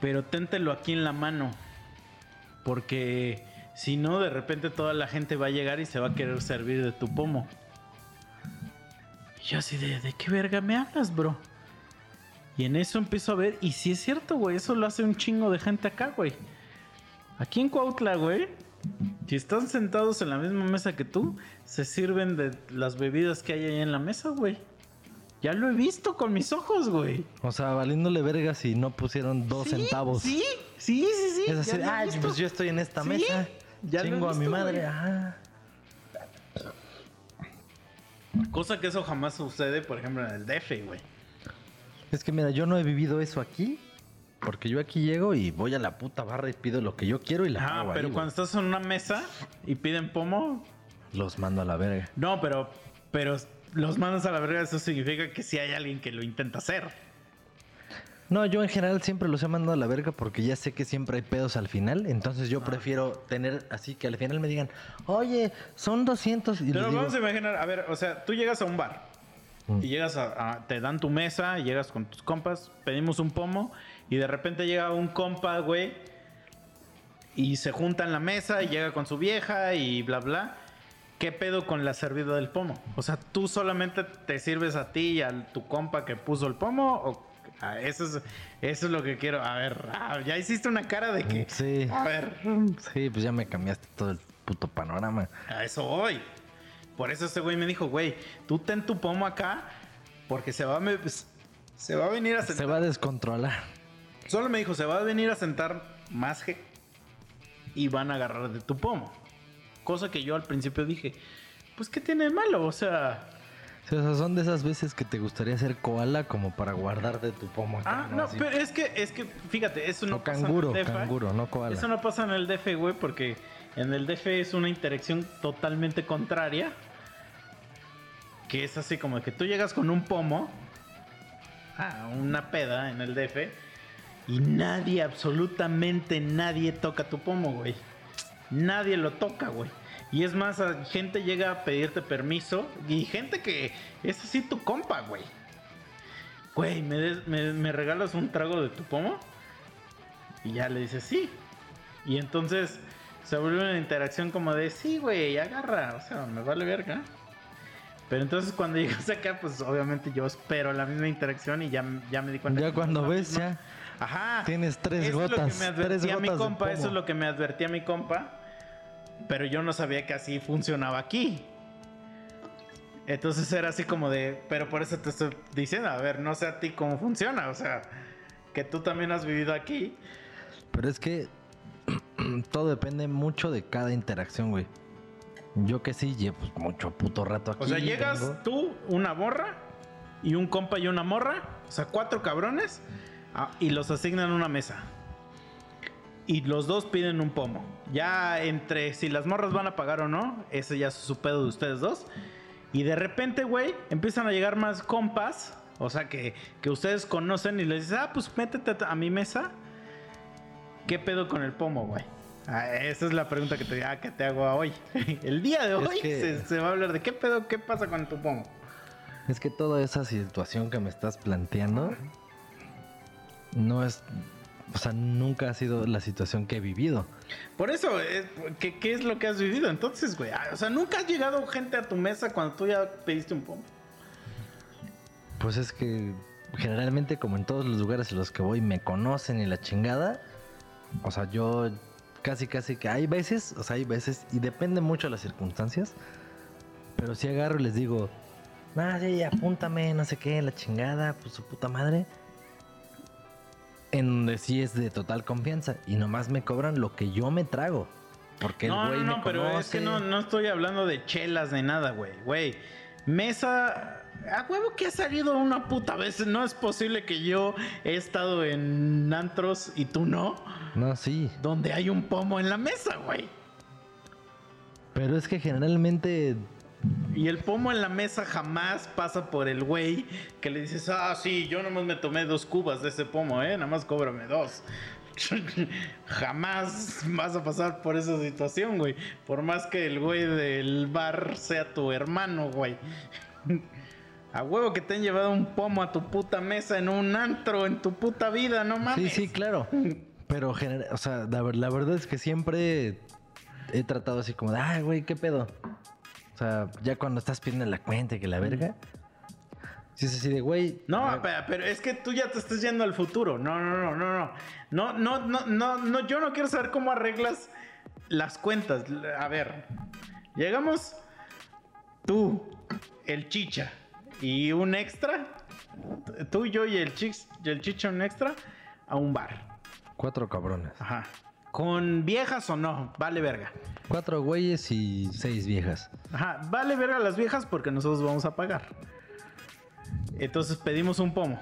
Pero téntelo aquí en la mano. Porque si no, de repente toda la gente va a llegar y se va a querer servir de tu pomo. Y yo así de, ¿de qué verga me hablas, bro? Y en eso empiezo a ver, y si es cierto, güey, eso lo hace un chingo de gente acá, güey. Aquí en Cuautla, güey, si están sentados en la misma mesa que tú, se sirven de las bebidas que hay ahí en la mesa, güey. Ya lo he visto con mis ojos, güey. O sea, valiéndole verga si no pusieron dos Sí, centavos. Sí, sí, sí, sí. Es así, pues yo estoy en esta Sí, mesa. ya lo he Chingo a mi madre. güey. Cosa que eso jamás sucede, por ejemplo, en el DF, güey. Es que mira, yo no he vivido eso aquí. Porque yo aquí llego y voy a la puta barra y pido lo que yo quiero y la Ah, pago ahí, pero güey. cuando estás en una mesa y piden pomo, Los mando a la verga. No, pero, pero los mandas a la verga, eso significa que sí hay alguien que lo intenta hacer. No, yo en general siempre los he mandado a la verga porque ya sé que siempre hay pedos al final. Entonces Ah. yo prefiero tener así que al final me digan, oye, son 200. Y les Pero digo, vamos a imaginar, a ver, o sea, tú llegas a un bar Mm. y llegas a, a- te dan tu mesa, llegas con tus compas, pedimos un pomo y de repente llega un compa, güey, y se junta en la mesa y llega con su vieja y bla, bla. ¿Qué pedo con la servida del pomo? O sea, ¿tú solamente te sirves a ti y a tu compa que puso el pomo? ¿O ah, eso, es, eso es lo que quiero? A ver, ah, ya hiciste una cara de que... Sí. A ver, Sí, pues ya me cambiaste todo el puto panorama. a eso voy. Por eso ese güey me dijo, güey, tú ten tu pomo acá Porque se va a, me- se va a venir a sentar. Se va a descontrolar. Solo me dijo, se va a venir a sentar más G y van a agarrar de tu pomo. Cosa que yo al principio dije, pues ¿qué tiene de malo? O sea, o sea, son de esas veces que te gustaría ser koala como para guardar de tu pomo. acá, ah, no, pero es que, es que, fíjate, eso no o pasa canguro, en el DF. canguro, no koala. Eso no pasa en el DF, güey, porque en el DF es una interacción totalmente contraria. Que es así como que tú llegas con un pomo a una peda en el DF y nadie, absolutamente nadie toca tu pomo, güey. Nadie lo toca, güey. Y es más, gente llega a pedirte permiso y gente que es así tu compa, güey. Güey, ¿me, des- me- me regalas un trago de tu pomo? Y ya le dices sí. Y entonces se vuelve una interacción como de sí, güey, agarra. O sea, me vale verga. Pero entonces cuando [laughs] llegas acá, pues obviamente yo espero la misma interacción y ya, ya me di cuenta. Ya que cuando ves, misma. ya Ajá. tienes tres Eso es lo que me tres advertía mi compa, eso es lo que me advertía mi compa. Pero yo no sabía que así funcionaba aquí. Entonces era así como de, pero por eso te estoy diciendo, a ver, no sé a ti cómo funciona, o sea, que tú también has vivido aquí. Pero es que [clears throat] todo depende mucho de cada interacción, güey. Yo que sí llevo pues, mucho puto rato aquí. O sea, llegas tú, una morra, y un compa y una morra, o sea, cuatro cabrones, ah, y los asignan una mesa. Y los dos piden un pomo. Ya entre si las morras van a pagar o no, ese ya es su pedo de ustedes dos. Y de repente, güey, empiezan a llegar más compas, o sea, que, que ustedes conocen y les dices, ah, pues métete a mi mesa. ¿Qué pedo con el pomo, güey? Ah, esa es la pregunta que te, ah, que te hago hoy. [laughs] El día de Es hoy que- se, se va a hablar de qué pedo, qué pasa con tu pomo. Es que toda esa situación que me estás planteando no es. O sea, nunca ha sido la situación que he vivido. Por eso, eh, ¿qué, qué es lo que has vivido entonces, güey? Ah, O sea, nunca ha llegado gente a tu mesa cuando tú ya pediste un pomo. Pues es que generalmente, como en todos los lugares a los que voy, me conocen y la chingada. O sea, yo casi, casi que hay veces, o sea, hay veces, y depende mucho de las circunstancias. Pero si agarro y les digo, ah, sí, apúntame, no sé qué, la chingada, pues su puta madre. En donde sí es de total confianza. Y nomás me cobran lo que yo me trago. Porque No, el güey no, no, me pero es que no, no estoy hablando de chelas de nada, güey. Güey, mesa... A huevo que ha salido una puta vez. No es posible que yo he estado en antros y tú no. No, sí. Donde hay un pomo en la mesa, güey. Pero es que generalmente Y el pomo en la mesa jamás pasa por el güey que le dices, ah, sí, yo nomás me tomé dos cubas de ese pomo, ¿eh? Nada más cóbrame dos. [laughs] jamás vas a pasar por esa situación, güey. Por más que el güey del bar sea tu hermano, güey. [laughs] A huevo que te han llevado un pomo a tu puta mesa en un antro en tu puta vida, no Sí, mames. sí, claro. Pero, o sea, la, la verdad es que siempre he tratado así como de, ay, güey, ¿qué pedo? O sea, ya cuando estás pidiendo la cuenta y que la verga. Sí, es así de, güey. No, pero, es que tú ya te estás yendo al futuro. No, no, no, no, no. No, no, no, no, no. Yo no quiero saber cómo arreglas las cuentas. A ver, llegamos tú, el chicha y un extra. Tú, yo y el, chix, y el chicha un extra a un bar. Cuatro cabrones. Ajá. Con viejas o no, vale verga. Cuatro güeyes y seis viejas. Ajá, vale verga las viejas porque nosotros vamos a pagar. Entonces pedimos un pomo.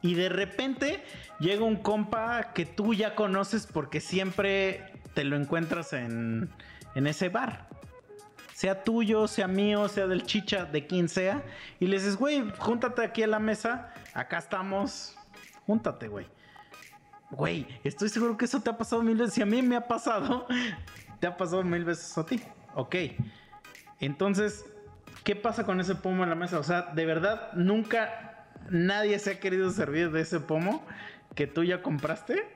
Y de repente llega un compa que tú ya conoces porque siempre te lo encuentras en, en ese bar. Sea tuyo, sea mío, sea del chicha, de quien sea. Y le dices, güey, júntate aquí a la mesa. Acá estamos. Júntate, güey. Güey, estoy seguro que eso te ha pasado mil veces. Si a mí me ha pasado, te ha pasado mil veces a ti. Ok. Entonces, ¿qué pasa con ese pomo en la mesa? O sea, de verdad, nunca nadie se ha querido servir de ese pomo que tú ya compraste.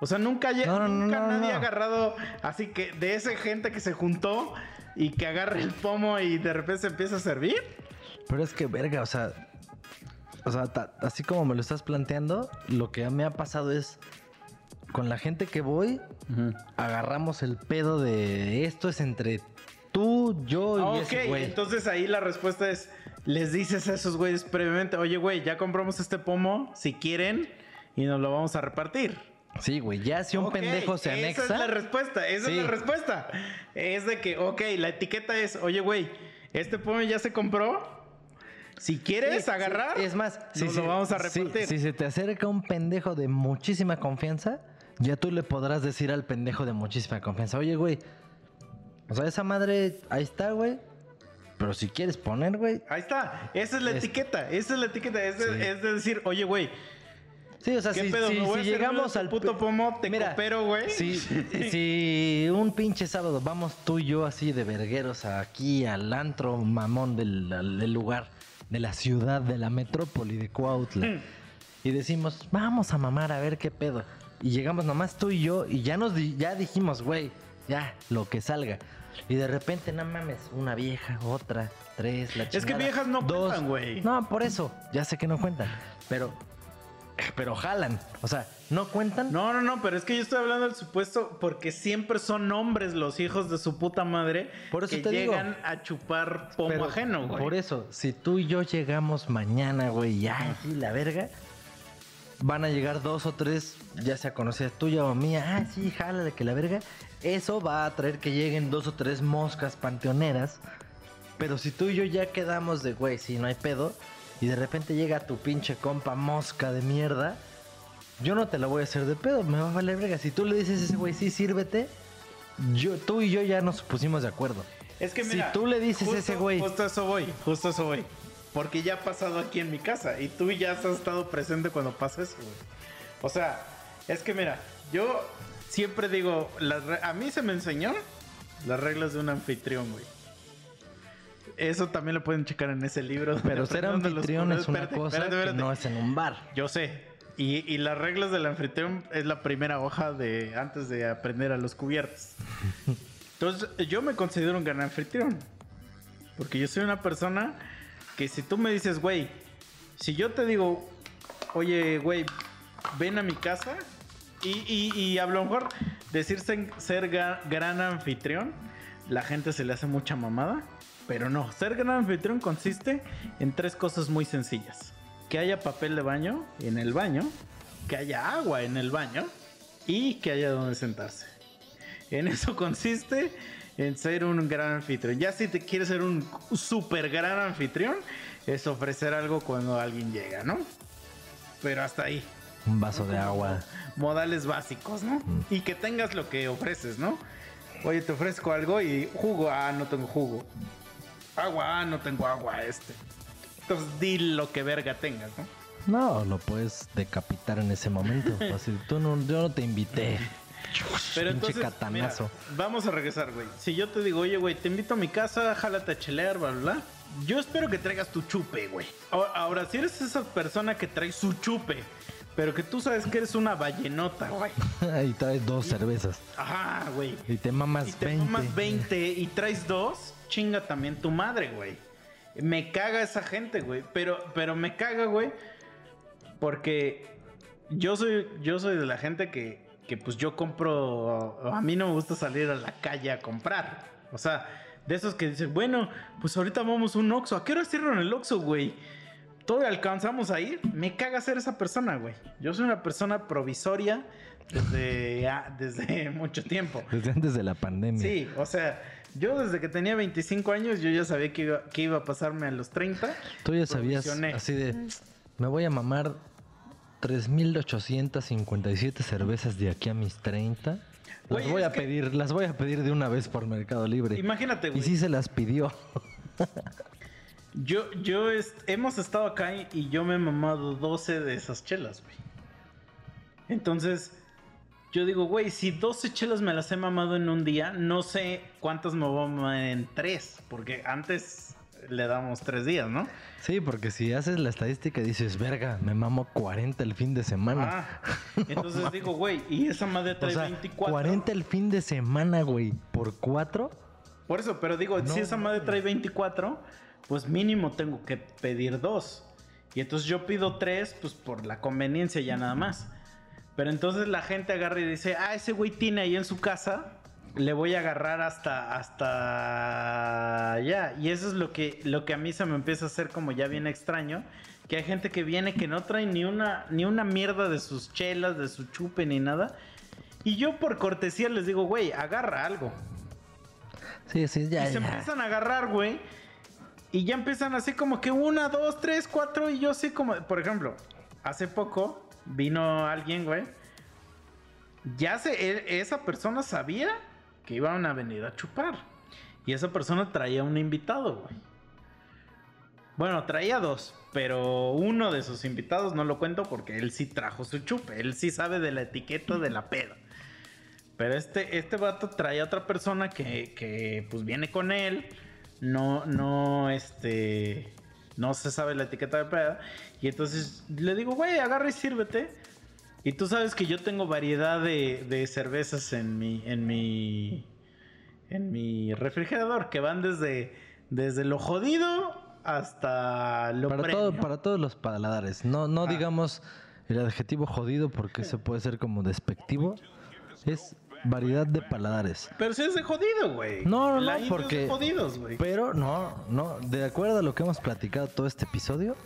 O sea, nunca, haya- No, no, no, nunca no, nadie ha agarrado así que de esa gente que se juntó y que agarre el pomo y de repente se empieza a servir. Pero es que, verga, o sea. O sea, ta- así como me lo estás planteando, lo que me ha pasado es. Con la gente que voy, agarramos el pedo de esto es entre tú, yo y Ok, ese güey. entonces ahí la respuesta es, les dices a esos güeyes previamente, oye güey, ya compramos este pomo, si quieren, y nos lo vamos a repartir. Sí, güey, ya si un Ok, pendejo se anexa. Esa es la respuesta, esa Sí. es la respuesta. Es de que, ok, la etiqueta es, oye güey, este pomo ya se compró, si quieres Sí, agarrar, sí, Es más, nos lo vamos a si- repartir. Si, se te acerca un pendejo de muchísima confianza, ya tú le podrás decir al pendejo de muchísima confianza, oye, güey, o sea, esa madre, ahí está, güey. Pero si quieres poner, güey. Ahí está, esa es la Es- etiqueta, esa es la etiqueta, es Sí. decir, oye güey, Sí, o sea, ¿Qué si, pedo? si- ¿Me voy a si llegamos al puto pomo? ¿Te coopero, güey? Si, [laughs] si un pinche sábado vamos tú y yo así de vergueros aquí al antro mamón del, al- del lugar, de la ciudad, de la metrópoli de Cuautla, Hmm. y decimos, vamos a mamar a ver qué pedo. Y llegamos nomás tú y yo y ya nos di- ya dijimos, güey, ya, lo que salga. Y de repente, no mames, una vieja, otra, tres, la Es que chingada, viejas no dos. cuentan, güey. No, por eso, ya sé que no cuentan. Pero, pero jalan. O sea, no cuentan. No, no, no, pero es que yo estoy hablando del supuesto porque siempre son hombres los hijos de su puta madre Por eso que te digo. llegan a chupar pomo Pero ajeno, güey. Por eso, si tú y yo llegamos mañana, güey, ya aquí la verga, van a llegar dos o tres, ya sea conocidas tuya o mía, ah, sí, jálale que la verga. Eso va a traer que lleguen dos o tres moscas panteoneras. Pero si tú y yo ya quedamos de, güey, si no hay pedo, y de repente llega tu pinche compa mosca de mierda, yo no te la voy a hacer de pedo, me va a valer verga. Si tú le dices a ese güey, sí, sírvete, yo, tú y yo ya nos pusimos de acuerdo. Es que Si mira, tú le dices a ese güey- Justo eso voy, justo eso voy. Porque ya ha pasado aquí en mi casa y tú ya has estado presente cuando pasa eso, güey. O sea, es que mira, yo siempre digo, las a mí se me enseñó las reglas de un anfitrión, güey. Eso también lo pueden checar en ese libro. Pero ser anfitrión es una Espérate, cosa espérate, que no es en un bar. Yo sé. Y, y las reglas del anfitrión es la primera hoja de antes de aprender a los cubiertos. Entonces, yo me considero un gran anfitrión. Porque yo soy una persona que si tú me dices, güey, si yo te digo, oye, güey, ven a mi casa y, y, y a lo mejor decir ser, gran anfitrión, la gente se le hace mucha mamada. Pero no, ser gran anfitrión consiste en tres cosas muy sencillas. Que haya papel de baño en el baño, que haya agua en el baño y que haya donde sentarse. En eso [laughs] consiste en ser un gran anfitrión. Ya si te quieres ser un super gran anfitrión, es ofrecer algo cuando alguien llega, ¿no? Pero hasta ahí. Un vaso de agua. [laughs] Modales básicos, ¿no? Y que tengas lo que ofreces, ¿no? Oye, te ofrezco algo y jugo, ah, no tengo jugo. Agua, ah, no tengo agua, este. Entonces di lo que verga tengas, ¿no? No, lo puedes decapitar en ese momento. [laughs] Así, tú no, yo no te invité. Pero Pinche entonces, mira, vamos a regresar, güey. Si yo te digo, oye, güey, te invito a mi casa, jálate a chelear, bla, bla, bla. Yo espero que traigas tu chupe, güey. Ahora, ahora, si eres esa persona que trae su chupe, pero que tú sabes que eres una vallenota, güey. [laughs] y traes dos cervezas. Ajá, güey. Y te mamas Y te 20. mamas 20 y traes dos, chinga también tu madre, güey. Me caga esa gente, güey. Pero, pero me caga, güey. Porque yo soy, yo soy de la gente que, que pues yo compro. A mí no me gusta salir a la calle a comprar. O sea, de esos que dicen, bueno, pues ahorita vamos a un Oxxo. ¿A qué hora cierran el Oxxo, güey? Todavía alcanzamos a ir. Me caga ser esa persona, güey. Yo soy una persona provisoria desde, ah, desde [laughs] mucho tiempo. Desde antes de la pandemia. Sí, o sea, yo desde que tenía 25 años, yo ya sabía que iba, que iba a pasarme a los 30. Tú ya sabías así de. Me voy a mamar 3.857 cervezas de aquí a mis 30. Las voy a pedir, las voy a pedir de una vez por Mercado Libre. Imagínate, y güey. sí se las pidió. Yo, yo est- hemos estado acá y, y yo me he mamado 12 de esas chelas, güey. Entonces, yo digo, güey, si 12 chelas me las he mamado en un día, no sé cuántas me voy a mamar en 3. Porque antes le damos 3 días, ¿no? Sí, porque si haces la estadística y dices, verga, me mamo 40 el fin de semana. Ah, entonces [laughs] digo, güey, y esa madre o trae sea, 24. 40 el fin de semana, güey, por 4. Por eso, pero digo, No si esa madre trae 24, pues mínimo tengo que pedir dos. Y entonces yo pido tres, pues por la conveniencia ya nada más. Pero entonces la gente agarra y dice, ah, ese güey tiene ahí en su casa le voy a agarrar hasta hasta allá. Y eso es lo que, lo que a mí se me empieza a hacer como ya bien extraño. Que hay gente que viene que no trae ni una, ni una mierda de sus chelas, de su chupe, ni nada. Y yo por cortesía les digo, güey, agarra algo. Sí, sí, ya, y se ya. empiezan a agarrar, güey. Y ya empiezan así como que una, dos, tres, cuatro. Y yo así como, por ejemplo, hace poco vino alguien, güey. Ya sé, e- esa persona sabía que iban a venir a chupar. Y esa persona traía un invitado, güey. Bueno, traía dos, pero uno de sus invitados no lo cuento porque él sí trajo su chupe. Él sí sabe de la etiqueta de la peda. Pero este, este vato trae a otra persona que, que, pues viene con él. No, no, este. No se sabe la etiqueta de peda. Y entonces le digo, güey, agarra y sírvete. Y tú sabes que yo tengo variedad de, de cervezas en mi. en mi. en mi refrigerador. Que van desde. desde lo jodido hasta lo Para, todo, para todos los paladares. No, no Ah. digamos el adjetivo jodido porque eso puede ser como despectivo. Es variedad de paladares. Pero si es de jodido, güey. No, no, La no, India es porque. de jodidos, güey. Pero no, no. De acuerdo a lo que hemos platicado todo este episodio,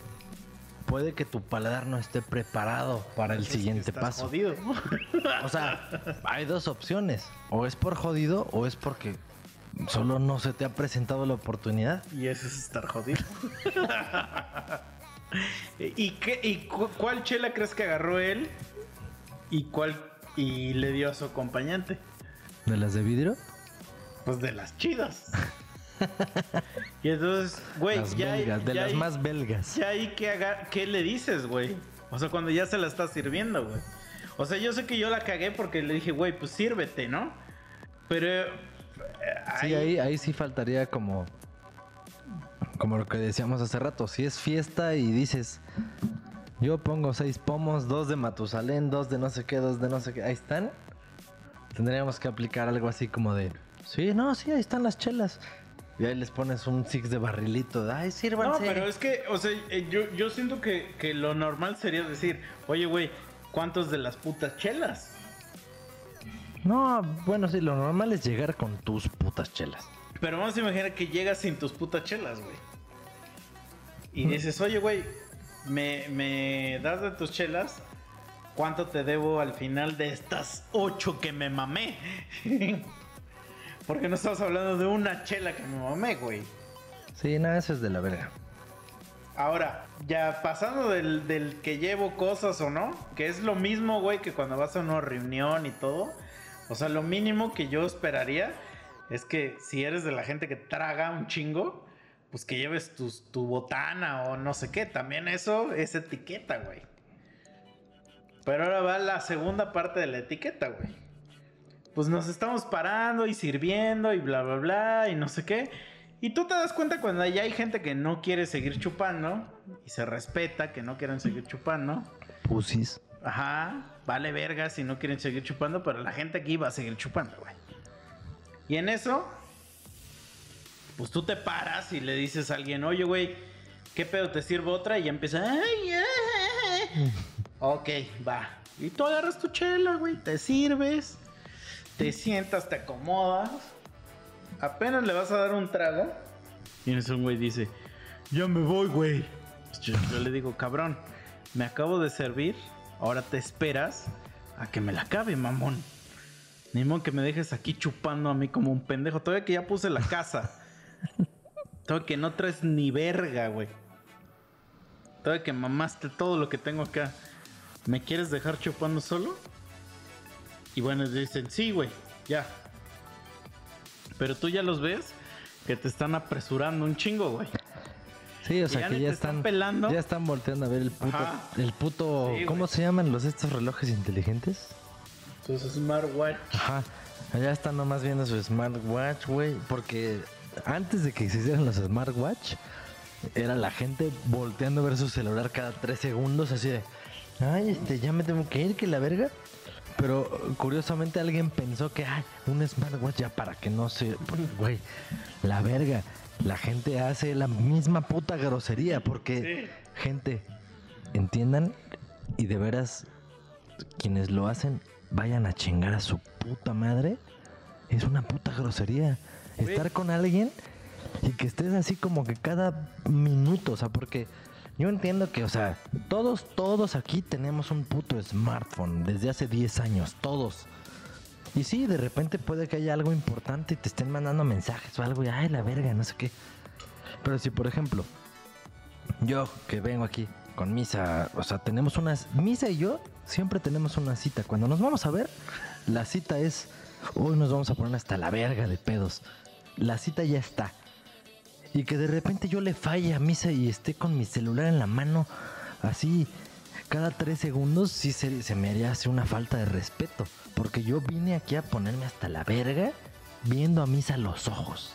puede que tu paladar no esté preparado para el siguiente Estás paso. Jodido. O sea, hay dos opciones. O es por jodido o es porque solo no se te ha presentado la oportunidad. Y eso es estar jodido. [laughs] ¿Y, qué, y cu- cuál chela crees que agarró él? ¿Y cuál y le dio a su acompañante? ¿De las de vidrio? Pues de las chidas. [laughs] y entonces, güey, ya, hay- belgas, de ya las hay- más belgas. ya hay que haga- ¿qué le dices, güey? O sea, cuando ya se la está sirviendo, güey. O sea, yo sé que yo la cagué porque le dije, güey, pues sírvete, ¿no? Pero... eh, Sí, ahí, ahí sí faltaría como. Como lo que decíamos hace rato. Si es fiesta y dices. Yo pongo seis pomos, dos de Matusalén, dos de no sé qué, dos de no sé qué. Ahí están. Tendríamos que aplicar algo así como de. Sí, no, sí, ahí están las chelas. Y ahí les pones un six de barrilito. Ay, No, sírvanse. pero es que, o sea, eh, yo, yo siento que, que lo normal sería decir, oye, güey, ¿cuántos de las putas chelas? No, bueno, sí, lo normal es llegar con tus putas chelas. Pero vamos a imaginar que llegas sin tus putas chelas, güey. Y dices, oye, güey, me, me das de tus chelas, ¿cuánto te debo al final de estas ocho que me mamé? [laughs] Porque no estamos hablando de una chela que me mamé, güey. Sí, no, eso es de la verga. Ahora, ya pasando del, del que llevo cosas o no, que es lo mismo, güey, que cuando vas a una reunión y todo. O sea, lo mínimo que yo esperaría es que si eres de la gente que traga un chingo, pues que lleves tus- tu botana o no sé qué. También eso es etiqueta, güey. Pero ahora va la segunda parte de la etiqueta, güey. Pues nos estamos parando y sirviendo y bla, bla, bla y no sé qué. Y tú te das cuenta cuando ya hay gente que no quiere seguir chupando y se respeta que no quieren seguir chupando. Pusis. Ajá, vale verga si no quieren seguir chupando, pero la gente aquí va a seguir chupando, güey. Y en eso, pues tú te paras y le dices a alguien, oye, güey, ¿qué pedo te sirvo otra? Y ya empieza, ay, ay. [laughs] ok, va. Y tú agarras tu chela, güey, te sirves, te sientas, te acomodas. Apenas le vas a dar un trago. Y en eso un güey dice, ya me voy, güey. Yo, yo le digo, cabrón, me acabo de servir, ahora te esperas a que me la acabe, mamón. Ni modo que me dejes aquí chupando a mí como un pendejo. Todavía que ya puse la casa. Todavía que no traes ni verga, güey. Todavía que mamaste todo lo que tengo acá. ¿Me quieres dejar chupando solo? Y bueno, dicen, sí, güey, ya. Pero tú ya los ves que te están apresurando un chingo, güey. Sí, o sea ya que ya están están, pelando. ya están volteando a ver el puto, Ajá. el puto, Sí, ¿cómo güey. se llaman los estos relojes inteligentes? Sus smartwatch. Ajá, allá están nomás viendo su smartwatch, güey, porque antes de que existieran los smartwatch, era la gente volteando a ver su celular cada tres segundos, así de, ay, este, ya me tengo que ir, que la verga. Pero curiosamente alguien pensó que, ay, un smartwatch ya para que no se, porque, güey, la verga. La gente hace la misma puta grosería porque, gente, entiendan y de veras, quienes lo hacen, vayan a chingar a su puta madre es una puta grosería. Estar con alguien y que estés así como que cada minuto, o sea, porque yo entiendo que, o sea, todos, todos aquí tenemos un puto smartphone desde hace 10 años, todos. Y sí, de repente puede que haya algo importante y te estén mandando mensajes o algo y, ay, la verga, no sé qué. Pero si, por ejemplo, yo que vengo aquí con Misa, o sea, tenemos unas. Misa y yo siempre tenemos una cita. Cuando nos vamos a ver, la cita es. Hoy nos vamos a poner hasta la verga de pedos. La cita ya está. Y que de repente yo le falle a Misa y esté con mi celular en la mano, así, cada tres segundos, sí se, se me haría así una falta de respeto. Porque yo vine aquí a ponerme hasta la verga viendo a Misa los ojos.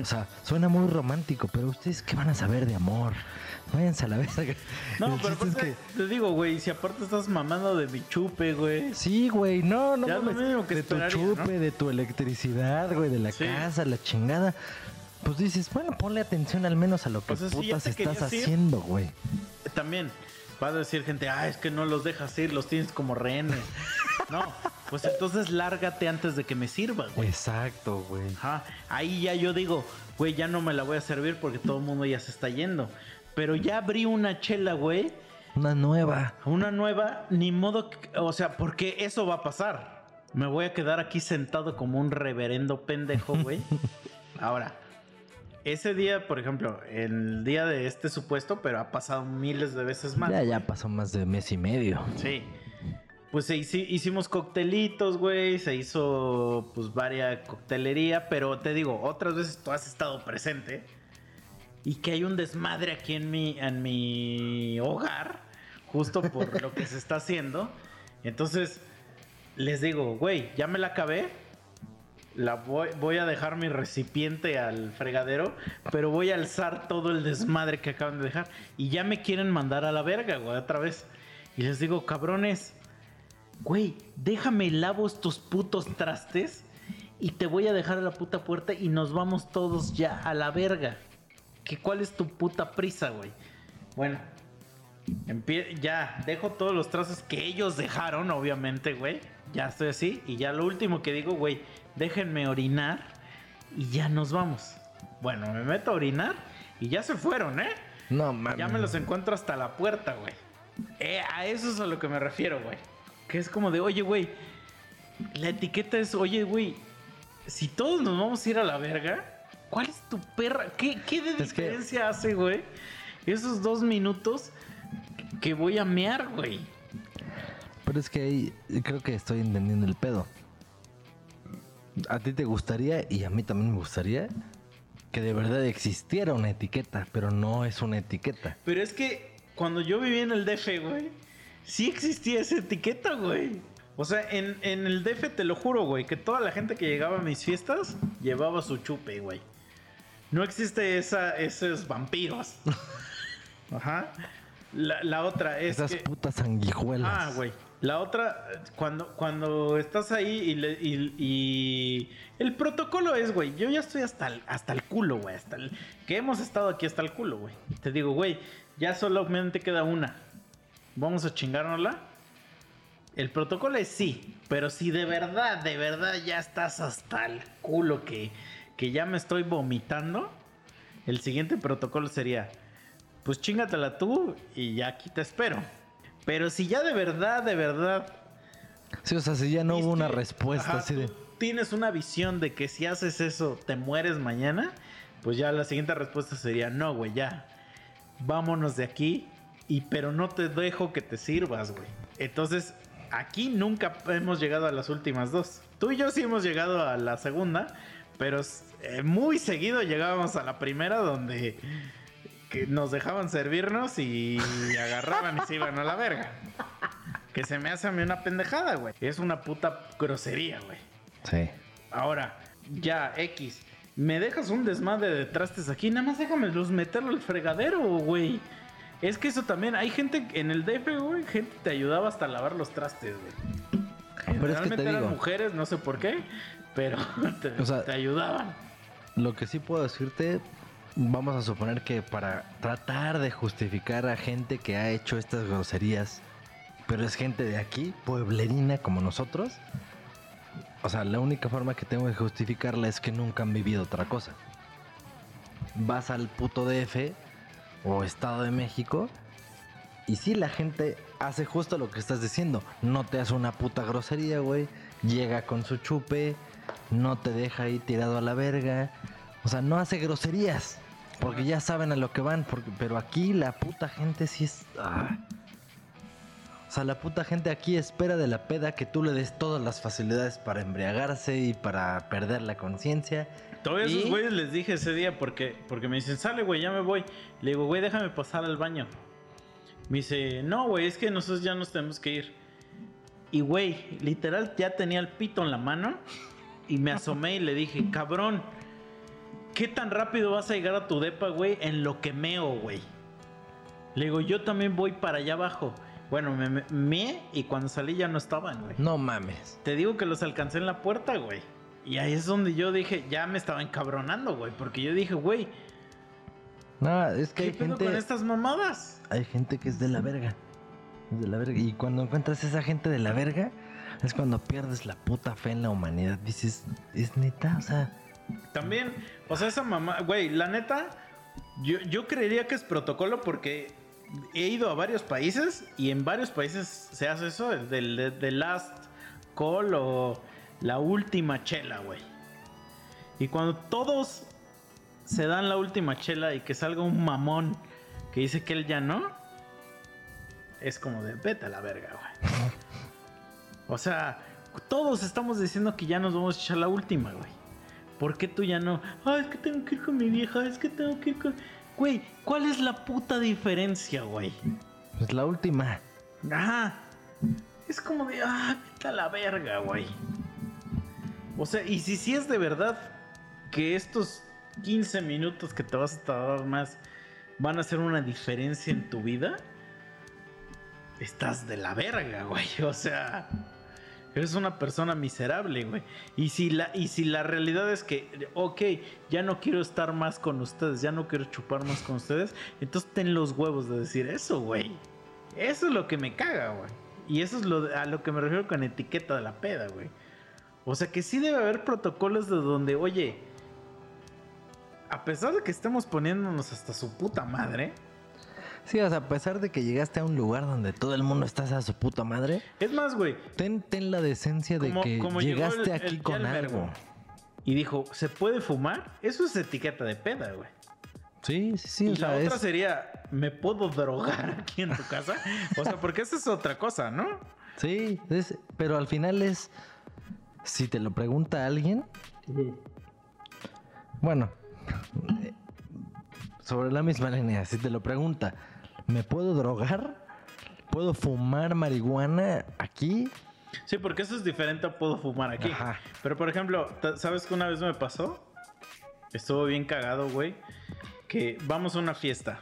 O sea, suena muy romántico, pero ustedes qué van a saber de amor. Váyanse a la verga. No, pero aparte, te digo, güey, si aparte estás mamando de mi chupe, güey. Sí, güey, no, no Ya lo mames. que de tu chupe, ¿no? de tu electricidad, güey, de la Sí. casa, la chingada. Pues dices, bueno, ponle atención al menos a lo que O sea, si ya putas estás haciendo, güey. También va a decir gente, ah, es que no los dejas ir, los tienes como rehenes. [laughs] no, pues entonces lárgate antes de que me sirva, güey. Exacto, güey. Ajá, ahí ya yo digo, güey, ya no me la voy a servir porque todo el mundo ya se está yendo. Pero ya abrí una chela, güey, Una nueva. una nueva, ni modo, que- o sea, porque eso va a pasar. Me voy a quedar aquí sentado como un reverendo pendejo, güey. [laughs] Ahora, ese día, por ejemplo, el día de este supuesto, pero ha pasado miles de veces más. Ya, ya pasó más de mes y medio. Sí. Pues se hici- hicimos coctelitos, güey. Se hizo, pues, varia coctelería. Pero te digo, otras veces tú has estado presente. Y que hay un desmadre aquí en mi, en mi hogar. Justo por lo que se está haciendo. Entonces, les digo, güey, ya me la acabé. La voy, a dejar mi recipiente al fregadero, pero voy a alzar todo el desmadre que acaban de dejar. Y ya me quieren mandar a la verga, güey, otra vez. Y les digo, cabrones, güey, déjame lavo estos putos trastes y te voy a dejar a la puta puerta y nos vamos todos ya a la verga. ¿Qué, ¿Cuál es tu puta prisa, güey? Bueno, ya, dejo todos los trastes que ellos dejaron, obviamente, güey. Ya estoy así. Y ya lo último que digo, güey, déjenme orinar y ya nos vamos. Bueno, me meto a orinar y ya se fueron, ¿eh? No, mames. Ya me los encuentro hasta la puerta, güey. Eh, a eso es a lo que me refiero, güey. Que es como de, oye, güey, la etiqueta es, oye, güey, si todos nos vamos a ir a la verga, ¿cuál es tu perra? ¿Qué, qué de Es que- diferencia hace, güey? Esos dos minutos que voy a mear, güey. Pero es que ahí creo que estoy entendiendo el pedo. A ti te gustaría y a mí también me gustaría que de verdad existiera una etiqueta, pero no es una etiqueta. Pero es que cuando yo vivía en el DF, güey, sí existía esa etiqueta, güey. O sea, en, en el DF te lo juro, güey, que toda la gente que llegaba a mis fiestas llevaba su chupe, güey. No existe esa, esos vampiros. [laughs] Ajá. La, la otra es Esas que... putas sanguijuelas. Ah, güey. La otra, cuando, cuando estás ahí y, le- y- y el protocolo es, güey, yo ya estoy hasta el, hasta el culo, güey, hasta el, que hemos estado aquí hasta el culo, güey. Te digo, güey, ya solamente queda una. Vamos a chingárnosla. El protocolo es sí, pero si de verdad, de verdad ya estás hasta el culo que, que ya me estoy vomitando, el siguiente protocolo sería, pues chingatela tú y ya aquí te espero. Pero si ya de verdad, de verdad... Sí, o sea, si ya no hubo una respuesta ajá, así de... tú Tienes una visión de que si haces eso te mueres mañana, pues ya la siguiente respuesta sería, no, güey, ya. Vámonos de aquí, y pero no te dejo que te sirvas, güey. Entonces, aquí nunca hemos llegado a las últimas dos. Tú y yo sí hemos llegado a la segunda, pero eh, muy seguido llegábamos a la primera donde que nos dejaban servirnos y [laughs] agarraban y se iban a la verga. Que se me hace a mí una pendejada, güey. Es una puta grosería, güey. Sí. Ahora, ya, X. Me dejas un desmadre de trastes aquí, nada más déjame los meterlo al fregadero, güey. Es que eso también, hay gente en el DF, güey, gente te ayudaba hasta a lavar los trastes, güey. Pero es que te Generalmente eran digo- mujeres, no sé por qué, pero [laughs] te, O sea- te ayudaban. Lo que sí puedo decirte, vamos a suponer que para tratar de justificar a gente que ha hecho estas groserías, pero es gente de aquí, pueblerina como nosotros. o sea, la única forma que tengo de justificarla es que nunca han vivido otra cosa. Vas al puto DF o Estado de México y sí, la gente hace justo lo que estás diciendo. No te hace una puta grosería, güey. Llega con su chupe, no te deja ahí tirado a la verga. O sea, no hace groserías. Porque ya saben a lo que van. Porque, pero aquí la puta gente sí es... ah. O sea, la puta gente aquí espera de la peda que tú le des todas las facilidades para embriagarse y para perder la conciencia. Esos Y- güeyes les dije ese día porque, porque me dicen, sale, güey, ya me voy. Le digo, güey, déjame pasar al baño. Me dice, no, güey, es que nosotros ya nos tenemos que ir. Y, güey, literal, ya tenía el pito en la mano. Y me asomé y le dije, cabrón, ¿qué tan rápido vas a llegar a tu depa, güey? En lo que meo, güey. Le digo, yo también voy para allá abajo. Bueno, me me- y cuando salí ya no estaban, güey. No mames. Te digo que los alcancé en la puerta, güey. Y ahí es donde yo dije, ya me estaba encabronando, güey. Porque yo dije, güey, No, es que ¿qué hay pedo gente... con estas mamadas? hay gente que es de la verga. Es de la verga. Y cuando encuentras esa gente de la verga, es cuando pierdes la puta fe en la humanidad. Dices, es neta, o sea. También, o sea, esa mamá, güey, la neta, yo, yo creería que es protocolo porque he ido a varios países y en varios países se hace eso, el del de- de last call o la última chela, güey. Y cuando todos se dan la última chela y que salga un mamón que dice que él ya no, es como de vete a la verga, güey. [laughs] O sea, todos estamos diciendo que ya nos vamos a echar la última, güey. ¿Por qué tú ya no? Ah, es que tengo que ir con mi vieja, es que tengo que ir con... Güey, ¿cuál es la puta diferencia, güey? Pues la última. Ajá. Es como de, ah, vete a la verga, güey. O sea, y si sí es de verdad que estos 15 minutos que te vas a tardar más van a hacer una diferencia en tu vida, estás de la verga, güey. O sea, eres una persona miserable, güey. Y si la, y si la realidad es que, ok, ya no quiero estar más con ustedes, ya no quiero chupar más con ustedes, entonces ten los huevos de decir eso, güey. Eso es lo que me caga, güey. Y eso es lo, a lo que me refiero con etiqueta de la peda, güey. O sea que sí debe haber protocolos de donde, oye, a pesar de que estemos poniéndonos hasta su puta madre, Sí, o sea, a pesar de que llegaste a un lugar donde todo el mundo está a su puta madre, es más, güey, ten, ten la decencia de Como- que como llegó llegaste el- aquí el con algo. y dijo, ¿se puede fumar? Eso es etiqueta de peda, güey. Sí, sí, sí. y o la otra sería, ¿me puedo drogar aquí en tu casa? O sea, porque esa es otra cosa, ¿no? Sí, es- pero al final es. Si te lo pregunta alguien. Bueno, [laughs] sobre la misma línea, si te lo pregunta, ¿me puedo drogar? ¿Puedo fumar marihuana aquí? Sí, porque eso es diferente a puedo fumar aquí. Ajá. Pero por ejemplo, ¿sabes que una vez me pasó? Estuvo bien cagado, güey. Que vamos a una fiesta.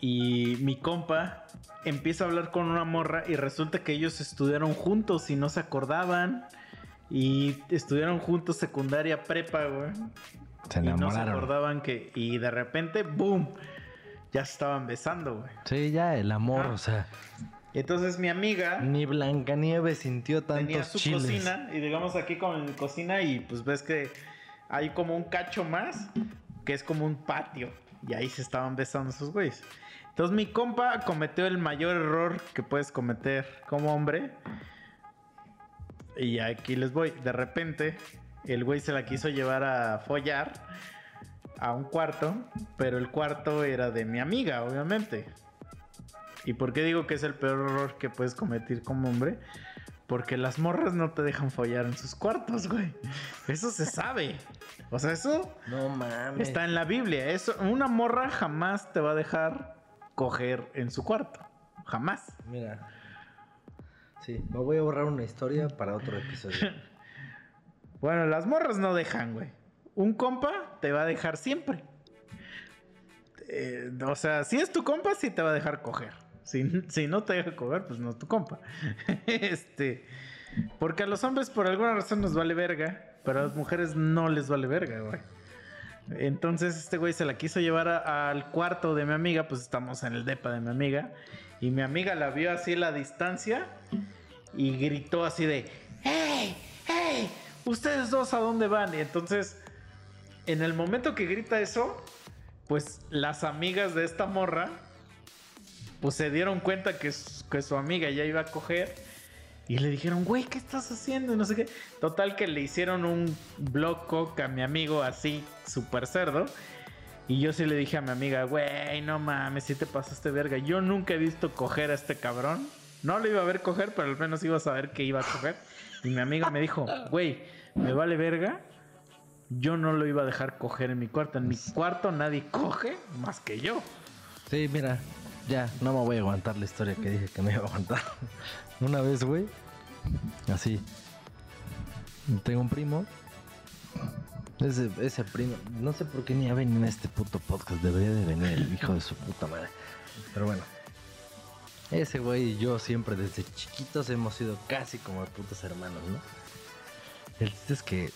Y mi compa empieza a hablar con una morra y resulta que ellos estudiaron juntos y no se acordaban. Y estudiaron juntos secundaria prepa, güey. Se Y no se enamoraron. acordaban que... Y de repente, ¡boom! Ya se estaban besando, güey. sí, ya, el amor, Ah. o sea, Entonces mi amiga... ni Blancanieves sintió tantos tenía su chiles. cocina y digamos aquí con cocina y pues ves que hay como un cacho más que es como un patio y ahí se estaban besando esos güeyes. Entonces mi compa cometió el mayor error que puedes cometer como hombre. Y aquí les voy. De repente el güey se la quiso llevar a follar a un cuarto, pero el cuarto era de mi amiga, obviamente. ¿Y por qué digo que es el peor error que puedes cometer como hombre? Porque las morras no te dejan follar en sus cuartos, güey. Eso se sabe. O sea, eso No mames. está en la Biblia. Eso, una morra jamás te va a dejar coger en su cuarto. Jamás. Mira. Sí, me voy a borrar una historia para otro episodio. [laughs] Bueno, las morras no dejan, güey. Un compa te va a dejar siempre. Eh, o sea, si es tu compa, sí te va a dejar coger. Si, no te deja coger, pues no es tu compa. [laughs] este. Porque a los hombres por alguna razón nos vale verga, pero a las mujeres no les vale verga, güey. Entonces este güey se la quiso llevar al cuarto de mi amiga, pues estamos en el depa de mi amiga. Y mi amiga la vio así a la distancia y gritó así de... ¡Hey! ¡Hey! ¿ustedes dos a dónde van? Y entonces, en el momento que grita eso, pues las amigas de esta morra, pues se dieron cuenta que, que su amiga ya iba a coger. Y le dijeron, güey, ¿qué estás haciendo? Y no sé qué. Total que le hicieron un blog cock a mi amigo así, súper cerdo. Y yo sí le dije a mi amiga, güey, no mames, si te pasaste verga. Yo nunca he visto coger a este cabrón. No lo iba a ver coger, pero al menos iba a saber que iba a coger. Y mi amiga me dijo, güey, me vale verga. Yo no lo iba a dejar coger en mi cuarto. En mi cuarto nadie coge más que yo. Sí, mira, ya, no me voy a aguantar la historia que dije que me iba a aguantar. [laughs] Una vez, güey, así, tengo un primo. Ese, ese primo, no sé por qué ni ha venido en este puto podcast, debería de venir el hijo de su puta madre. Pero bueno, ese güey y yo siempre desde chiquitos hemos sido casi como putos hermanos, ¿no? El chiste es que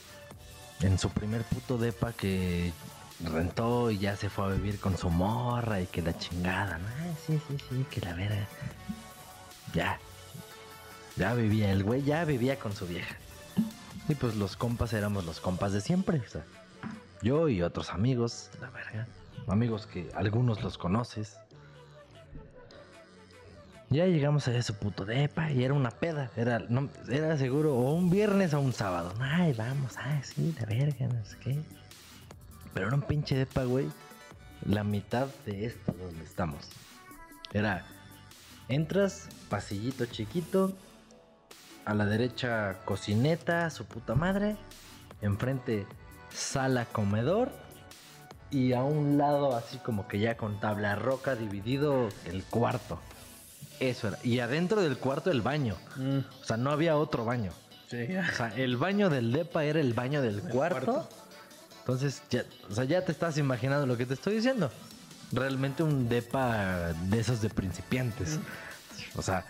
en su primer puto depa que rentó y ya se fue a vivir con su morra y que la chingada, ¿no? Sí, sí, sí, que la verga. Ya. Ya vivía, el güey ya vivía con su vieja. Y pues los compas éramos los compas de siempre. O sea, yo y otros amigos, la verga. Amigos que algunos los conoces. Ya llegamos a ese puto depa y era una peda. Era seguro o un viernes o un sábado. Ay, vamos, ay, sí, la verga, no sé qué. Pero era un pinche depa, güey. La mitad de esto donde estamos. Era, entras, pasillito chiquito. A la derecha, cocineta, su puta madre. Enfrente, sala, comedor. Y a un lado, así como que ya con tabla roca, dividido el cuarto. Eso era. Y adentro del cuarto, el baño. O sea, no había otro baño. Sí, O sea, el baño del depa era el baño del cuarto. cuarto. Entonces, ya, o sea, ya te estás imaginando lo que te estoy diciendo. Realmente un depa de esos de principiantes. O sea,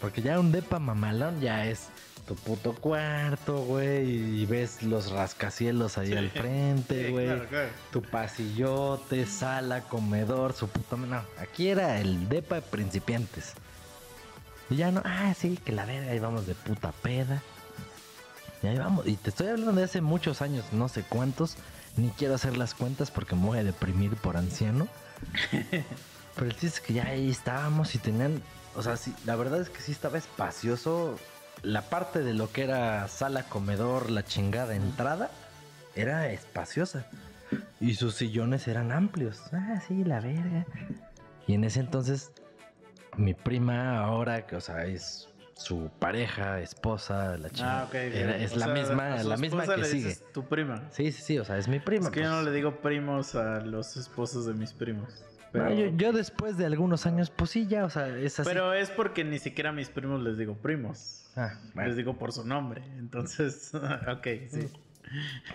porque ya un depa mamalón ya es tu puto cuarto, güey. Y ves los rascacielos ahí Sí. al frente, Sí, güey. claro, claro. Tu pasillote, sala, comedor, su puta... No, aquí era el depa de principiantes. Y ya no, ah, sí, que la verga, ahí vamos de puta peda. Y ahí vamos. Y te estoy hablando de hace muchos años, no sé cuántos. Ni quiero hacer las cuentas porque me voy a deprimir por anciano. [laughs] Pero el chiste es que ya ahí estábamos y tenían. O sea, sí, la verdad es que sí estaba espacioso. La parte de lo que era sala, comedor, la chingada entrada, era espaciosa. Y sus sillones eran amplios. Ah, sí, la verga. Y en ese entonces, mi prima ahora, que o sea, es su pareja, esposa, la chingada. Ah, ok. era- es O la sea, misma, la misma que le sigue. dices Tu prima. Sí, sí, sí, o sea, es mi prima. Es que yo pues. no le digo primos a los esposos de mis primos. No, yo, yo después de algunos años, pues sí, ya, o sea, es así. pero es porque ni siquiera a mis primos les digo primos. Ah, bueno. Les digo por su nombre. Entonces, [laughs] ok, sí.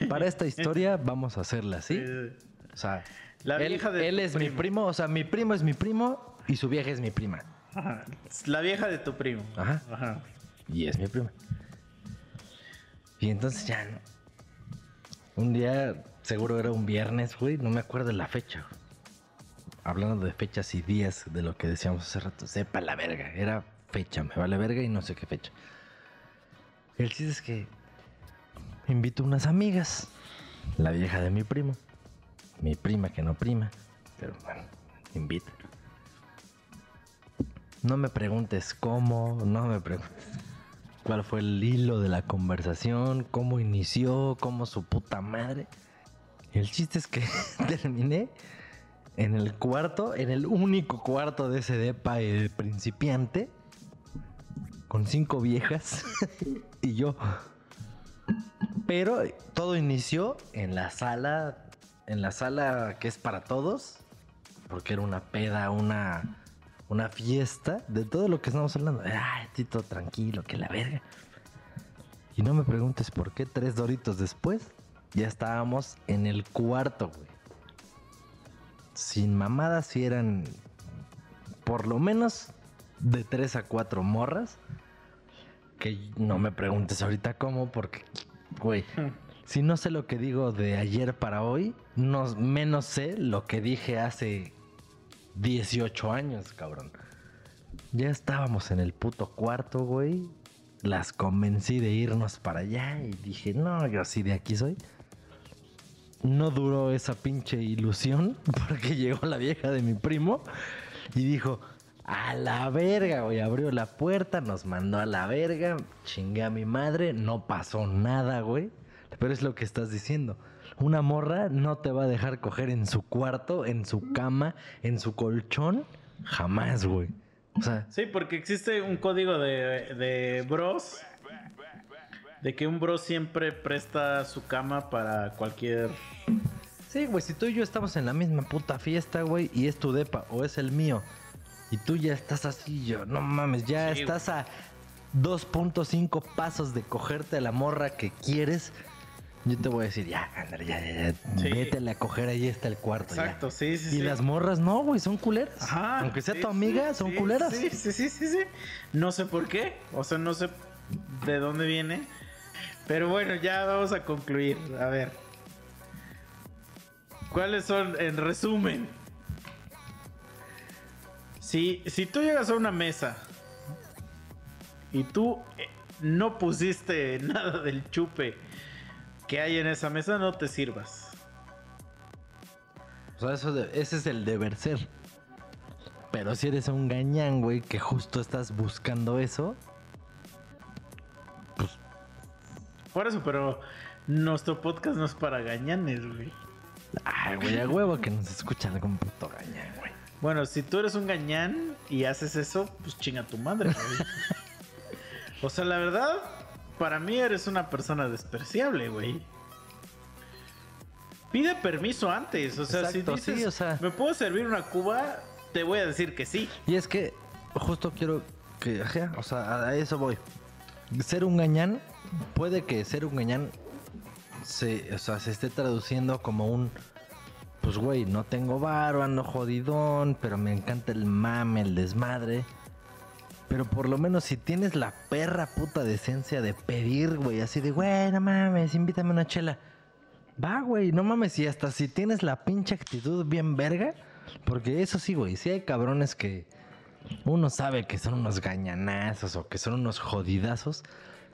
Para esta historia vamos a hacerla así. [laughs] Sí, O sea, La él, vieja de él es mi primo, o sea, mi primo es mi primo y su vieja es mi prima. Ajá. La vieja de tu primo. Ajá. Ajá. Y es mi prima. Y entonces ya, ¿no? Un día, seguro era un viernes, güey, no me acuerdo la fecha. güey. Hablando de fechas y días de lo que decíamos hace rato, sepa la verga, era fecha, me vale verga y no sé qué fecha. El chiste es que invito unas amigas, la vieja de mi primo, mi prima que no prima, pero bueno, invita. No me preguntes cómo, no me preguntes cuál fue el hilo de la conversación, cómo inició, cómo su puta madre. El chiste es que [laughs] terminé en el cuarto, en el único cuarto de ese depa eh, principiante, con cinco viejas [laughs] y yo. Pero todo inició en la sala, en la sala que es para todos, porque era una peda, una, una fiesta de todo lo que estamos hablando. Ay, Tito, tranquilo, que la verga. Y no me preguntes por qué tres doritos después ya estábamos en el cuarto, güey. Sin mamadas, si eran por lo menos de tres a cuatro morras. Que no me preguntes ahorita cómo, porque, güey, si no sé lo que digo de ayer para hoy, no, menos sé lo que dije hace 18 años, cabrón. Ya estábamos en el puto cuarto, güey. las convencí de irnos para allá y dije, no, yo sí de aquí soy. No duró esa pinche ilusión [laughs] porque llegó la vieja de mi primo y dijo, a la verga, güey. Abrió la puerta, nos mandó a la verga, chingué a mi madre, no pasó nada, güey. Pero es lo que estás diciendo. Una morra no te va a dejar coger en su cuarto, en su cama, en su colchón, jamás, güey. O sea, Sí, porque existe un código de, de bros. De que un bro siempre presta su cama para cualquier. Sí, güey, si tú y yo estamos en la misma puta fiesta, güey, y es tu depa o es el mío, y tú ya estás así, yo, no mames, ya Sí, estás a 2.5 pasos de cogerte a la morra que quieres, yo te voy a decir, ya, ya, ya, ya, Sí. vétele a coger, ahí está el cuarto. ya". Exacto, sí, sí, Y sí. las morras no, güey, son culeras. Ajá. Aunque sea sí, tu amiga, son culeras. Sí, sí, sí, sí, sí. No sé por qué. O sea, no sé de dónde viene. Pero bueno, ya vamos a concluir. A ver. ¿Cuáles son, en resumen? Si, si tú llegas a una mesa y tú eh, no pusiste [laughs] nada del chupe que hay en esa mesa, no te sirvas. O sea, eso de- ese es el deber ser. Pero si eres un gañán, güey, que justo estás buscando eso, Por eso, pero nuestro podcast no es para gañanes, güey. ay, güey, a huevo que nos escuchan como puto gañán, güey. Bueno, si tú eres un gañán y haces eso, pues chinga tu madre, güey. [laughs] o sea, la verdad, para mí eres una persona despreciable, güey. Pide permiso antes, o sea, Exacto, si dices, sí, o sea. ¿me puedo servir una cuba? Te voy a decir que sí. Y es que justo quiero que, o sea, a eso voy. Ser un gañán, puede que ser un gañán se, o sea, se esté traduciendo como un, pues güey, no tengo varo, ando jodidón, pero me encanta el mame, el desmadre. Pero por lo menos si tienes la perra puta decencia de pedir, güey, así de, güey, no mames, invítame una chela. Va, güey, no mames, y hasta si tienes la pinche actitud bien verga, porque eso sí, güey, sí hay cabrones que uno sabe que son unos gañanazos o que son unos jodidazos,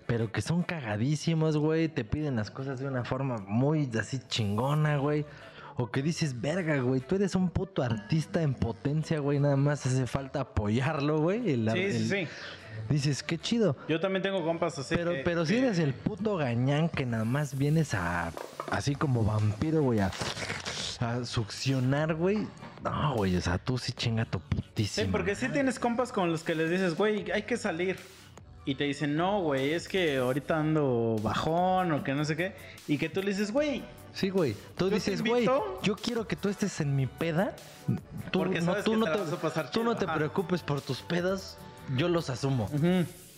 pero que son cagadísimos, güey, te piden las cosas de una forma muy así chingona, güey. O que dices, verga, güey, tú eres un puto artista en potencia, güey, nada más hace falta apoyarlo, güey. el- Sí, sí, el- sí. Dices, qué chido. Yo también tengo compas así. Pero, pero si eres el puto gañán que nada más vienes a, así como vampiro, güey, a, a succionar, güey. No, güey, o sea, tú sí chinga tu putísima. Sí, porque sí tienes compas con los que les dices, güey, hay que salir. Y te dicen, no, güey, es que ahorita ando bajón o que no sé qué. Y que tú le dices, güey, Sí, güey. Tú Yo dices, güey, yo quiero que tú estés en mi peda. Tú Porque no, tú que no te te, la vas a pasar tú no te preocupes por tus pedas, yo los asumo.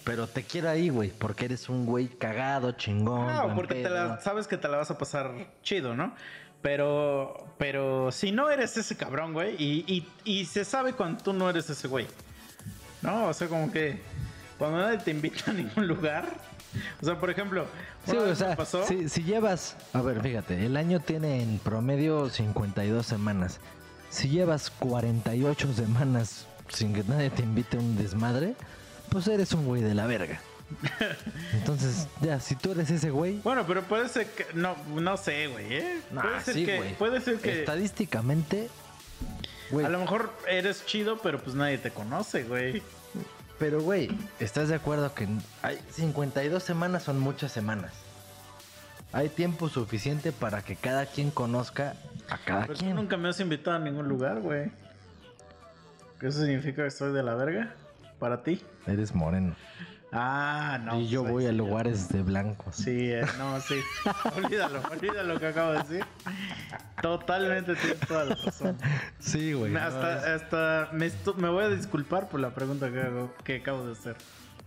Pero te quiero ahí, güey, porque eres un güey cagado, chingón. Ah, buen porque te la, sabes que te la vas a pasar chido, ¿no? Pero, pero si no eres ese cabrón, güey, y, y, y se sabe cuando tú no eres ese güey, ¿no? O sea, como que cuando nadie te invita a ningún lugar, o sea, por ejemplo, Sí, o sea, pasó, si, si llevas, a ver, fíjate, el año tiene en promedio 52 semanas. Si llevas 48 semanas sin que nadie te invite a un desmadre, pues eres un güey de la verga. [laughs] Entonces, ya, si tú eres ese güey, bueno, pero puede ser que, no, no sé, güey, ¿eh? nah, puede ser sí, que, güey. puede ser que, Estadísticamente, güey. a lo mejor eres chido, pero pues nadie te conoce, güey. Pero, güey, ¿estás de acuerdo que hay 52 semanas son muchas semanas? Hay tiempo suficiente para que cada quien conozca a cada Pero tú quien. nunca me has invitado a ningún lugar, güey. ¿Qué eso significa que estoy de la verga? Para ti. Eres moreno. Ah, no. y yo pues, voy a lugares de blancos. Sí, eh, no, sí. [laughs] olvídalo, olvídalo lo que acabo de decir. Totalmente tienes toda la razón. Sí, güey. Hasta hasta me, me voy a disculpar por la pregunta que, hago- que acabo de hacer.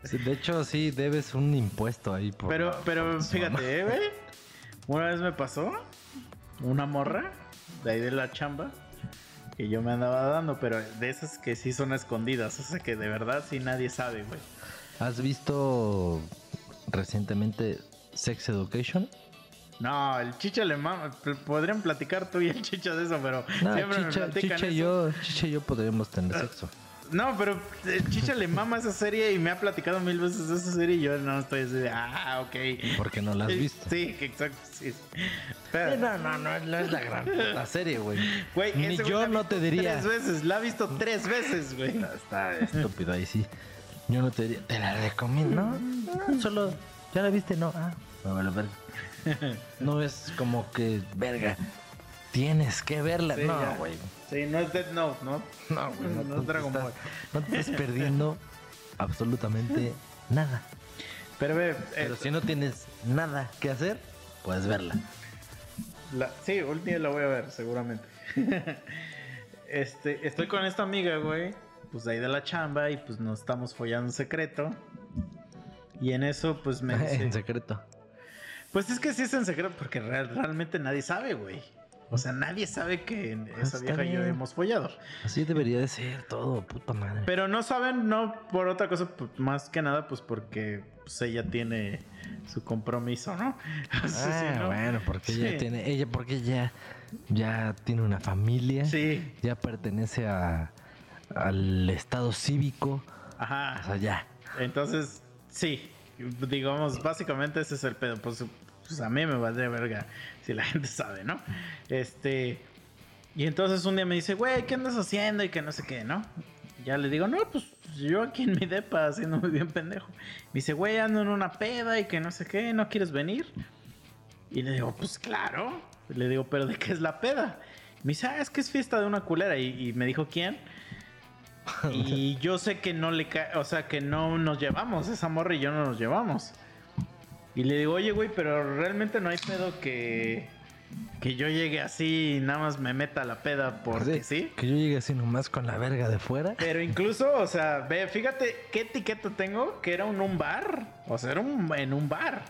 Sí, de hecho, sí, debes un impuesto ahí. Por Pero, pero fíjate, eh, güey. Una vez me pasó una morra de ahí de la chamba que yo me andaba dando, pero de esas que sí son escondidas, o sea que de verdad sí nadie sabe, güey. ¿Has visto recientemente Sex Education? No, el chicha le mama. Podrían platicar tú y el chicha de eso, pero No, siempre me chicha, platican chicha eso. yo, chicha y yo podríamos tener Ah. sexo. No, pero eh, Chicha le mama esa serie y me ha platicado mil veces de esa serie y yo no estoy así de, ah, ok. Porque no la has visto. Sí, exacto, sí. Pero, no, no, no, no es la gran puta serie, güey. güey, Ni yo la no te diría. Tres veces, la ha visto tres veces, güey. Está estúpido ahí sí. Yo no te diría, te la recomiendo. No, no, solo, ¿ya la viste? No, ah, me vale verga. [laughs] No es como que, verga, tienes que verla. Sí, no, güey. Sí, no es Dead Note, ¿no? No, güey. No es te Dragon estás- Ball. No te estás perdiendo [laughs] absolutamente nada. Pero ve, Pero eh, si no tienes nada que hacer, puedes verla. la- sí, un día la voy a ver, seguramente. [laughs] este, estoy con esta amiga, güey, pues de ahí de la chamba y pues nos estamos follando en secreto. Y en eso, pues me [laughs] dice... en secreto. Pues es que sí es en secreto porque real- realmente nadie sabe, güey. O sea, nadie sabe que esa está vieja y yo hemos follado. Así debería de ser todo, puta madre. Pero no saben, no por otra cosa, pues, más que nada, pues porque pues, ella tiene su compromiso, ¿no? [laughs] Ah, sí, ¿no? bueno, porque Sí. ella tiene, ella porque ya, ya tiene una familia, Sí, ya pertenece a, al estado cívico, o ajá. sea, ya. Entonces, sí, digamos, básicamente ese es el pedo. Pues, pues a mí me valdría verga si la [laughs] gente sabe, ¿no? Este. Y entonces un día me dice, güey, ¿qué andas haciendo? Y que no sé qué, ¿no? Ya le digo, no, pues yo aquí en mi depa haciéndome bien pendejo. Me dice, güey, ando en una peda y que no sé qué, ¿no quieres venir? Y le digo, pues claro. Le digo, ¿pero de qué es la peda? Me dice, ah, es que es fiesta de una culera. Y, y me dijo, ¿quién? [laughs] Y yo sé que no le cae, o sea, que no nos llevamos, esa morra y yo no nos llevamos. Y le digo, oye, güey, pero realmente no hay pedo que, que yo llegue así y nada más me meta la peda porque sí. Que yo llegue así nomás con la verga de fuera. Pero incluso, o sea, ve, fíjate qué etiqueta tengo, que era en un bar. O sea, era un- en un bar.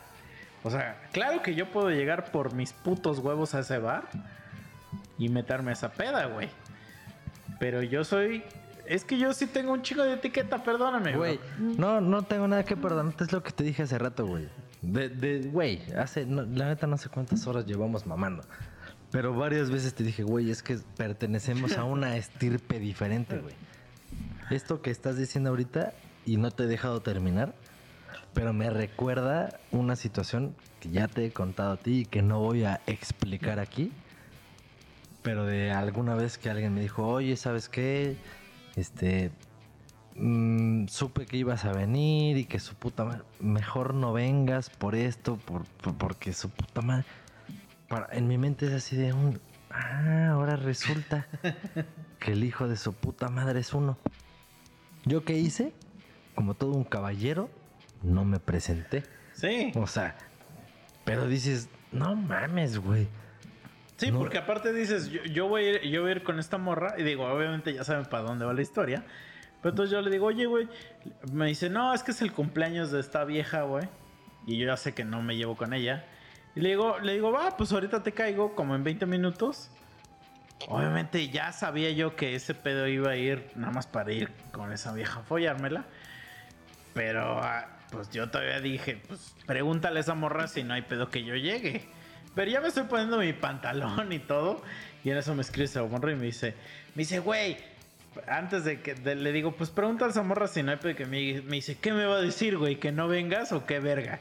O sea, claro que yo puedo llegar por mis putos huevos a ese bar y meterme a esa peda, güey. Pero yo soy. Es que yo sí tengo un chico de etiqueta, perdóname, Güey, no, no tengo nada que perdonarte, es lo que te dije hace rato, güey. De, de, güey, hace, no, la neta no sé cuántas horas llevamos mamando. Pero varias veces te dije, güey, es que pertenecemos a una estirpe diferente, güey. Esto que estás diciendo ahorita, y no te he dejado terminar, pero me recuerda una situación que ya te he contado a ti y que no voy a explicar aquí. Pero de alguna vez que alguien me dijo, oye, ¿sabes qué? Este, mm, supe que ibas a venir y que su puta madre, mejor no vengas por esto, por, por- porque su puta madre. Para- en mi mente es así de un, ah, ahora resulta [laughs] que el hijo de su puta madre es uno. ¿Yo qué hice? Como todo un caballero, no me presenté. Sí, O sea, pero dices, no mames, güey. Sí, no- porque aparte dices, yo, yo voy a ir, yo voy a ir con esta morra y digo, obviamente ya saben para dónde va la historia. Pero entonces yo le digo, oye, güey, me dice, no, es que es el cumpleaños de esta vieja, güey. Y yo ya sé que no me llevo con ella. Y le digo, le digo, va, pues ahorita te caigo como en 20 minutos. Obviamente ya sabía yo que ese pedo iba a ir nada más para ir con esa vieja a follármela. Pero ah, pues yo todavía dije, pues pregúntale a esa morra si no hay pedo que yo llegue. Pero ya me estoy poniendo mi pantalón y todo. Y en eso me escribe esa morra y me dice, me dice, güey, antes de que le digo, pues pregunta a esa morra si no hay que me, me dice, ¿qué me va a decir, güey? ¿Que no vengas o qué verga?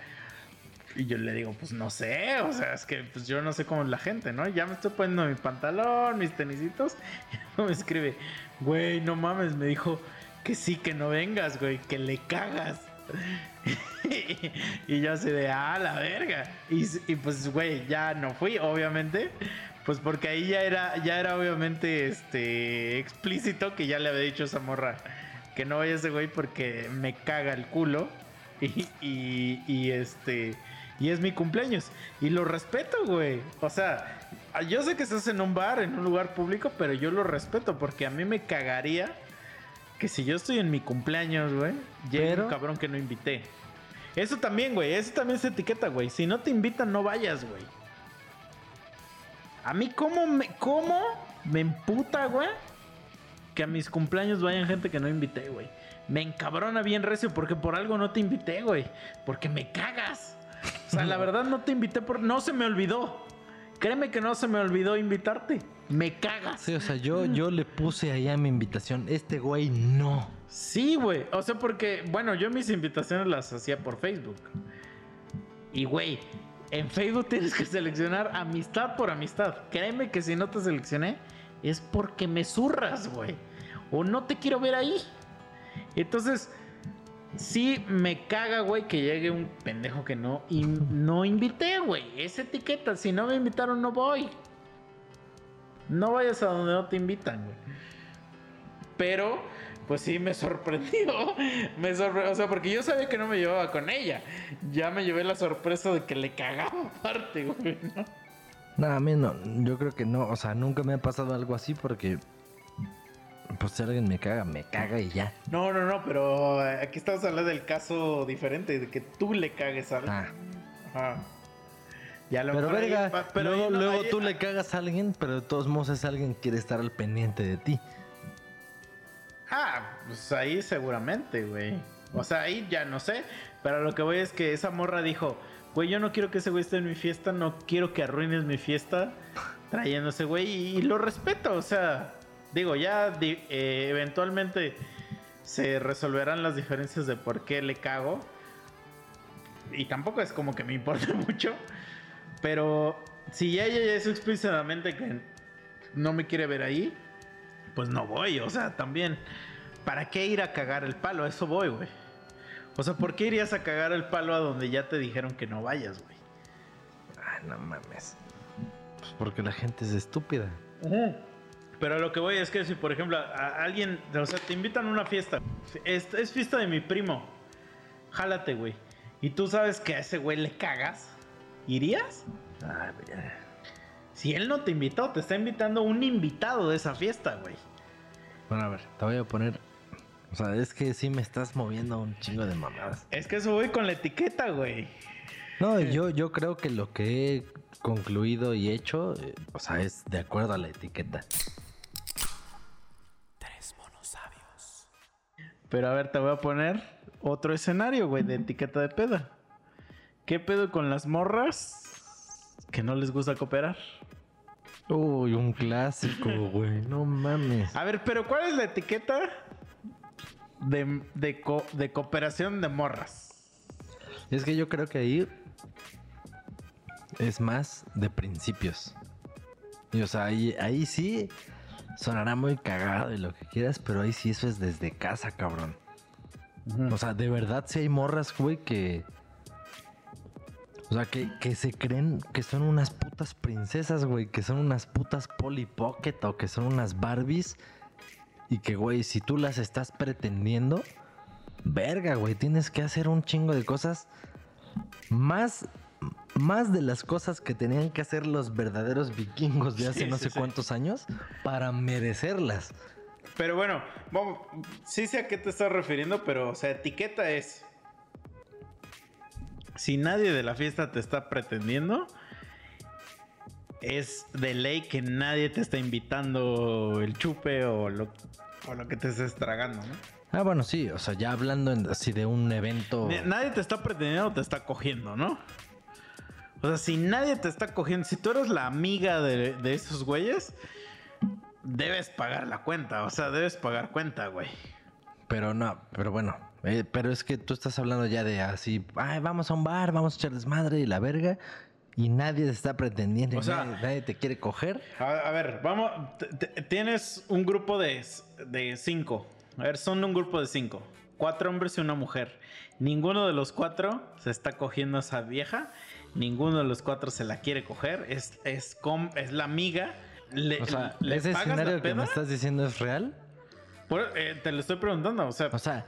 Y yo le digo, pues no sé, o sea, es que pues yo no sé cómo es la gente, ¿no? Ya me estoy poniendo mi pantalón, mis tenisitos. [laughs] Y me escribe, güey, no mames, me dijo que sí, que no vengas, güey, que le cagas. [laughs] y yo así de, ah, la verga. Y, y pues, güey, ya no fui, obviamente. Pues porque ahí ya era, ya era obviamente este explícito que ya le había dicho a esa morra que no vaya ese güey porque me caga el culo. [laughs] Y, y, y, este. Y es mi cumpleaños. Y lo respeto, güey. O sea, yo sé que estás en un bar, en un lugar público, pero yo lo respeto porque a mí me cagaría que si yo estoy en mi cumpleaños, güey, llegue Pero- un cabrón que no invité. Eso también, güey. Eso también es etiqueta, güey. Si no te invitan, no vayas, güey. A mí, ¿cómo me, cómo me emputa, güey? Que a mis cumpleaños vayan gente que no invité, güey. Me encabrona bien recio porque por algo no te invité, güey. Porque me cagas. O sea, la [laughs] verdad no te invité por... No se me olvidó. Créeme que no se me olvidó invitarte. Me cagas. Sí, o sea, yo, yo le puse ahí a mi invitación. Este güey no. Sí, güey. O sea, porque, bueno, yo mis invitaciones las hacía por Facebook. Y, güey, en Facebook tienes que seleccionar amistad por amistad. Créeme que si no te seleccioné, es porque me zurras, güey. O no te quiero ver ahí. Entonces, sí me caga, güey, que llegue un pendejo que no. Y no invité, güey. Es etiqueta. Si no me invitaron, no voy. No vayas a donde no te invitan, güey. Pero, pues sí, me [laughs] sorprendió. Me sorprendió. O sea, porque yo sabía que no me llevaba con ella. Ya me llevé la sorpresa de que le cagaba aparte, güey, ¿no? No, a mí no. Yo creo que no. O sea, nunca me ha pasado algo así porque. Pues si alguien me caga, me caga y ya. No, no, no, pero aquí estamos hablando del caso diferente, de que tú le cagues a alguien. Ah. Ajá. Ya lo Pero mejor ahí verga, pa- pero luego, no- luego tú le cagas a alguien, pero de todos modos es alguien que quiere estar al pendiente de ti. Ah, pues ahí seguramente, güey. O sea, ahí ya no sé. Pero lo que voy es que esa morra dijo, güey, yo no quiero que ese güey esté en mi fiesta, no quiero que arruines mi fiesta trayendo ese güey. Y, y lo respeto, o sea, digo, ya di- eh, eventualmente se resolverán las diferencias de por qué le cago. Y tampoco es como que me importe [laughs] mucho. Pero si ya ella ya es explícitamente que no me quiere ver ahí, pues no voy. O sea, también, ¿para qué ir a cagar el palo? A eso voy, güey. O sea, ¿por qué irías a cagar el palo a donde ya te dijeron que no vayas, güey? Ay, no mames. Pues porque la gente es estúpida. Pero a lo que voy es que si, por ejemplo, a, a alguien, o sea, te invitan a una fiesta, es, es fiesta de mi primo, jálate, güey. Y tú sabes que a ese güey le cagas, ¿irías? Ay, verga. Si él no te invitó, te está invitando un invitado de esa fiesta, güey. Bueno, a ver, te voy a poner. O sea, es que sí me estás moviendo un chingo de mamadas. Es que eso voy con la etiqueta, güey. No, yo, yo creo que lo que he concluido y hecho, eh, o sea, es de acuerdo a la etiqueta. Tres monos sabios. Pero a ver, te voy a poner otro escenario, güey, de etiqueta de peda. ¿Qué pedo con las morras que no les gusta cooperar? Uy, un clásico, [laughs] güey. No mames. A ver, pero ¿cuál es la etiqueta de, de, co- de cooperación de morras? Es que yo creo que ahí es más de principios. Y o sea, ahí, ahí sí sonará muy cagado y lo que quieras, pero ahí sí eso es desde casa, cabrón. O sea, de verdad sí hay morras, güey, que... O sea, que, que se creen que son unas putas princesas, güey, que son unas putas Polly Pocket o que son unas Barbies. Y que, güey, si tú las estás pretendiendo, verga, güey, tienes que hacer un chingo de cosas más, más de las cosas que tenían que hacer los verdaderos vikingos de hace Sí, no sí, sé sí. cuántos años para merecerlas. Pero bueno, vamos, sí sé a qué te estás refiriendo, pero, o sea, etiqueta es... Si nadie de la fiesta te está pretendiendo, es de ley que nadie te está invitando el chupe o lo, o lo que te estés tragando, ¿no? Ah, bueno, sí, o sea, ya hablando en- así de un evento. Nadie te está pretendiendo o te está cogiendo, ¿no? O sea, si nadie te está cogiendo, si tú eres la amiga de, de esos güeyes, debes pagar la cuenta. O sea, debes pagar cuenta, güey. Pero no, pero bueno, eh, pero es que tú estás hablando ya de así, ay, vamos a un bar, vamos a echar desmadre y la verga, y nadie te está pretendiendo, O sea- nadie, nadie te quiere coger. A, a ver, vamos. Tienes un grupo de, de cinco. A ver, son un grupo de cinco. Cuatro hombres y una mujer. Ninguno de los cuatro se está cogiendo a esa vieja. Ninguno de los cuatro se la quiere coger. Es, es, com- es la amiga. Le, O sea, le ese escenario que me estás diciendo es real. Por- eh, te lo estoy preguntando. O sea, O sea,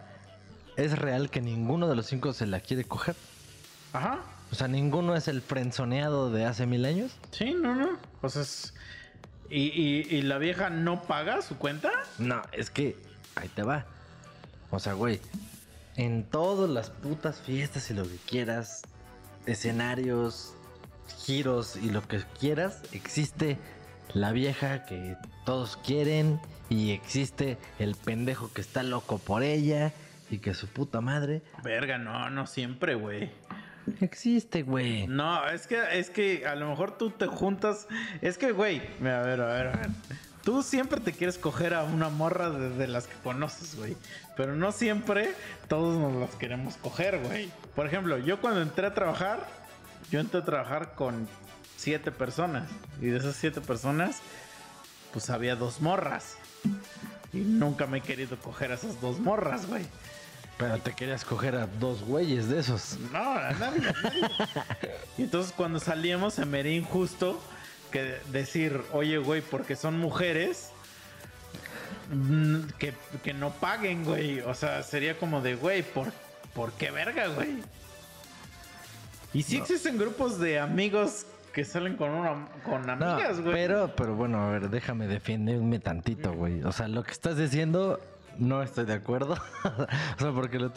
es real que ninguno de los cinco se la quiere coger. ajá. O sea, ninguno es el frenzoneado de hace mil años. Sí, no, no. O sea, es- ¿y, y, y la vieja no paga su cuenta? No, es que ahí te va. O sea, güey, en todas las putas fiestas y lo que quieras, escenarios, giros y lo que quieras, existe la vieja que todos quieren y existe el pendejo que está loco por ella y que su puta madre. Verga, no, no siempre, güey. Existe, güey. No, es que, es que a lo mejor tú te juntas. Es que, güey, a ver, a ver, a ver. Tú siempre te quieres coger a una morra de, de las que conoces, güey. Pero no siempre todos nos las queremos coger, güey. Por ejemplo, yo cuando entré a trabajar, yo entré a trabajar con siete personas. Y de esas siete personas, pues había dos morras. Y nunca me he querido coger a esas dos morras, güey. Pero te querías coger a dos güeyes de esos. No, a nadie. [laughs] Y entonces cuando salíamos se me era injusto que decir, oye, güey, porque son mujeres, mm, que, que no paguen, güey. O sea, sería como de, güey, ¿por, ¿por qué verga, güey? Y sí existen grupos de amigos que salen con una con amigas, güey. pero, pero bueno, a ver, déjame defenderme tantito, güey. O sea, lo que estás diciendo, no estoy de acuerdo. [laughs] o sea, porque lo,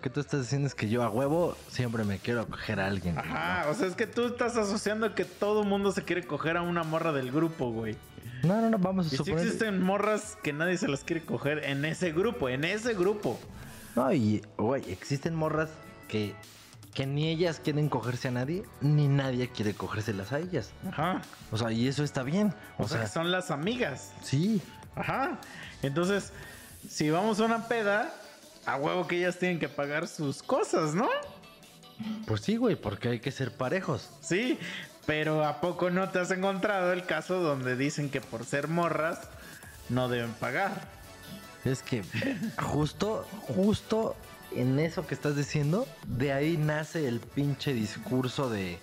que tú estás diciendo es que yo a huevo siempre me quiero coger a alguien. Ajá, o sea, es que tú estás asociando que todo mundo se quiere coger a una morra del grupo, güey. No, no, no, vamos a Y suponer. existen morras que nadie se las quiere coger en ese grupo, en ese grupo. No, y, güey, existen morras que, que ni ellas quieren cogerse a nadie, ni nadie quiere cogérselas a ellas. Ajá. O sea, y eso está bien. O, sea, que son las amigas. sí. Ajá. Entonces, si vamos a una peda, a huevo que ellas tienen que pagar sus cosas, ¿no? Pues sí, güey, porque hay que ser parejos. Sí, pero ¿a poco no te has encontrado el caso donde dicen que por ser morras no deben pagar? Es que justo, justo en eso que estás diciendo, de ahí nace el pinche discurso de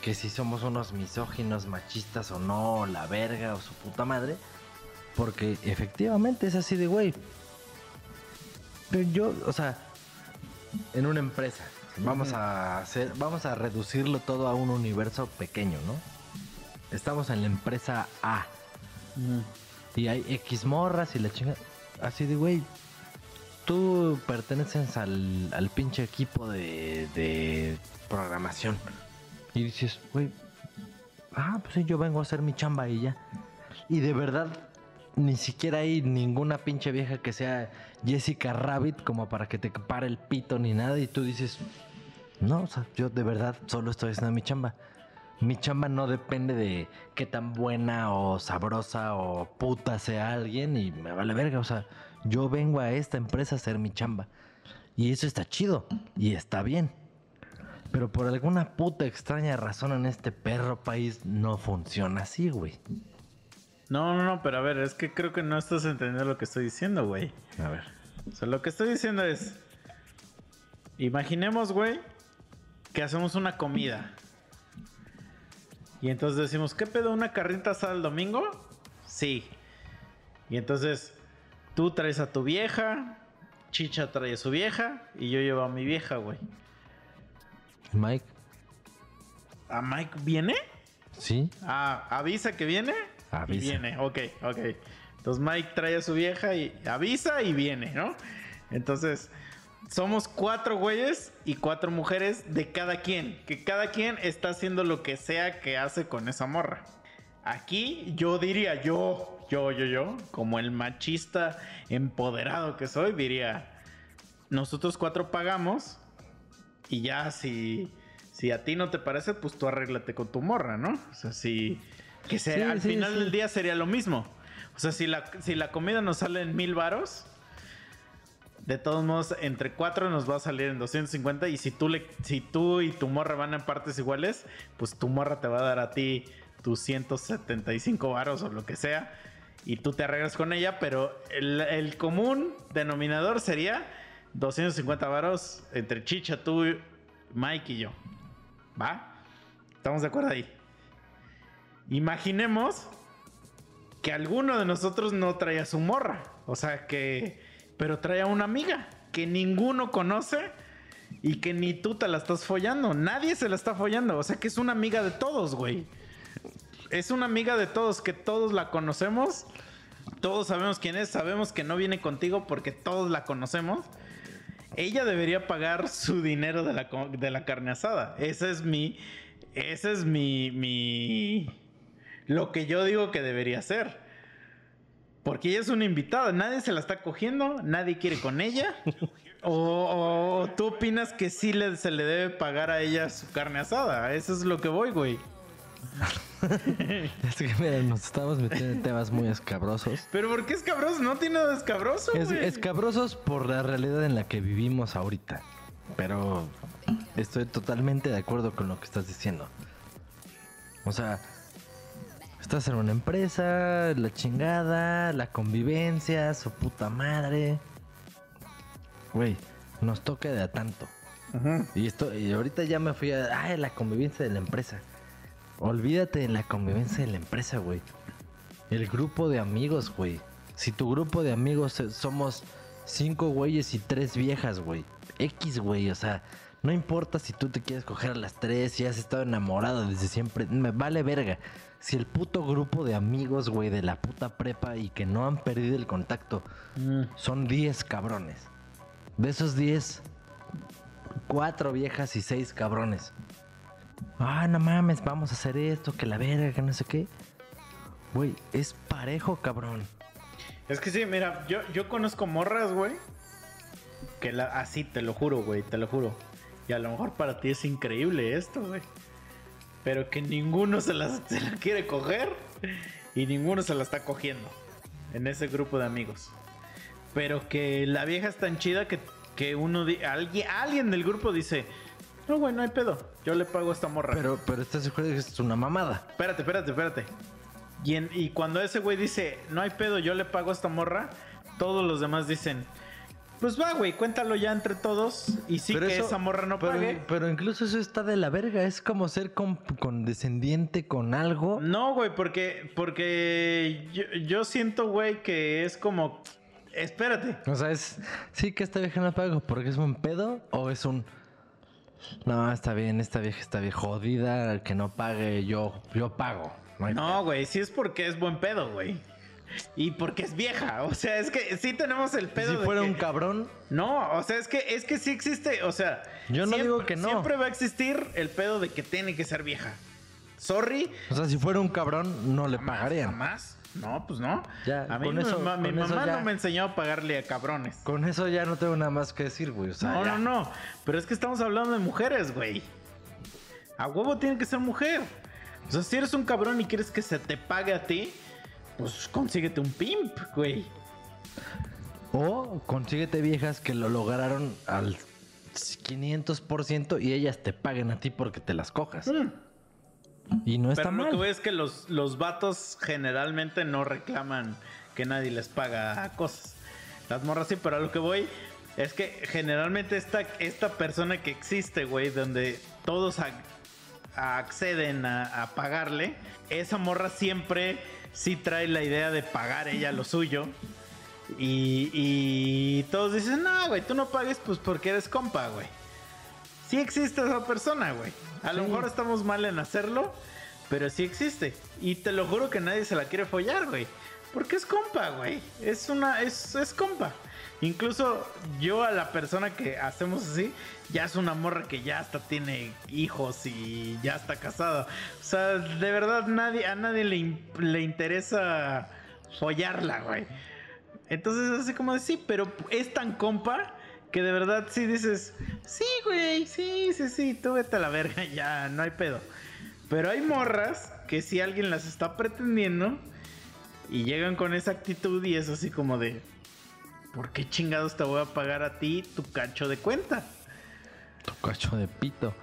que si somos unos misóginos, machistas o no, la verga o su puta madre. Porque efectivamente es así de güey. Pero yo, o sea, en una empresa, vamos a hacer, vamos a reducirlo todo a un universo pequeño, ¿no? Estamos en la empresa A. Y hay X morras y la chinga. Así de, güey. Tú perteneces al, al pinche equipo de, de programación. Y dices, güey. Ah, pues sí, yo vengo a hacer mi chamba y ya. Y de verdad, ni siquiera hay ninguna pinche vieja que sea Jessica Rabbit como para que te pare el pito ni nada. Y tú dices, no, o sea, yo de verdad solo estoy haciendo mi chamba. Mi chamba no depende de qué tan buena o sabrosa o puta sea alguien y me vale verga. O sea, yo vengo a esta empresa a hacer mi chamba. Y eso está chido y está bien. Pero por alguna puta extraña razón en este perro país no funciona así, güey. No, no, no, pero a ver, es que creo que no estás entendiendo lo que estoy diciendo, güey. A ver. O sea, lo que estoy diciendo es. Imaginemos, güey, que hacemos una comida. Y entonces decimos, ¿qué pedo? ¿Una carnita asada el domingo? Sí. Y entonces tú traes a tu vieja, Chicha trae a su vieja y yo llevo a mi vieja, güey. Mike, ¿A Mike viene? ¿sí? Ah, avisa que viene. Avisa. Y viene, ok, ok. Entonces Mike trae a su vieja y avisa y viene, ¿no? Entonces, somos cuatro güeyes y cuatro mujeres de cada quien. Que cada quien está haciendo lo que sea que hace con esa morra. Aquí yo diría, yo, yo, yo, yo, como el machista empoderado que soy, diría, nosotros cuatro pagamos y ya si, si a ti no te parece, pues tú arréglate con tu morra, ¿no? O sea, si... Que sea, Sí, al sí, final sí. del día sería lo mismo. O sea, si la, si la comida nos sale en mil varos, de todos modos, entre cuatro nos va a salir en 250. Y si tú, le, si tú y tu morra van en partes iguales, pues tu morra te va a dar a ti tus 175 varos o lo que sea. Y tú te arreglas con ella, pero el, el común denominador sería 250 varos entre Chicha, tú, Mike y yo. ¿Va? ¿Estamos de acuerdo ahí? Imaginemos que alguno de nosotros no traía su morra. O sea que. Pero traía una amiga que ninguno conoce y que ni tú te la estás follando. Nadie se la está follando. O sea que es una amiga de todos, güey. Es una amiga de todos, que todos la conocemos. Todos sabemos quién es. Sabemos que no viene contigo porque todos la conocemos. Ella debería pagar su dinero de la, de la carne asada. Ese es mi. Ese es mi. mi lo que yo digo que debería ser. Porque ella es una invitada, nadie se la está cogiendo, nadie quiere con ella. [laughs] O, o tú opinas que sí le, se le debe pagar a ella su carne asada. Eso es lo que voy, güey. [laughs] Es que mira, nos estamos metiendo en temas muy escabrosos. Pero ¿por qué escabroso? No tiene nada escabroso, Es, güey. escabrosos por la realidad en la que vivimos ahorita. Pero estoy totalmente de acuerdo con lo que estás diciendo. O sea, estás en una empresa, la chingada, la convivencia, su puta madre. Güey, nos toca de a tanto. Ujú. Y esto, y ahorita ya me fui a ay, la convivencia de la empresa. Olvídate de la convivencia de la empresa, güey. El grupo de amigos, güey. Si tu grupo de amigos somos cinco güeyes y tres viejas, güey. X, güey. O sea, no importa si tú te quieres coger a las tres, si has estado enamorado desde siempre. Me vale verga. Si el puto grupo de amigos, güey, de la puta prepa y que no han perdido el contacto, Mm. son 10 cabrones. De esos 10, cuatro viejas y seis cabrones. Ah, no mames, vamos a hacer esto, que la verga, que no sé qué. Güey, es parejo, cabrón. Es que sí, mira, yo, yo conozco morras, güey. Que la, así, te lo juro, güey, te lo juro. Y a lo mejor para ti es increíble esto, güey. Pero que ninguno se la, [laughs] se la quiere coger y ninguno se la está cogiendo en ese grupo de amigos. Pero que la vieja es tan chida que, que uno, alguien, alguien del grupo dice, no, güey, no hay pedo, yo le pago a esta morra. Pero, pero estás seguro de que es una mamada. Espérate, espérate, espérate. Y, en- y cuando ese güey dice, no hay pedo, yo le pago a esta morra, todos los demás dicen, pues va, güey, cuéntalo ya entre todos y sí pero que eso- esa morra no pero, pague. Pero incluso eso está de la verga. Es como ser con- condescendiente con algo. No, güey, porque, porque yo, yo siento, güey, que es como, espérate. O sea, es. Sí, que esta vieja no pago porque es un pedo o es un. No, está bien, esta vieja está bien jodida, que no pague, yo, yo pago. No, pedo. No, güey, sí es porque es buen pedo, güey. Y porque es vieja. O sea, es que sí tenemos el pedo si de fuera que- un cabrón, No, o sea, es que, es que sí existe, o sea... Yo no siempre- digo que no. Siempre va a existir el pedo de que tiene que ser vieja. Sorry. o sea, si fuera un cabrón, no le pagarían. ¿Jamás? No, pues no. Ya, a mí con eso- mi con mamá ya. no me enseñó a pagarle a cabrones. Con eso ya no tengo nada más que decir, güey. O sea, No, ya. no, no. Pero es que estamos hablando de mujeres, güey. A huevo tiene que ser mujer. O sea, si eres un cabrón y quieres que se te pague a ti, pues consíguete un pimp, güey. O consíguete viejas que lo lograron al 500% y ellas te paguen a ti porque te las cojas. Mm. Y no está Pero lo mal. que veo es que los, los vatos generalmente no reclaman que nadie les paga cosas. Las morras sí, pero a lo que voy es que generalmente esta, esta persona que existe, güey, donde todos ac- acceden a, a pagarle, esa morra siempre sí trae la idea de pagar ella lo suyo. Y, y todos dicen, no, güey, tú no pagues pues porque eres compa, güey. Sí existe esa persona, güey. A lo mejor estamos mal en hacerlo, pero sí existe. Y te lo juro que nadie se la quiere follar, güey. Porque es compa, güey. Es una, es, es compa. Incluso yo a la persona que hacemos así, ya es una morra que ya hasta tiene hijos y ya está casada. O sea, de verdad nadie, a nadie le, le interesa follarla, güey. Entonces así como de sí, pero es tan compa que de verdad sí dices, sí, güey, sí, sí, sí, tú vete a la verga, ya, no hay pedo. Pero hay morras que si alguien las está pretendiendo y llegan con esa actitud y es así como de, ¿por qué chingados te voy a pagar a ti tu cacho de cuenta? Tu cacho de pito.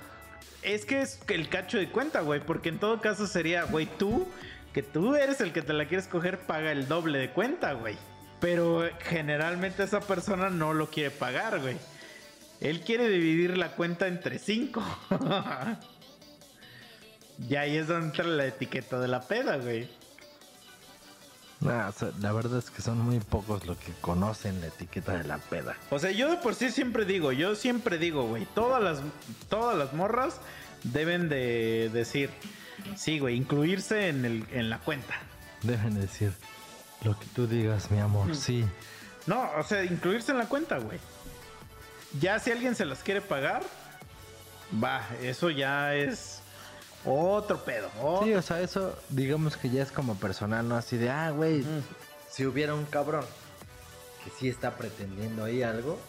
Es que es el cacho de cuenta, güey, porque en todo caso sería, güey, tú, que tú eres el que te la quieres coger, paga el doble de cuenta, güey. Pero generalmente esa persona no lo quiere pagar, güey. Él quiere dividir la cuenta entre cinco. [laughs] y ahí es donde entra la etiqueta de la peda, güey. Nah, o sea, la verdad es que son muy pocos los que conocen la etiqueta de la peda. O sea, yo de por sí siempre digo, yo siempre digo, güey, todas las, todas las morras deben de decir, sí, güey, incluirse en, el, en la cuenta. Deben decir lo que tú digas, mi amor. Sí. No, o sea, incluirse en la cuenta, güey. Ya si alguien se las quiere pagar, va, eso ya es otro pedo. otro- Sí, o sea, eso digamos que ya es como personal, ¿no? Así de, ah, güey, si hubiera un cabrón que sí está pretendiendo ahí algo,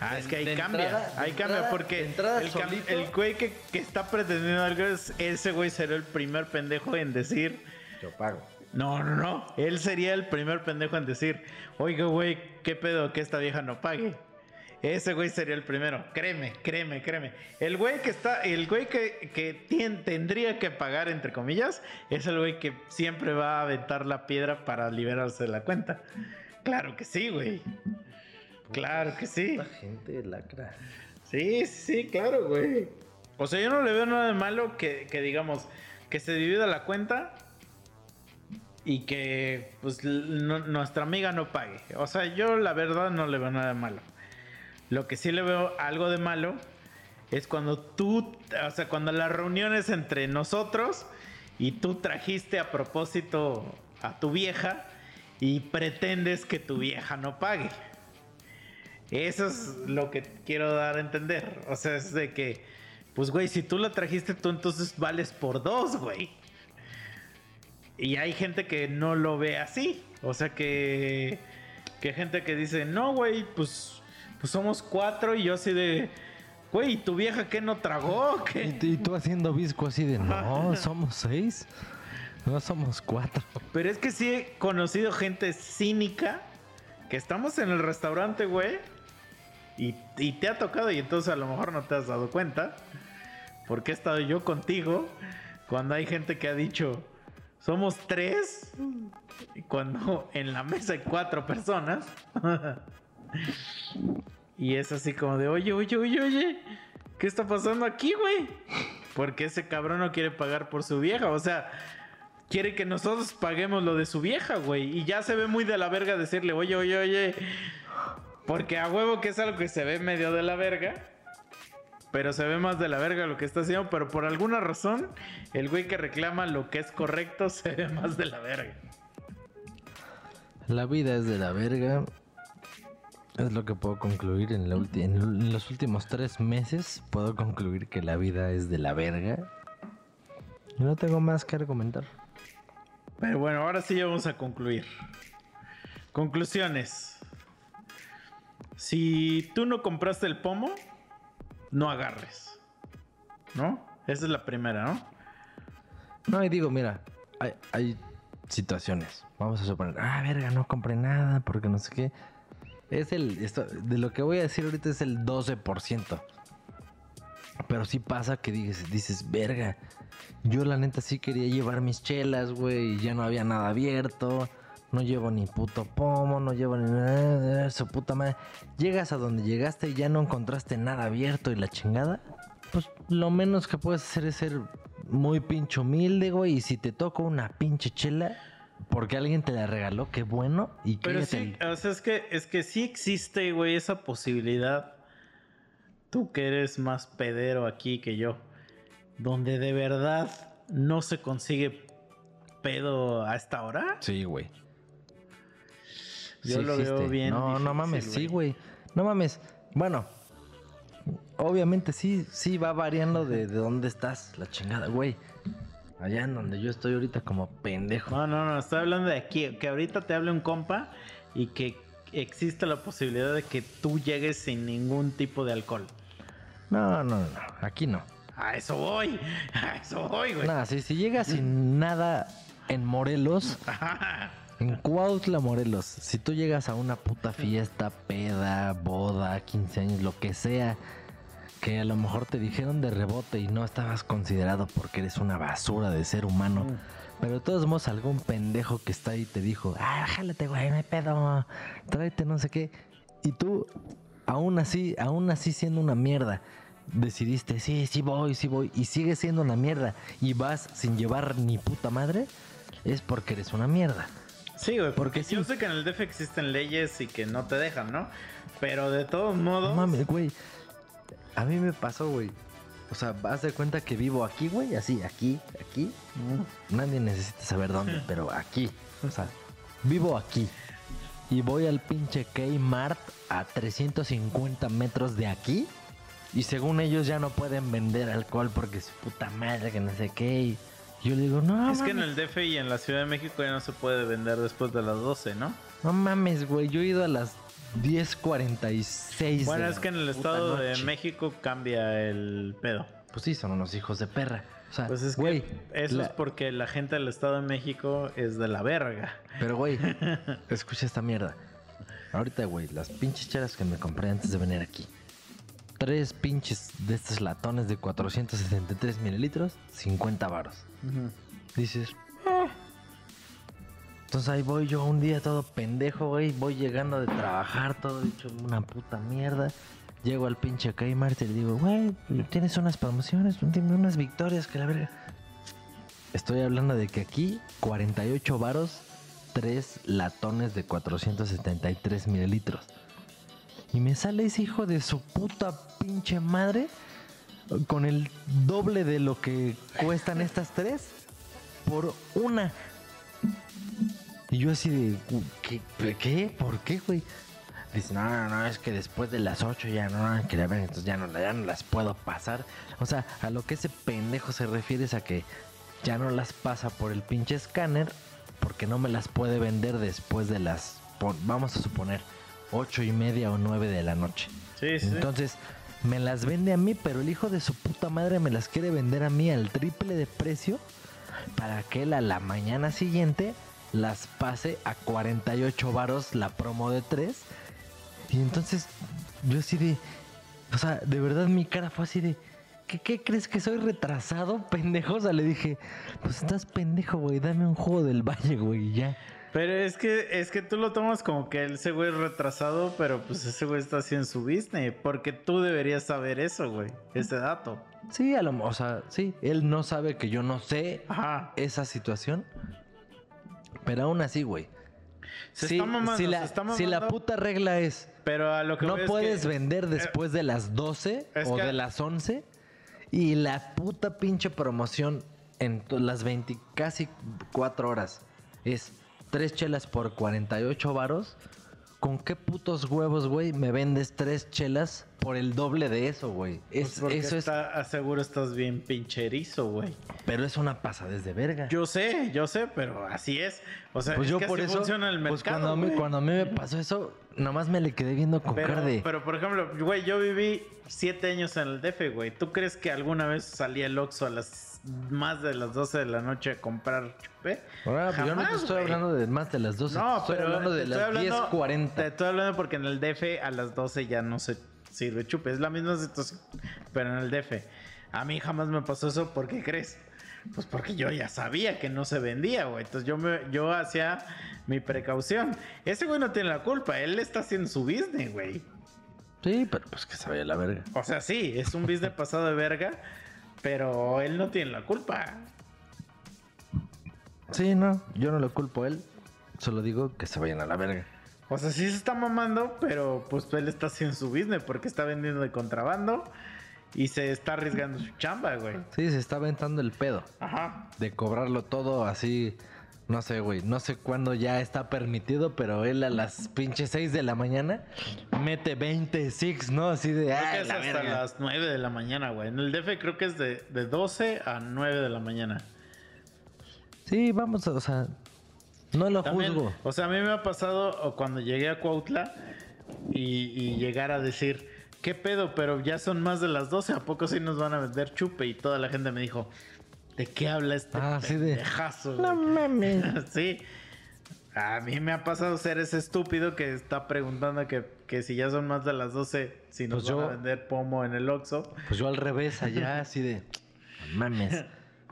Ah, es que ahí cambia, entrada- ahí cambia entrada- porque solito. el güey que, que está pretendiendo algo es ese güey será el primer pendejo en decir, Yo pago. no, no, no, él sería el primer pendejo en decir, oiga güey, qué pedo que esta vieja no pague. Ese güey sería el primero, créeme, créeme, créeme. El güey que está, el güey que, que tien- tendría que pagar, entre comillas, es el güey que siempre va a aventar la piedra para liberarse de la cuenta. Claro que sí, güey. Claro que sí. La gente lacra. Sí, sí, sí, claro, güey. O sea, yo no le veo nada de malo que, que digamos, que se divida la cuenta y que pues no- nuestra amiga no pague. O sea, yo la verdad no le veo nada de malo. Lo que sí le veo algo de malo es cuando tú, o sea, cuando la reunión es entre nosotros y tú trajiste a propósito a tu vieja y pretendes que tu vieja no pague. Eso es lo que quiero dar a entender. O sea, es de que, pues, güey, si tú la trajiste tú, entonces vales por dos, güey. Y hay gente que no lo ve así. O sea, que, que gente que dice, no, güey, pues, pues somos cuatro y yo así de, güey, ¿y tu vieja qué no tragó? Y, ¿Qué? tú- y tú haciendo visco así de, no, somos seis. No somos cuatro. Pero es que sí he conocido gente cínica que estamos en el restaurante, güey. Y, y te ha tocado y entonces a lo mejor no te has dado cuenta. Porque he estado yo contigo cuando hay gente que ha dicho, somos tres. Y cuando en la mesa hay cuatro personas. [laughs] y es así como de, oye, oye, oye, oye. ¿Qué está pasando aquí, güey? Porque ese cabrón no quiere pagar por su vieja. O sea, quiere que nosotros paguemos lo de su vieja, güey. Y ya se ve muy de la verga decirle, oye, oye, oye. Porque a huevo que es algo que se ve medio de la verga. Pero se ve más de la verga lo que está haciendo. Pero por alguna razón, el güey que reclama lo que es correcto [laughs] se ve más de la verga. La vida es de la verga. Es lo que puedo concluir en, la ulti- en l- en los últimos tres meses. Puedo concluir que la vida es de la verga. Y no tengo más que argumentar. Pero bueno, ahora sí ya vamos a concluir. Conclusiones. Si tú no compraste el pomo, no agarres. ¿No? Esa es la primera, ¿no? No, y digo, mira, hay, hay situaciones. Vamos a suponer, ah, verga, no compré nada porque no sé qué. Es el, esto, de lo que voy a decir ahorita es el 12%. Pero sí pasa que dices, dices, verga, yo la neta sí quería llevar mis chelas, güey, y ya no había nada abierto. No llevo ni puto pomo, no llevo ni nada eso, puta madre. Llegas a donde llegaste y ya no encontraste nada abierto y la chingada. Pues lo menos que puedes hacer es ser muy pinche humilde, güey. Y si te toca una pinche chela, porque alguien te la regaló, qué bueno. Y Pero sí, o sea, es que, es que sí existe, güey, esa posibilidad. Tú que eres más pedero aquí que yo. Donde de verdad no se consigue pedo a esta hora. Sí, güey. Yo lo veo existe. bien No, no mames, sí, güey. No mames. Bueno, obviamente sí, sí va variando de, de dónde estás, la chingada, güey. Allá en donde yo estoy ahorita como pendejo. No, no, no, estoy hablando de aquí. Que ahorita te hable un compa y que existe la posibilidad de que tú llegues sin ningún tipo de alcohol. No, no, no, no. Aquí no. A eso voy. [laughs] A eso voy, güey. Nada, si, si llegas sin nada en Morelos, [laughs] en Cuautla, Morelos, si tú llegas a una puta fiesta, peda, boda, 15 años, lo que sea, que a lo mejor te dijeron de rebote y no estabas considerado porque eres una basura de ser humano. Mm. Pero de todos modos, algún pendejo que está ahí te dijo, ah, jálate, güey, me pedo, tráete no sé qué. Y tú, aún así, aún así siendo una mierda, decidiste, sí, sí voy, sí voy, y sigues siendo una mierda, y vas sin llevar ni puta madre, es porque eres una mierda. Sí, güey, porque Porque yo sí. sé que en el DF existen leyes y que no te dejan, ¿no? Pero de todos modos. No mames, güey. A mí me pasó, güey. O sea, vas de cuenta que vivo aquí, güey, así, aquí, aquí. Nadie necesita saber dónde, pero aquí. O sea, vivo aquí. Y voy al pinche Kmart a 350 metros de aquí. Y según ellos ya no pueden vender alcohol porque su puta madre, que no sé qué. Y yo le digo, no, es que en el DF y en la Ciudad de México ya no se puede vender después de las 12, ¿no? no mames, güey. Yo he ido a las 10.46. Bueno, es que en el Estado de. México cambia el pedo. Pues sí, son unos hijos de perra. O sea, Pues es que güey. eso la- es porque la gente del Estado de México es de la verga. Pero, güey, [laughs] escucha esta mierda. Ahorita, güey, las pinches chelas que me compré antes de venir aquí. Tres pinches de estos latones de 473 mililitros, 50 varos. Dices. Entonces ahí voy yo un día todo pendejo, güey. Voy llegando de trabajar, todo hecho una puta mierda. Llego al pinche Kmart y le digo, güey, tienes unas promociones, tienes unas victorias que la verga. Estoy hablando de que aquí, 48 varos, tres latones de 473 mililitros. Y me sale ese hijo de su puta pinche madre con el doble de lo que cuestan estas tres por una. Y yo así de, ¿qué? ¿Qué? ¿Por qué, güey? Dice, no, no, no, es que después de las 8 ya no, que la entonces ya no, ya no las puedo pasar. O sea, a lo que ese pendejo se refiere es a que ya no las pasa por el pinche escáner porque no me las puede vender después de las, vamos a suponer, 8 y media o 9 de la noche. Sí, sí. Entonces, me las vende a mí, pero el hijo de su puta madre me las quiere vender a mí al triple de precio para que él a la mañana siguiente las pase a 48 varos la promo de 3. Y entonces yo así de... O sea, de verdad mi cara fue así de... ¿Qué, qué crees que soy retrasado, [laughs] pendejo? O sea, le dije, pues estás pendejo, güey, dame un juego del valle, güey, ya. Pero es que, es que tú lo tomas como que ese güey es retrasado, pero pues ese güey está haciendo su business. Porque tú deberías saber eso, güey. Ese dato. Sí, a lo o sea, sí, él no sabe que yo no sé Ajá. esa situación. Pero aún así, güey. Se está mamando, si se la, está si la mamando. puta regla es Pero a lo que no puedes que- vender después de las 12 es o de las 11 y la puta pinche promoción en las 20 casi 4 horas es tres chelas por 48 varos. ¿Con qué putos huevos, güey, me vendes tres chelas por el doble de eso, güey? Pues Es, porque eso es está, seguro estás bien pincherizo, güey. pero es una pasadez de verga. Yo sé, yo sé, pero así es. O sea, Pues es yo que por así eso, funciona el mercado. pues cuando a, mí, cuando a mí me pasó eso, nomás me le quedé viendo con Pero, pero, por ejemplo, güey, yo viví siete años en el DF, güey. ¿Tú crees que alguna vez salí el Oxxo a las más de las 12 de la noche a comprar chupé? Ahora, pues yo no te Jamás, estoy güey. hablando de más de las 12, No, estoy pero hablando de estoy las hablando- 10.40. Te estoy hablando porque en el DF a las 12 ya no se sirve chupe. Es la misma situación, pero en el DF. A mí jamás me pasó eso. ¿Por qué crees? Pues porque yo ya sabía que no se vendía, güey. Entonces yo, me, yo hacía mi precaución. Ese güey no tiene la culpa. Él está haciendo su business, güey. Sí, pero pues que vaya la verga. O sea, sí, es un business pasado de verga. Pero él no tiene la culpa. Sí, no, yo no lo culpo a él. Solo digo que se vayan a la verga. O sea, sí se está mamando, pero pues él está haciendo su business porque está vendiendo de contrabando y se está arriesgando su chamba, güey. Sí, se está aventando el pedo Ajá. de cobrarlo todo así. No sé, güey. No sé cuándo ya está permitido, pero él a las pinches 6 de la mañana mete 20 six, ¿no? Así de. Creo que ¡Ay, es la hasta verga! las 9 de la mañana, güey. En el DF creo que es de, de 12 a 9 de la mañana. Sí, vamos, a- o sea. No lo También, juzgo. o sea, a mí me ha pasado cuando llegué a Cuautla y, y llegar a decir, ¿qué pedo? Pero ya son más de las 12, ¿a poco sí nos van a vender chupe? Y toda la gente me dijo, ¿de qué habla este Ah, sí, de- pendejazo, No güey?" mames. [laughs] sí. A mí me ha pasado ser ese estúpido que está preguntando que, que si ya son más de las 12, si nos Pues van yo- a vender pomo en el Oxxo. Pues yo al revés, allá [laughs] así de. "No Mames.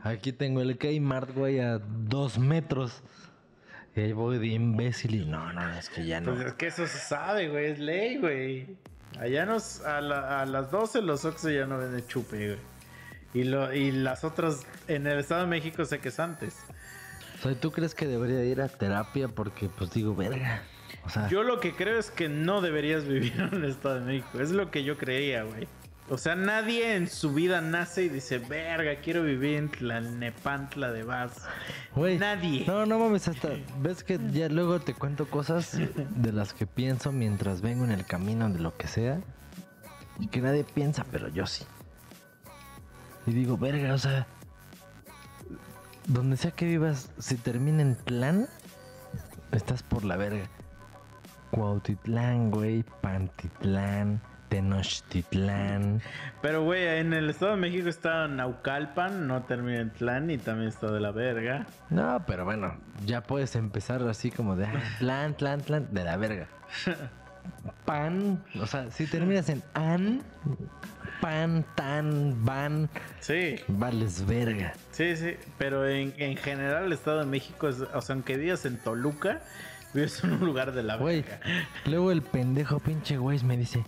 Aquí tengo el Kmart, güey, a dos metros. Y ahí voy de imbécil y no, no, es que ya no. Pues es que eso se sabe, güey, es ley, güey. Allá nos, a, la- a las 12 los Oxxo ya no venden chupe, güey. Y, lo, y las otras, en el Estado de México sé que es antes. O sea, ¿tú crees que debería ir a terapia? Porque, pues digo, verga. O sea, Yo lo que creo es que no deberías [laughs] vivir en el Estado de México. Es lo que yo creía, güey. O sea, nadie en su vida nace y dice, verga, quiero vivir en Tlalnepantla de Vaz. güey. nadie. No, no mames, hasta. Ves que ya luego te cuento cosas de las que pienso mientras vengo en el camino de lo que sea. Y que nadie piensa, pero yo sí. Y digo, verga, o sea. Donde sea que vivas, si termina en plan, estás por la verga. Cuautitlán, güey, Pantitlán, Tenochtitlán. Pero, güey, en el Estado de México está Naucalpan, no termina en Tlán y también está de la verga. No, pero bueno, ya puedes empezar así como de ah, Tlán, Tlán, Tlán, de la verga. [laughs] Pan, o sea, si terminas en an, pan, tan, van, Sí, vales verga. sí, sí. Pero en, en general el Estado de México es, o sea, aunque vivas en Toluca, vives en un lugar de la Güey, verga. luego el pendejo pinche güey me dice,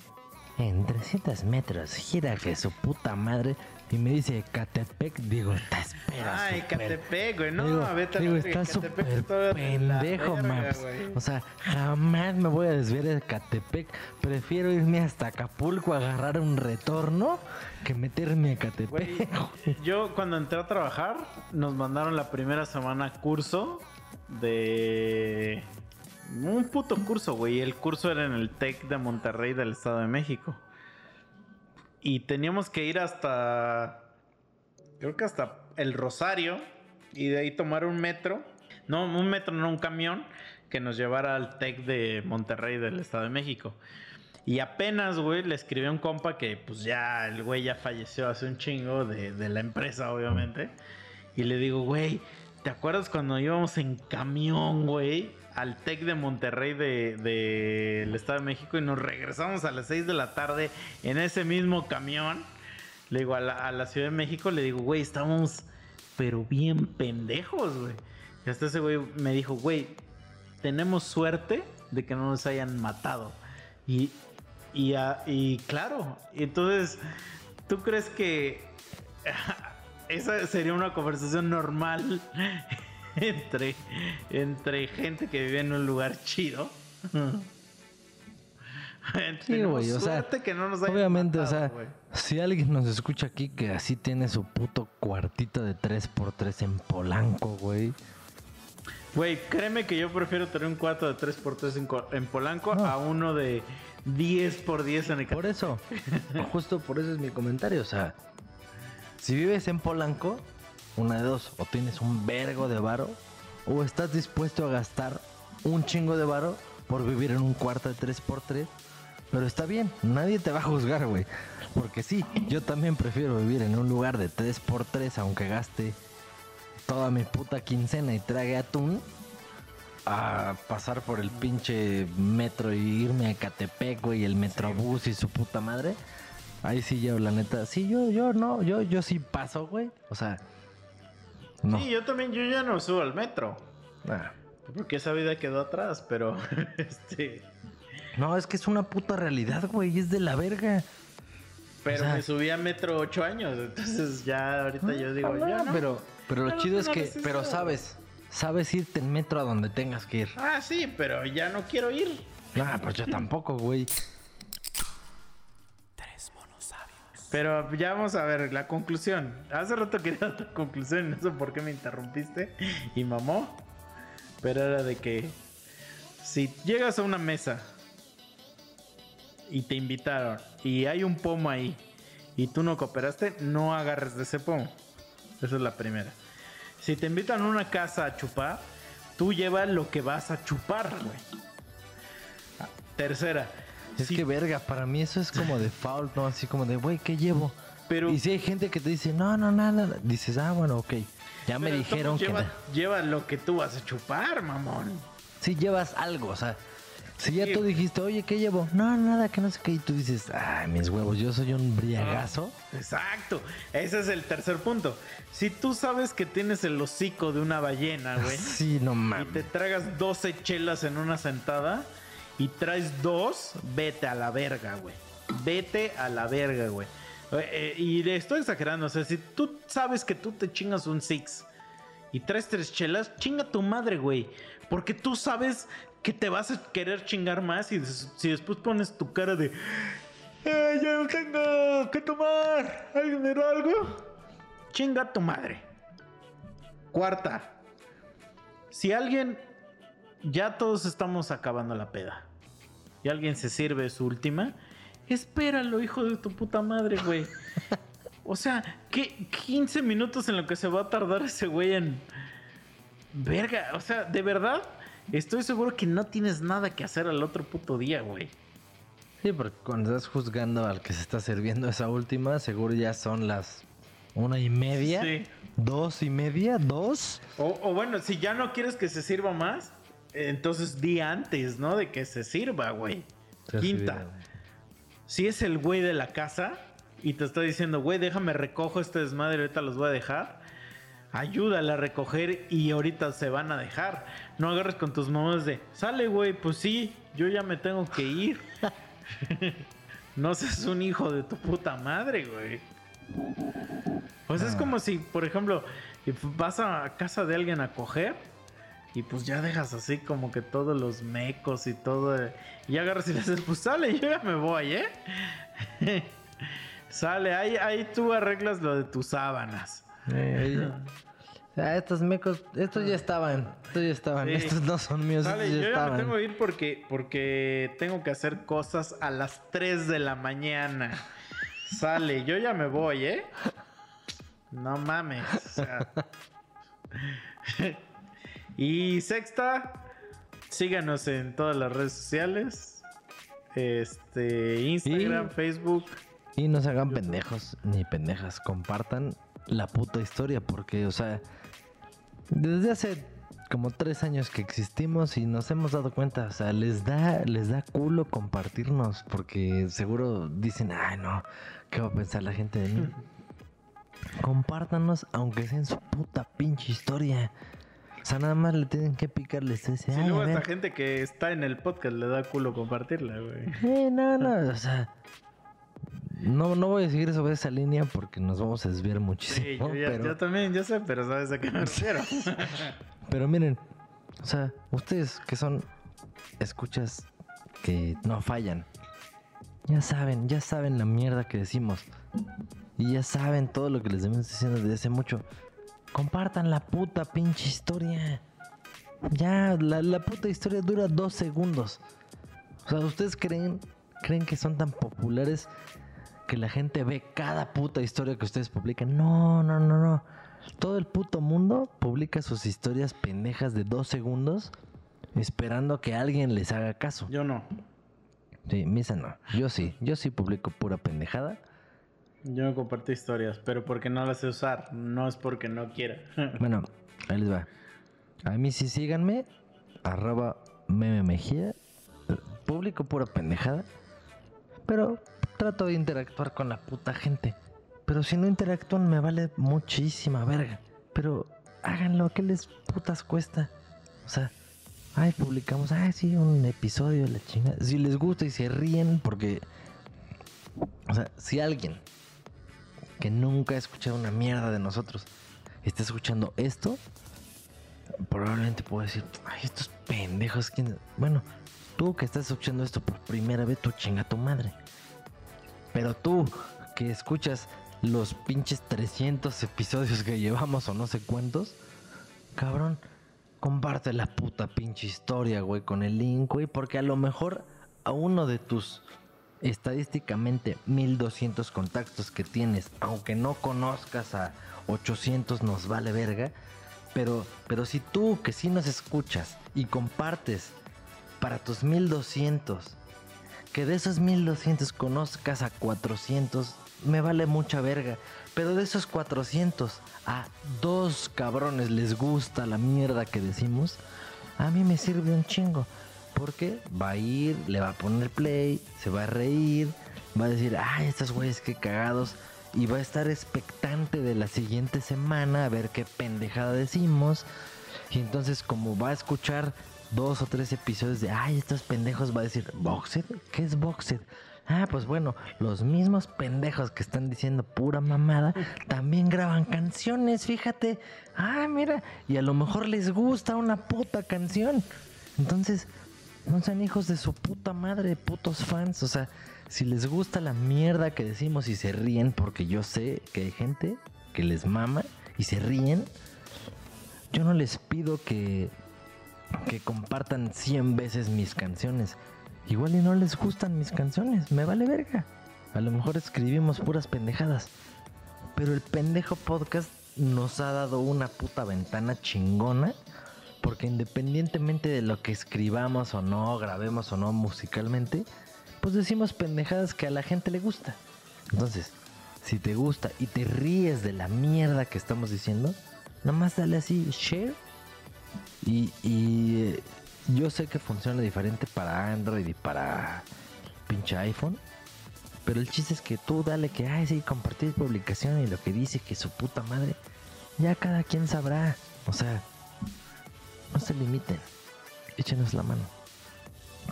en 300 metros, gira que su puta madre. Y me dice, Catepec, digo, te espera. Ay, super- Catepec, güey, no, digo, vete digo, está súper está pendejo, maps. güey. O sea, jamás me voy a desviar de Catepec. Prefiero irme hasta Acapulco a agarrar un retorno que meterme a Catepec. Yo cuando entré a trabajar, nos mandaron la primera semana curso de... Un puto curso, güey. El curso era en el TEC de Monterrey del Estado de México. Y teníamos que ir hasta... Creo que hasta el Rosario. Y de ahí tomar un metro. No, un metro, no un camión. Que nos llevara al TEC de Monterrey del Estado de México. Y apenas, güey, le escribió un compa que, pues ya, el güey ya falleció hace un chingo de, de la empresa, obviamente. Y le digo, güey, ¿te acuerdas cuando íbamos en camión, güey? Al TEC de Monterrey del de, del Estado de México y nos regresamos a las 6 de la tarde en ese mismo camión. Le digo, a la, a Ciudad de México, le digo, güey, estamos, pero bien pendejos, güey. Y hasta ese güey me dijo, güey, tenemos suerte de que no nos hayan matado. Y, y, ah, y claro, entonces, ¿tú crees que [laughs] esa sería una conversación normal [laughs] entre, entre gente que vive en un lugar chido? [laughs] Sí, güey, o sea, que no nos Obviamente, o matado, sea, güey. si alguien nos escucha aquí que así tiene su puto cuartito de 3x3 en Polanco, güey. Güey, créeme que yo prefiero tener un cuarto de 3x3 en, en Polanco No. a uno de 10x10 en el Por eso, [laughs] justo por eso es mi comentario. O sea, si vives en Polanco, una de dos, o tienes un vergo de varo, o estás dispuesto a gastar un chingo de varo por vivir en un cuarto de 3x3. Pero está bien, nadie te va a juzgar, güey. Porque sí, yo también prefiero vivir en un lugar de 3x3, aunque gaste toda mi puta quincena y trague atún, a pasar por el pinche metro y irme a Catepec, güey, el metrobús y su puta madre. Ahí sí yo, la neta, sí, yo, yo no, yo, yo sí paso, güey. O sea, no. Sí, yo también, yo ya no subo al metro. Ah. Porque esa vida quedó atrás, pero [laughs] este. No, es que es una puta realidad, güey, es de la verga. Pero O sea- me subí a metro ocho años, entonces ya ahorita yo digo, Ah, ya no. pero, pero lo no chido es que, pero sabes, sabes irte en metro a donde tengas que ir. Ah, sí, pero ya no quiero ir. Ah, pues yo tampoco, güey. Pero ya vamos a ver la conclusión. Hace rato quería tu conclusión, no sé por qué me interrumpiste y mamó. Pero era de que si llegas a una mesa y te invitaron y hay un pomo ahí y tú no cooperaste, no agarres de ese pomo. Esa es la primera. Si te invitan a una casa a chupar, tú llevas lo que vas a chupar, güey. Ah, Tercera. Es que verga, para mí eso es como de foul, ¿no? Así como de, güey, ¿qué llevo? Pero- Y si hay gente que te dice, no, no, nada. Dices, ah, bueno, ok. Ya me dijeron que... lleva, lo que tú vas a chupar, mamón. Si llevas algo, o sea... Si ya tú dijiste, oye, ¿qué llevo? No, nada, que no sé qué. Y tú dices, ay, mis huevos, yo soy un briagazo. Exacto. Ese es el tercer punto. Si tú sabes que tienes el hocico de una ballena, güey, [laughs] Sí, no y mames. te tragas 12 chelas en una sentada y traes dos, vete a la verga, güey. Vete a la verga, güey. Eh, eh, y le estoy exagerando. O sea, si tú sabes que tú te chingas un six y traes tres chelas, chinga tu madre, güey. Porque tú sabes que te vas a querer chingar más y si después pones tu cara de... "Eh, ya no tengo que tomar. ¿Alguien me da algo? Chinga tu madre. Cuarta. Si alguien... Ya todos estamos acabando la peda. Y alguien se sirve su última. Espéralo, hijo de tu puta madre, güey. [laughs] O sea, ¿qué 15 minutos en lo que se va a tardar ese güey en... Verga, o sea, de verdad estoy seguro que no tienes nada que hacer al otro puto día, güey. Sí, porque cuando estás juzgando al que se está sirviendo esa última, seguro ya son las una y media, Sí. dos y media, dos. O, o bueno, si ya no quieres que se sirva más, entonces di antes, ¿no? De que se sirva, güey. Se Quinta. Si es el güey de la casa y te está diciendo, güey, déjame recojo este desmadre, ahorita los voy a dejar. Ayúdale a recoger y ahorita se van a dejar. No agarres con tus mamás de, sale, güey, pues sí, yo ya me tengo que ir. [laughs] no seas un hijo de tu puta madre, güey. Pues es Ah. como si, por ejemplo, vas a casa de alguien a coger y pues ya dejas así como que todos los mecos y todo. eh, Y agarras y le dices, pues sale, [laughs] yo ya me voy, ¿eh? [laughs] sale, ahí, ahí tú arreglas lo de tus sábanas. Eh, ah, estos mecos, estos ya estaban, estos ya estaban, Sí. estos no son míos, Sale, estos yo ya ya me tengo que ir porque, porque tengo que hacer cosas a las 3 de la mañana. Sale, yo ya me voy, ¿eh? No mames. o sea. [laughs] y sexta, síganos en todas las redes sociales. Este, Instagram, Y- Facebook. Y no se hagan pendejos ni pendejas, compartan la puta historia, porque, o sea, desde hace como tres años que existimos y nos hemos dado cuenta, o sea, les da, les da culo compartirnos, porque seguro dicen, ay no, ¿qué va a pensar la gente de mí? [laughs] Compártanos, aunque sea en su puta pinche historia. O sea, nada más le tienen que picar, les dice, Si luego esta gente que está en el podcast le da culo compartirla, güey. Eh, no, no, o sea. No, no voy a seguir sobre esa línea porque nos vamos a desviar Sí, muchísimo. yo, ya- pero, yo también, yo sé, pero sabes a qué me refiero. [laughs] pero miren, o sea, ustedes que son escuchas que no fallan, ya saben, ya saben la mierda que decimos. Y ya saben todo lo que les venimos diciendo desde hace mucho. Compartan la puta pinche historia. Ya, la, la puta historia dura dos segundos. O sea, ¿ustedes creen, creen que son tan populares que la gente ve cada puta historia que ustedes publican? No, no, no, no. Todo el puto mundo publica sus historias pendejas de dos segundos esperando que alguien les haga caso. Yo no. Sí, Misa no. Yo sí. Yo sí publico pura pendejada. Yo no comparto historias, pero porque no las sé usar, no es porque no quiera. [laughs] Bueno, ahí les va. A mí sí síganme. Arroba meme mejía. Publico pura pendejada. Pero trato de interactuar con la puta gente. Pero si no interactúan me vale muchísima verga. Pero háganlo, ¿qué les putas cuesta? O sea, ay, publicamos, ay, sí, un episodio de la chingada. Si les gusta y se ríen, porque. O sea, si alguien que nunca ha escuchado una mierda de nosotros está escuchando esto, probablemente puede decir, ay, estos pendejos, ¿quién? Bueno, tú que estás escuchando esto por primera vez, tú chinga tu madre. Pero tú que escuchas los pinches 300 episodios que llevamos o no sé cuántos, cabrón, comparte la puta pinche historia, güey, con el link, güey, porque a lo mejor a uno de tus estadísticamente 1200 contactos que tienes, aunque no conozcas a 800 nos vale verga, pero pero si tú que sí nos escuchas y compartes para tus 1200 que de esos 1200 conozcas a 400, me vale mucha verga. Pero de esos 400, a dos cabrones les gusta la mierda que decimos, a mí me sirve un chingo. Porque va a ir, le va a poner play, se va a reír, va a decir, ay, estos güeyes qué cagados. Y va a estar expectante de la siguiente semana a ver qué pendejada decimos. Y entonces como va a escuchar dos o tres episodios de, ay, estos pendejos, va a decir, ¿Boxed? ¿Qué es Boxed? Ah, pues bueno, los mismos pendejos que están diciendo pura mamada, también graban canciones, fíjate. Ah, mira, y a lo mejor les gusta una puta canción. Entonces, no sean hijos de su puta madre, putos fans. O sea, si les gusta la mierda que decimos y se ríen, porque yo sé que hay gente que les mama y se ríen, yo no les pido que, que compartan 100 veces mis canciones. Igual y no les gustan mis canciones, me vale verga. A lo mejor escribimos puras pendejadas. Pero el pendejo podcast nos ha dado una puta ventana chingona Porque independientemente de lo que escribamos o no, grabemos o no musicalmente, pues decimos pendejadas que a la gente le gusta. Entonces, si te gusta y te ríes de la mierda que estamos diciendo, nomás dale así, share. Y, y, eh, yo sé que funciona diferente para Android y para pinche iPhone. Pero el chiste es que tú dale que, ay, sí, compartir publicación y lo que dice que su puta madre, ya cada quien sabrá. O sea, no se limiten. Échenos la mano.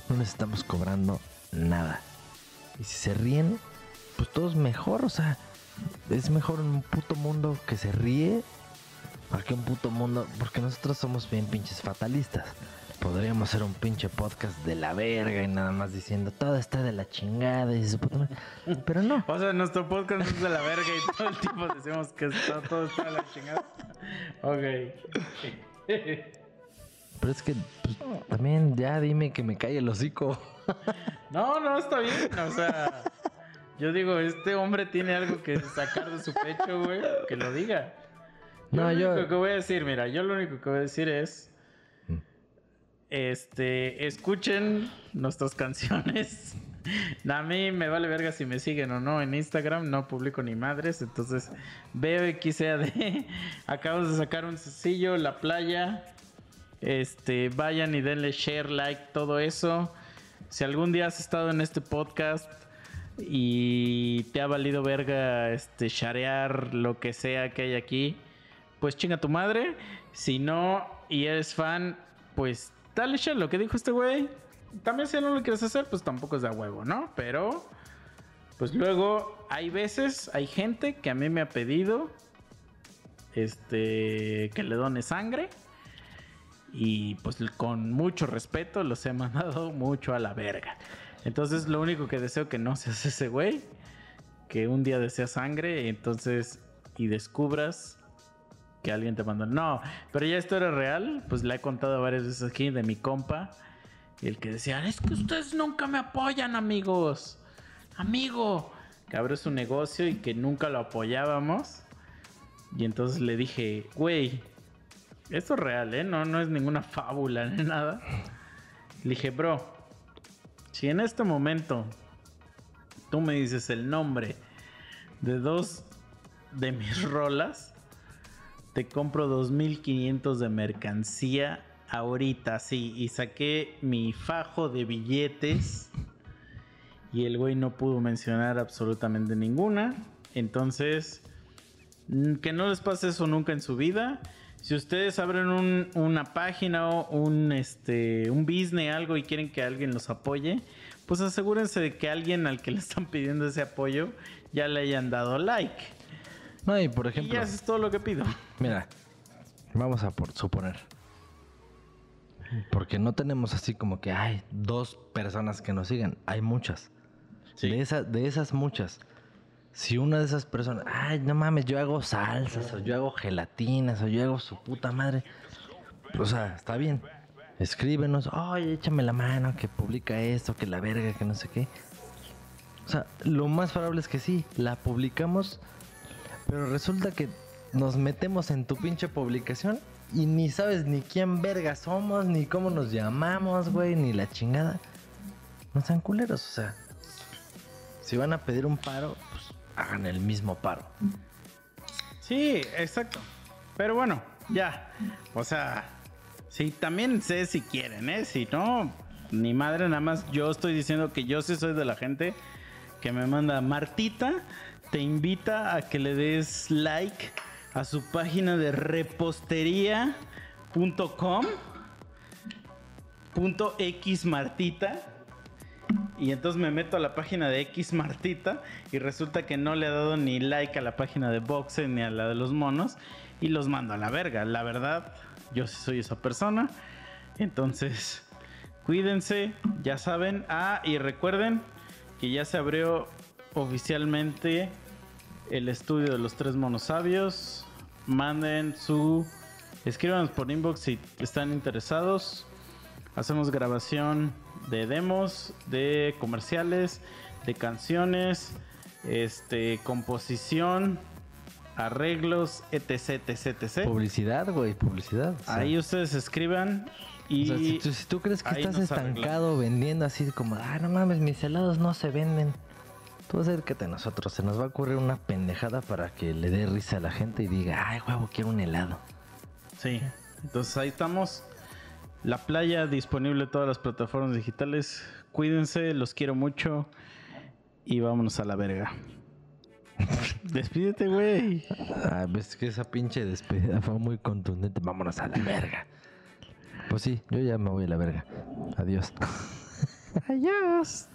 No necesitamos cobrando nada. Y si se ríen, pues todo es mejor. O sea, es mejor un puto mundo que se ríe a que un puto mundo. Porque nosotros somos bien pinches fatalistas. Podríamos hacer un pinche podcast de la verga y nada más diciendo todo está de la chingada y. Pero no. O sea, nuestro podcast es de la verga y todo el tiempo decimos que está, todo está de la chingada. Ok. Pero es que pues, también ya dime que me cae el hocico. No, no, está bien. O sea, yo digo, este hombre tiene algo que sacar de su pecho, güey. Que lo diga. No, lo yo- único que voy a decir, mira, yo lo único que voy a decir es. Mm. Este, escuchen nuestras canciones. A mí me vale verga si me siguen o no en Instagram, no publico ni madres, entonces veo XAD. Acabamos de sacar un sencillo, La Playa. Este, vayan y denle share, like, todo eso. Si algún día has estado en este podcast y te ha valido verga este sharear lo que sea que hay aquí, pues chinga tu madre. Si no y eres fan, pues dale share lo que dijo este güey. También si no lo quieres hacer, pues tampoco es de huevo, ¿no? Pero pues luego hay veces, hay gente que a mí me ha pedido este que le done sangre. Y pues con mucho respeto los he mandado mucho a la verga. Entonces lo único que deseo que no seas ese güey. Que un día deseas sangre entonces y descubras que alguien te mandó. No, pero ya esto era real. Pues la he contado varias veces aquí de mi compa. El que decía, es que ustedes nunca me apoyan amigos. Amigo. Que abre su negocio y que nunca lo apoyábamos. Y entonces le dije, güey, esto es real, ¿eh? No, no es ninguna [laughs] fábula ni nada. Le dije, bro, si en este momento tú me dices el nombre de dos de mis [laughs] rolas, te compro 2500 de mercancía ahorita, sí. Y saqué mi fajo de billetes. Y el güey no pudo mencionar absolutamente ninguna. Entonces, que no les pase eso nunca en su vida. Si ustedes abren un- una página o un, este, un business, algo y quieren que alguien los apoye, pues asegúrense de que alguien al que le están pidiendo ese apoyo ya le hayan dado like. No, y por Y ejemplo, ya eso es todo lo que pido. mira, vamos a por suponer. Porque no tenemos así como que hay dos personas que nos siguen. Hay muchas. De, esas, de esas muchas. Si una de esas personas, ay, no mames, yo hago salsas, o yo hago gelatinas, o yo hago su puta madre. O sea, está bien. Escríbenos, oye, échame la mano, que publica esto, que la verga, que no sé qué. O sea, lo más probable es que sí, la publicamos, pero resulta que nos metemos en tu pinche publicación y ni sabes ni quién verga somos, ni cómo nos llamamos, güey, ni la chingada. No sean culeros, o sea. Si van a pedir un paro, hagan el mismo paro. Sí, exacto. Pero bueno, ya. O sea, sí, también sé si quieren, ¿eh? Si no, ni madre, nada más yo estoy diciendo que yo sí soy de la gente que me manda Martita, te invita a que le des like a su página de repostería.com punto Martita. Y entonces me meto a la página de X Martita y resulta que no le ha dado ni like a la página de Boxe ni a la de los monos y los mando a la verga. La verdad, yo sí soy esa persona. Entonces, cuídense, ya saben. Ah, y recuerden que ya se abrió oficialmente el estudio de los tres monos sabios. Manden su... Escríbanos por inbox si están interesados. Hacemos grabación de demos, de comerciales, de canciones, este, composición, arreglos, etc, etc, etc. Publicidad, güey, publicidad. o sea, Ahí ustedes escriban y... o sea, si, tú, si tú crees que estás estancado vendiendo así como, ah, no mames, mis helados no se venden. Tú acércate a nosotros, se nos va a ocurrir una pendejada para que le dé risa a la gente y diga, ay, huevo, quiero un helado. Sí, entonces ahí estamos. La playa disponible en todas las plataformas digitales. Cuídense, los quiero mucho. Y vámonos a la verga. [laughs] Despídete, güey. Ah, ves que esa pinche despedida fue muy contundente. Vámonos a la verga. Pues sí, yo ya me voy a la verga. Adiós. Adiós.